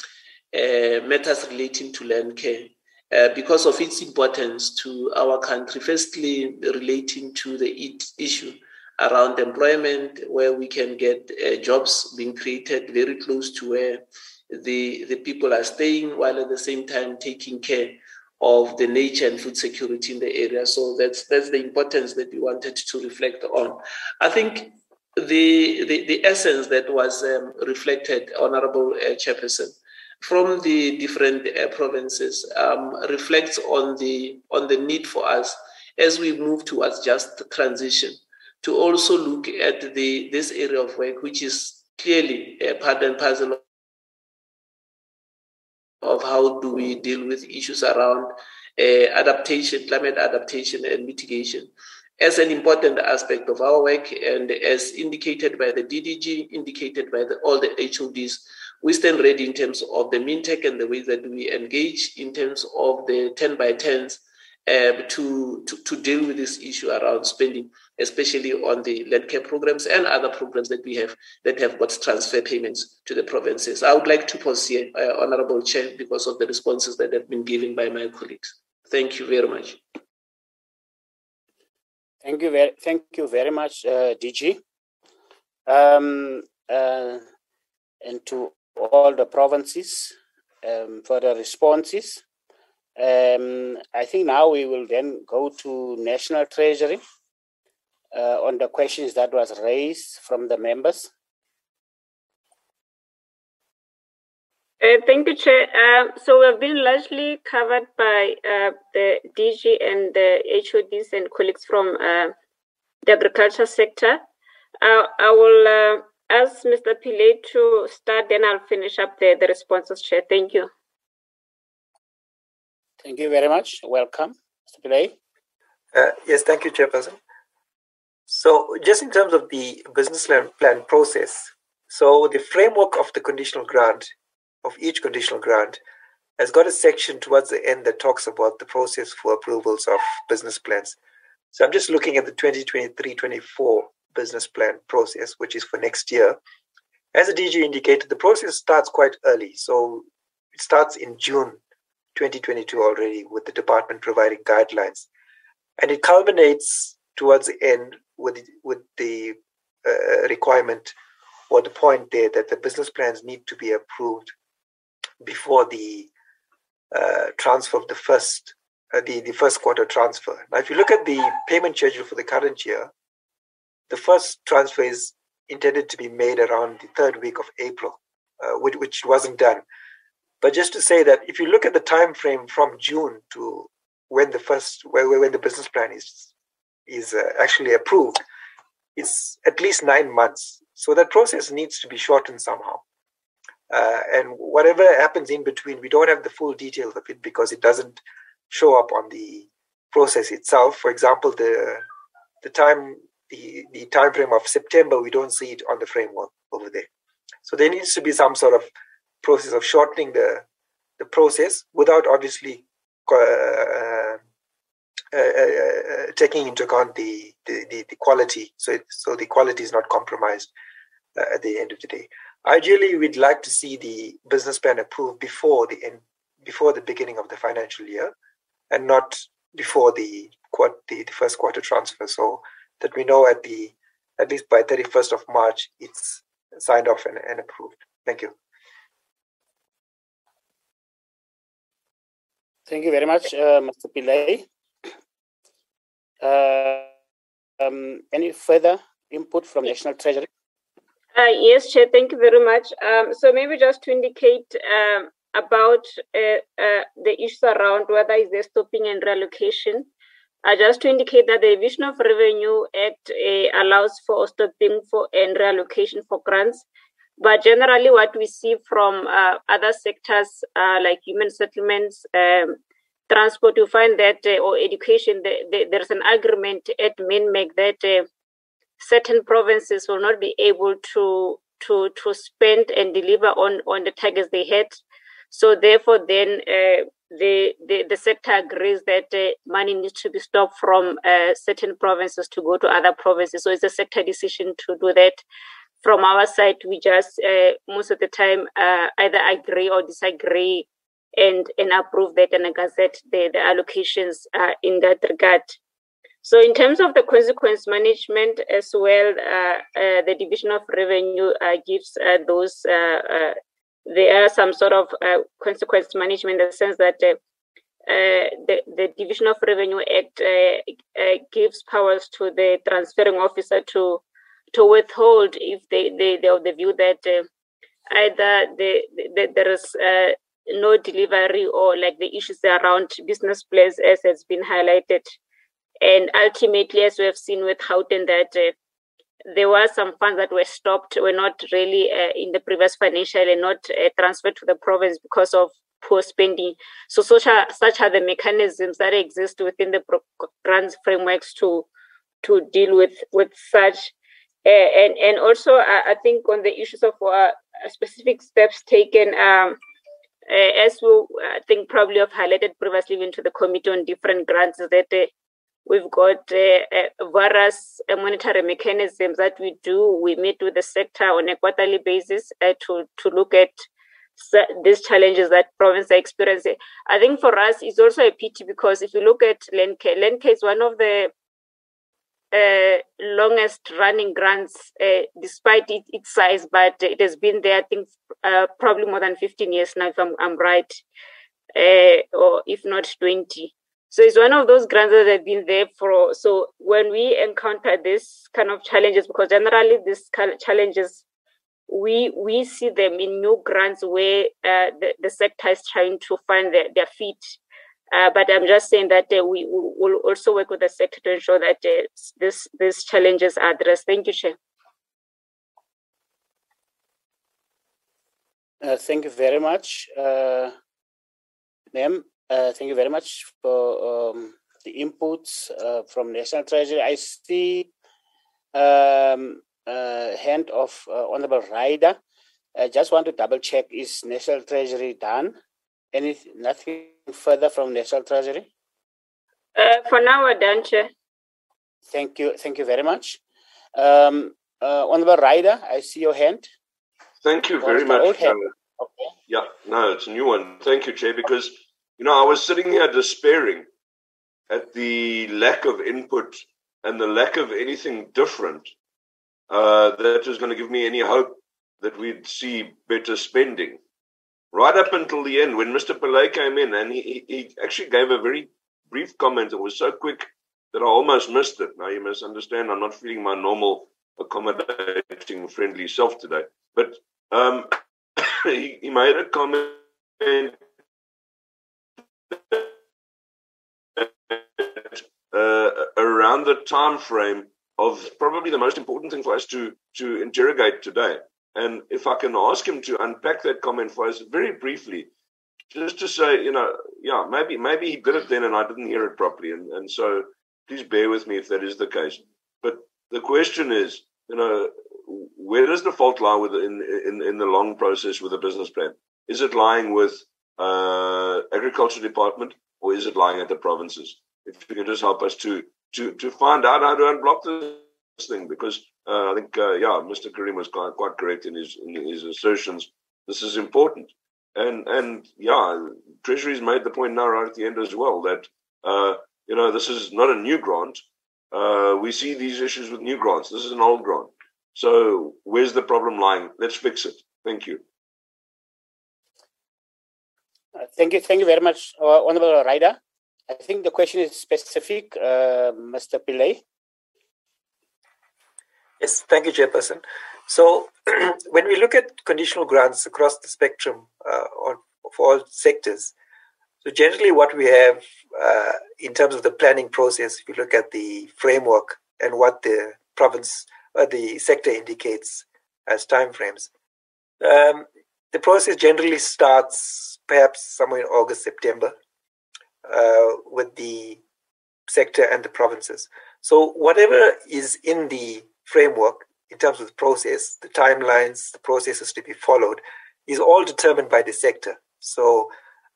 uh, matters relating to land care. Uh, because of its importance to our country. Firstly, relating to the issue around employment, where we can get uh, jobs being created very close to where the, the people are staying, while at the same time taking care of the nature and food security in the area. So that's that's the importance that we wanted to reflect on. I think the the, the essence that was um, reflected, Honorable uh, Chairperson, from the different uh, provinces um, reflects on the on the need for us as we move towards just transition to also look at the this area of work which is clearly a part and parcel of how do we deal with issues around uh, adaptation climate adaptation and mitigation. As an important aspect of our work and as indicated by the DDG indicated by the, all the HODs we stand ready in terms of the MinTech and the way that we engage in terms of the 10 by 10s um, to, to, to, deal with this issue around spending, especially on the land care programs and other programs that we have that have got transfer payments to the provinces. I would like to pause here, uh, Honorable Chair, because of the responses that have been given by my colleagues. Thank you very much. Thank you very, thank you very much, uh, DG. Um, uh, and to all the provinces um, for the responses. Um, I think now we will then go to National Treasury uh, on the questions that was raised from the members. Uh, thank you, Chair. Uh, so we've been largely covered by uh, the DG and the HODs and colleagues from uh, the agriculture sector. Uh, I will ask Mr. Pillay to start, then I'll finish up the, the responses, Chair. Thank you. Thank you very much. Welcome, Mr. Pillay. Uh, yes, thank you, Chairperson. So, just in terms of the business plan process, so the framework of the conditional grant, of each conditional grant, has got a section towards the end that talks about the process for approvals of business plans. So, I'm just looking at the 2023 24 business plan process, which is for next year. As the DG indicated, the process starts quite early. So it starts in June 2022 already with the department providing guidelines. And it culminates towards the end with, with the uh, requirement or the point there that the business plans need to be approved before the uh, transfer of the first uh, the, the first quarter transfer. Now, if you look at the payment schedule for the current year, the first transfer is intended to be made around the third week of April, uh, which, which wasn't done. But just to say that if you look at the time frame from June to when the first when, when the business plan is is uh, actually approved, it's at least nine months. So that process needs to be shortened somehow. Uh, and whatever happens in between, we don't have the full details of it because it doesn't show up on the process itself. For example, the the time the, the time frame of September, we don't see it on the framework over there. So there needs to be some sort of process of shortening the, the process without obviously uh, uh, uh, taking into account the, the, the, the quality, so it, so the quality is not compromised at the end of the day. Ideally, we'd like to see the business plan approved before the end, before the beginning of the financial year, and not before the the, the first quarter transfer, so that we know at the at least by 31st of March it's signed off and, and approved. Thank you. Thank you very much, uh, Mr. Pillay. Uh, um, any further input from National Treasury? Uh, yes, Chair, thank you very much. Um, so maybe just to indicate um, about uh, uh, the issues around whether is there stopping and reallocation. Uh, just to indicate that the Division of Revenue Act uh, allows for stopping for and reallocation for grants. But generally, what we see from uh, other sectors like human settlements, um, transport, you find that, or education, the, the, there's an agreement at MINMEC that certain provinces will not be able to to to spend and deliver on on the targets they had so therefore, then uh, the, the, the sector agrees that uh, money needs to be stopped from uh, certain provinces to go to other provinces. So it's a sector decision to do that. From our side, we just uh, most of the time uh, either agree or disagree and and approve that and gazette the, the allocations uh, in that regard. So, in terms of the consequence management as well, uh, the Division of Revenue gives those there are some sort of uh, consequence management in the sense that uh, uh, the, the Division of Revenue Act uh, uh, gives powers to the transferring officer to to withhold if they, they, they of the view that uh, either the, the, there is no delivery or like the issues around business plans as has been highlighted. And ultimately, as we have seen with Gauteng that there were some funds that were stopped, were not really uh, in the previous financial and not uh, transferred to the province because of poor spending. So such are, such are the mechanisms that exist within the grants frameworks to to deal with with such. Uh, and and also, I think on the issues of uh, specific steps taken. Um, uh, as we, I think, probably have highlighted previously into the committee on different grants, that uh, We've got uh, uh, various uh, monetary mechanisms that we do. We meet with the sector on a quarterly basis uh, to, to look at these challenges that province are experiencing. I think for us, it's also a pity because if you look at Landcare, Landcare is one of the uh, longest running grants uh, despite it, its size, but it has been there, I think, uh, probably more than 15 years now, if I'm, I'm right, or if not 20. So it's one of those grants that have been there for. So when we encounter this kind of challenges, because generally these challenges, we we see them in new grants where uh, the, the sector is trying to find their, their feet. Uh, but I'm just saying that uh, we will also work with the sector to ensure that uh, this these challenges are addressed. Thank you, Chair. Uh, thank you very much, uh, ma'am. Uh, thank you very much for um, the inputs uh, from National Treasury. I see um, uh, hand of uh, Honorable Ryder. I just want to double check: is National Treasury done? Any nothing further from National Treasury? Uh, for now, we're done, Chair. Thank you. Thank you very much. Um, uh, Honorable Ryder, I see your hand. Thank you very much. Okay. Yeah, no, it's a new one. Thank you, Chair, because you know, I was sitting here despairing at the lack of input and the lack of anything different uh, that was going to give me any hope that we'd see better spending. Right up until the end, when Mr. Pillay came in, and he, he actually gave a very brief comment. It was so quick that I almost missed it. Now, you must understand, I'm not feeling my normal, accommodating, friendly self today. But um, he, he made a comment uh, around the time frame of probably the most important thing for us to to interrogate today. And if I can ask him to unpack that comment for us very briefly, just to say, you know, yeah, maybe maybe he did it then and I didn't hear it properly, and and so please bear with me if that is the case. But the question is, you know, where does the fault lie with in in, in the long process with the business plan? Is it lying with uh, agriculture department or is it lying at the provinces? If you can just help us to to to find out how to unblock this thing, because uh, I think uh, yeah, Mr. Carrim was quite, quite correct in his in his assertions. This is important, and and yeah, Treasury's made the point now right at the end as well that uh, you know this is not a new grant. Uh, we see these issues with new grants. This is an old grant. So where's the problem lying? Let's fix it. Thank you. Thank you, thank you very much, uh, Honorable Ryder. I think the question is specific, uh, Mr. Pillay. Yes, thank you, Chairperson. So, when we look at conditional grants across the spectrum uh, on, for all sectors, so generally what we have uh, in terms of the planning process, if you look at the framework and what the province or the sector indicates as timeframes, um, the process generally starts perhaps somewhere in August, September, uh, with the sector and the provinces. So whatever is in the framework in terms of the process, the timelines, the processes to be followed, is all determined by the sector. So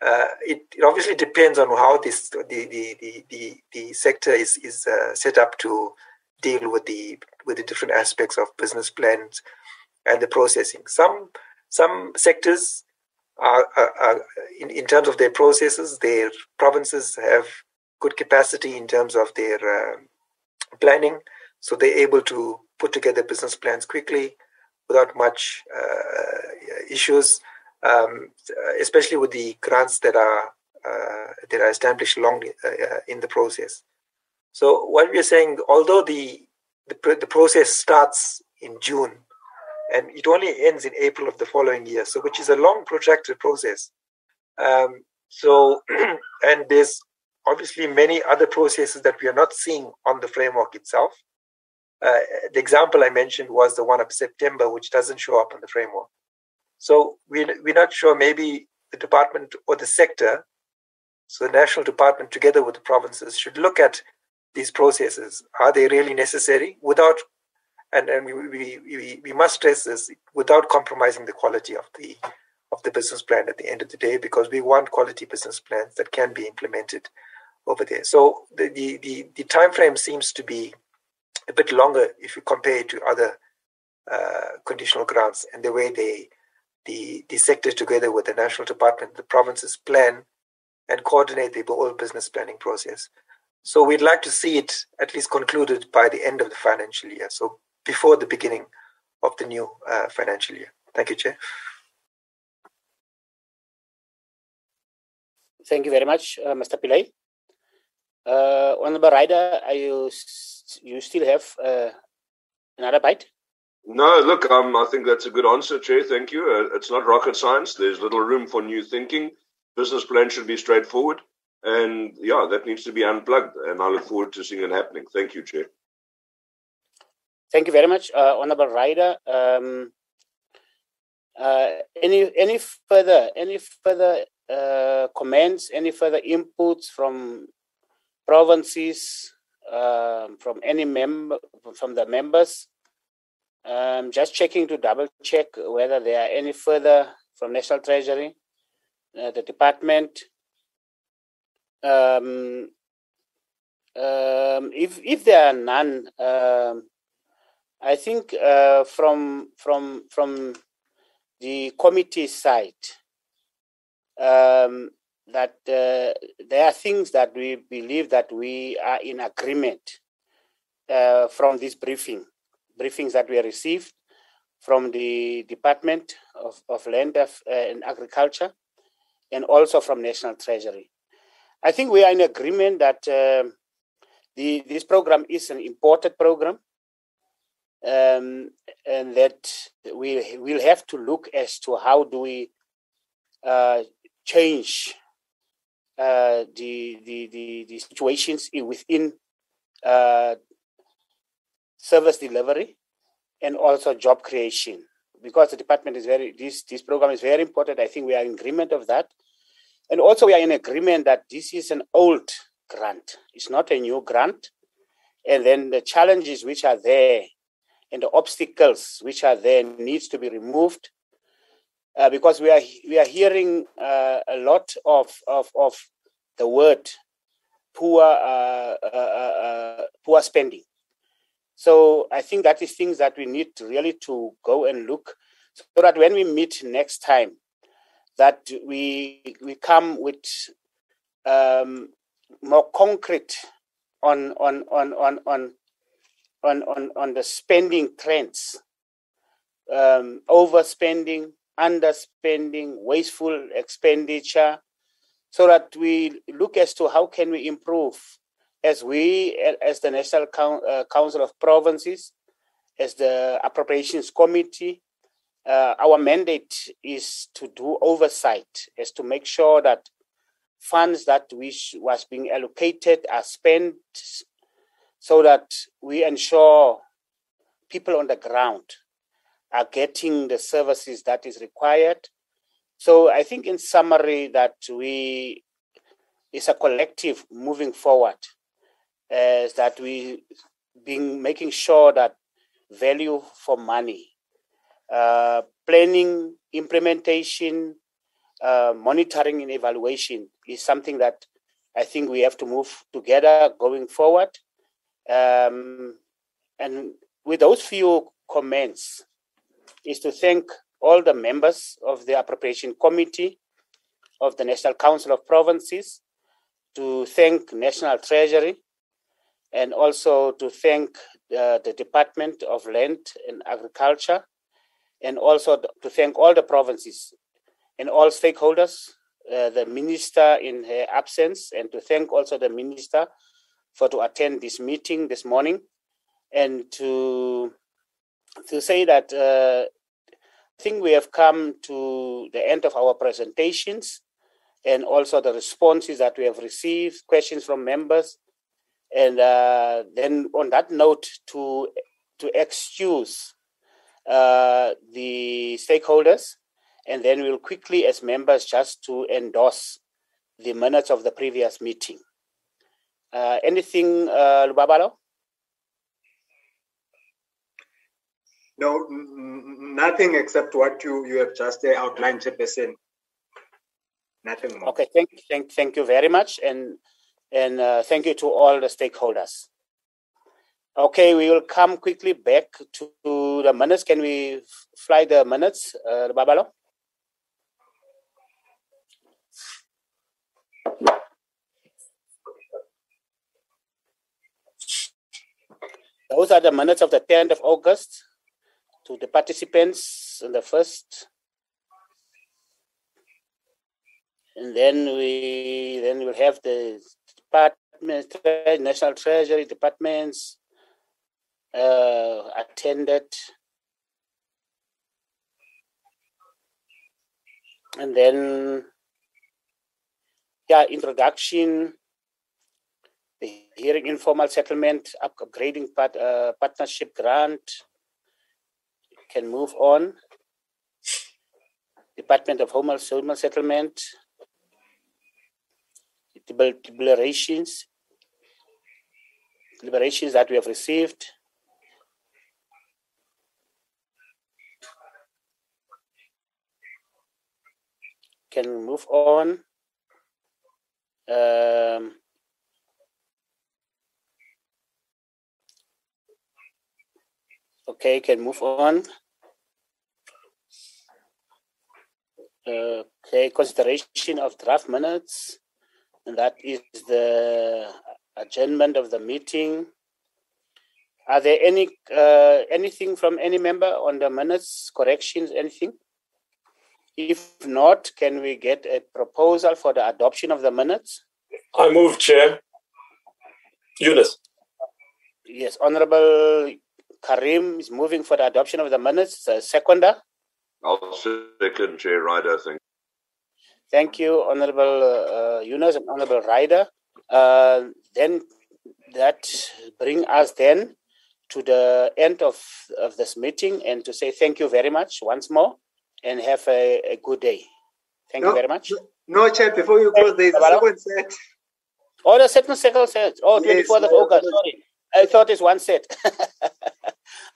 uh, it, it, obviously depends on how this the the the the, the sector is is uh, set up to deal with the with the different aspects of business plans and the processing. Some some sectors are, are, in, in terms of their processes, their provinces have good capacity in terms of their uh, planning, so they're able to put together business plans quickly without much uh, issues, um, especially with the grants that are uh, that are established long uh, in the process. So what we are saying, although the the, the process starts in June and it only ends in April of the following year, so which is a long protracted process. Um, so, and there's obviously many other processes that we are not seeing on the framework itself. Uh, the example I mentioned was the one of September, which doesn't show up on the framework. So we, we're not sure maybe the department or the sector, so the national department together with the provinces should look at these processes. Are they really necessary without and, and we, we, we, we must stress this without compromising the quality of the of the business plan at the end of the day because we want quality business plans that can be implemented over there. So the the, the, the time frame seems to be a bit longer if you compare it to other uh, conditional grants and the way they the the sector together with the national department the provinces plan and coordinate the whole business planning process. So we'd like to see it at least concluded by the end of the financial year. So before the beginning of the new uh, financial year. Thank you, Chair. Thank you very much, uh, Mr. Pillay. Uh, Honorable Ryder, are you, you still have uh, another bite? No, look, um, I think that's a good answer, Chair. Thank you. Uh, it's not rocket science. There's little room for new thinking. Business plan should be straightforward. And yeah, that needs to be unplugged. And I look forward to seeing it happening. Thank you, Chair. Thank you very much, uh, Honorable Ryder. Um, uh, any any further any further uh, comments, any further inputs from provinces, um, from any member from the members? Um, just checking to double check whether there are any further from National Treasury, uh, the department. Um, um, if if there are none, um, I think uh, from from from the committee side um, that uh, there are things that we believe that we are in agreement uh, from this briefing, briefings that we received from the Department of, of Land uh, and Agriculture and also from National Treasury. I think we are in agreement that um, the, this program is an important program um, and that we will have to look as to how do we uh, change uh, the, the, the the situations within uh, service delivery and also job creation because the department is very this this program is very important. I think we are in agreement of that, and also we are in agreement that this is an old grant. It's not a new grant, and then the challenges which are there and the obstacles which are there needs to be removed uh, because we are we are hearing uh, a lot of of, of the word poor uh, uh, uh, poor spending. So I think that is things that we need to really to go and look so that when we meet next time, that we we come with um, more concrete on on on on on on on, on the spending trends, um, overspending, underspending, wasteful expenditure, so that we look as to how can we improve as we as the National uh, Council of Provinces, as the Appropriations Committee, uh, our mandate is to do oversight, is to make sure that funds that which was being allocated are spent so that we ensure people on the ground are getting the services that is required. So I think in summary that we is a collective moving forward is that we being making sure that value for money uh, planning, implementation, uh, monitoring, and evaluation is something that I think we have to move together going forward. Um, and with those few comments, is to thank all the members of the Appropriation Committee of the National Council of Provinces, to thank National Treasury, and also to thank uh, the Department of Land and Agriculture and also to thank all the provinces and all stakeholders, uh, the minister in her absence, and to thank also the minister for to attend this meeting this morning, and to to say that uh, I think we have come to the end of our presentations, and also the responses that we have received, questions from members, and uh, then on that note to to excuse uh, the stakeholders, and then we'll quickly, as members, just to endorse the minutes of the previous meeting. Uh, anything, uh, Lubabalo? No, nothing except what you, you have just uh, outlined, Chairperson. Nothing more. Okay, thank, thank, thank you very much, and and uh, thank you to all the stakeholders. Okay, we will come quickly back to the minutes. Can we fly the minutes, uh, Babalo? Those are the minutes of the 10th of August to the participants in the first. And then we then we'll have the department, national treasury departments, uh, attended and then yeah introduction hearing informal settlement upgrading part, uh, partnership grant. Can move on. Department of home settlement. Deliberations. Deliberations that we have received. Can move on. Um, okay, can move on. Okay, consideration of draft minutes, and that is the adjournment of the meeting. Are there any uh, anything from any member on the minutes, corrections, anything? If not, can we get a proposal for the adoption of the minutes? I move, Chair. Yunus. Yes, Honorable Carrim is moving for the adoption of the minutes. A seconder. I'll second, Chair Ryder. Thank Thank you, Honorable uh, Yunus and Honorable Ryder. Uh, then that bring us then to the end of, of this meeting and to say thank you very much once more and have a, a good day. Thank no, you very much. No, Chair, before you close, there's a second set. Oh, the second, second set. Oh, 24th yes, of August. Sorry. I thought it's one set.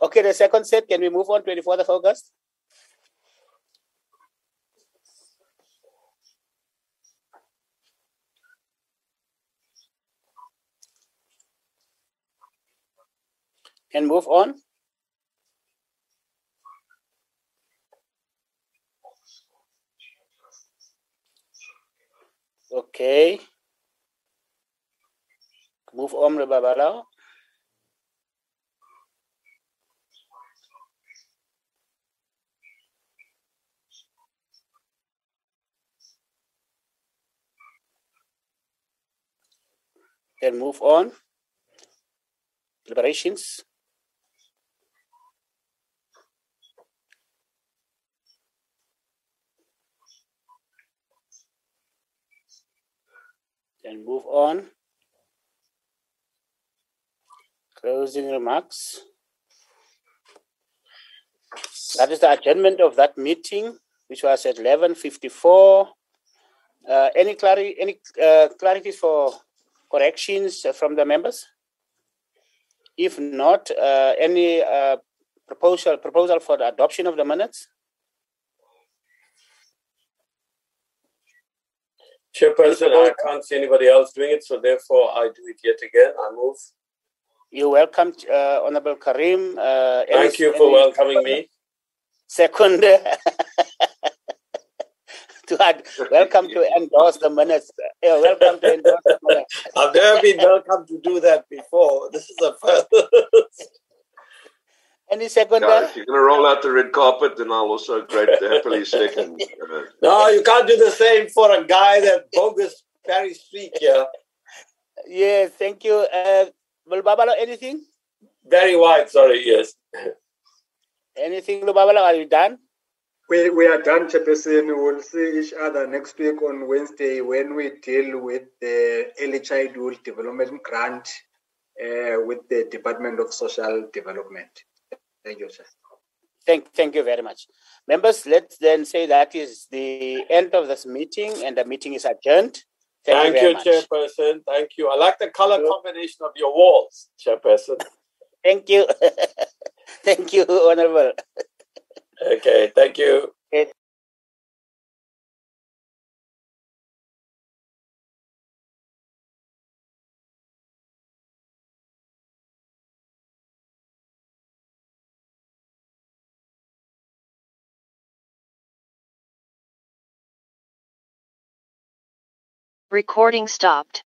Okay, the second set, can we move on 24th of August? Can move on. Okay. Move on, Babalo. Then move on. Liberations. Then move on. Closing remarks. That is the adjournment of that meeting, which was at 11.54. Uh, any clarity, any uh, clarities for corrections from the members? If not, uh, any uh, proposal proposal for the adoption of the minutes? Chairperson, I can't see anybody else doing it, so therefore I do it yet again. I move. You're welcome, uh, Honorable Carrim. Uh, Thank you for welcoming me. Second, to add, welcome to endorse the minutes. Yeah, welcome to endorse the minister. I've never been welcome to do that before. This is a first. Any second? Yeah, if you're going to roll out the red carpet, then I'll also great happily second. Uh, No, you can't do the same for a guy that bogus Perry Street here. Yeah, thank you. Uh, Babalo, anything? Very wide, sorry, yes. Anything, Babalo? Are you done? We, we are done, Chairperson. We'll see each other next week on Wednesday when we deal with the early childhood development grant uh, with the Department of Social Development. Thank you, sir. Thank, thank you very much. Members, let's then say that is the end of this meeting and the meeting is adjourned. Thank, Thank, you, you. Chairperson. Thank you. I like the color combination of your walls, Chairperson. Thank you. thank you, Honorable. Okay, thank you. Recording stopped.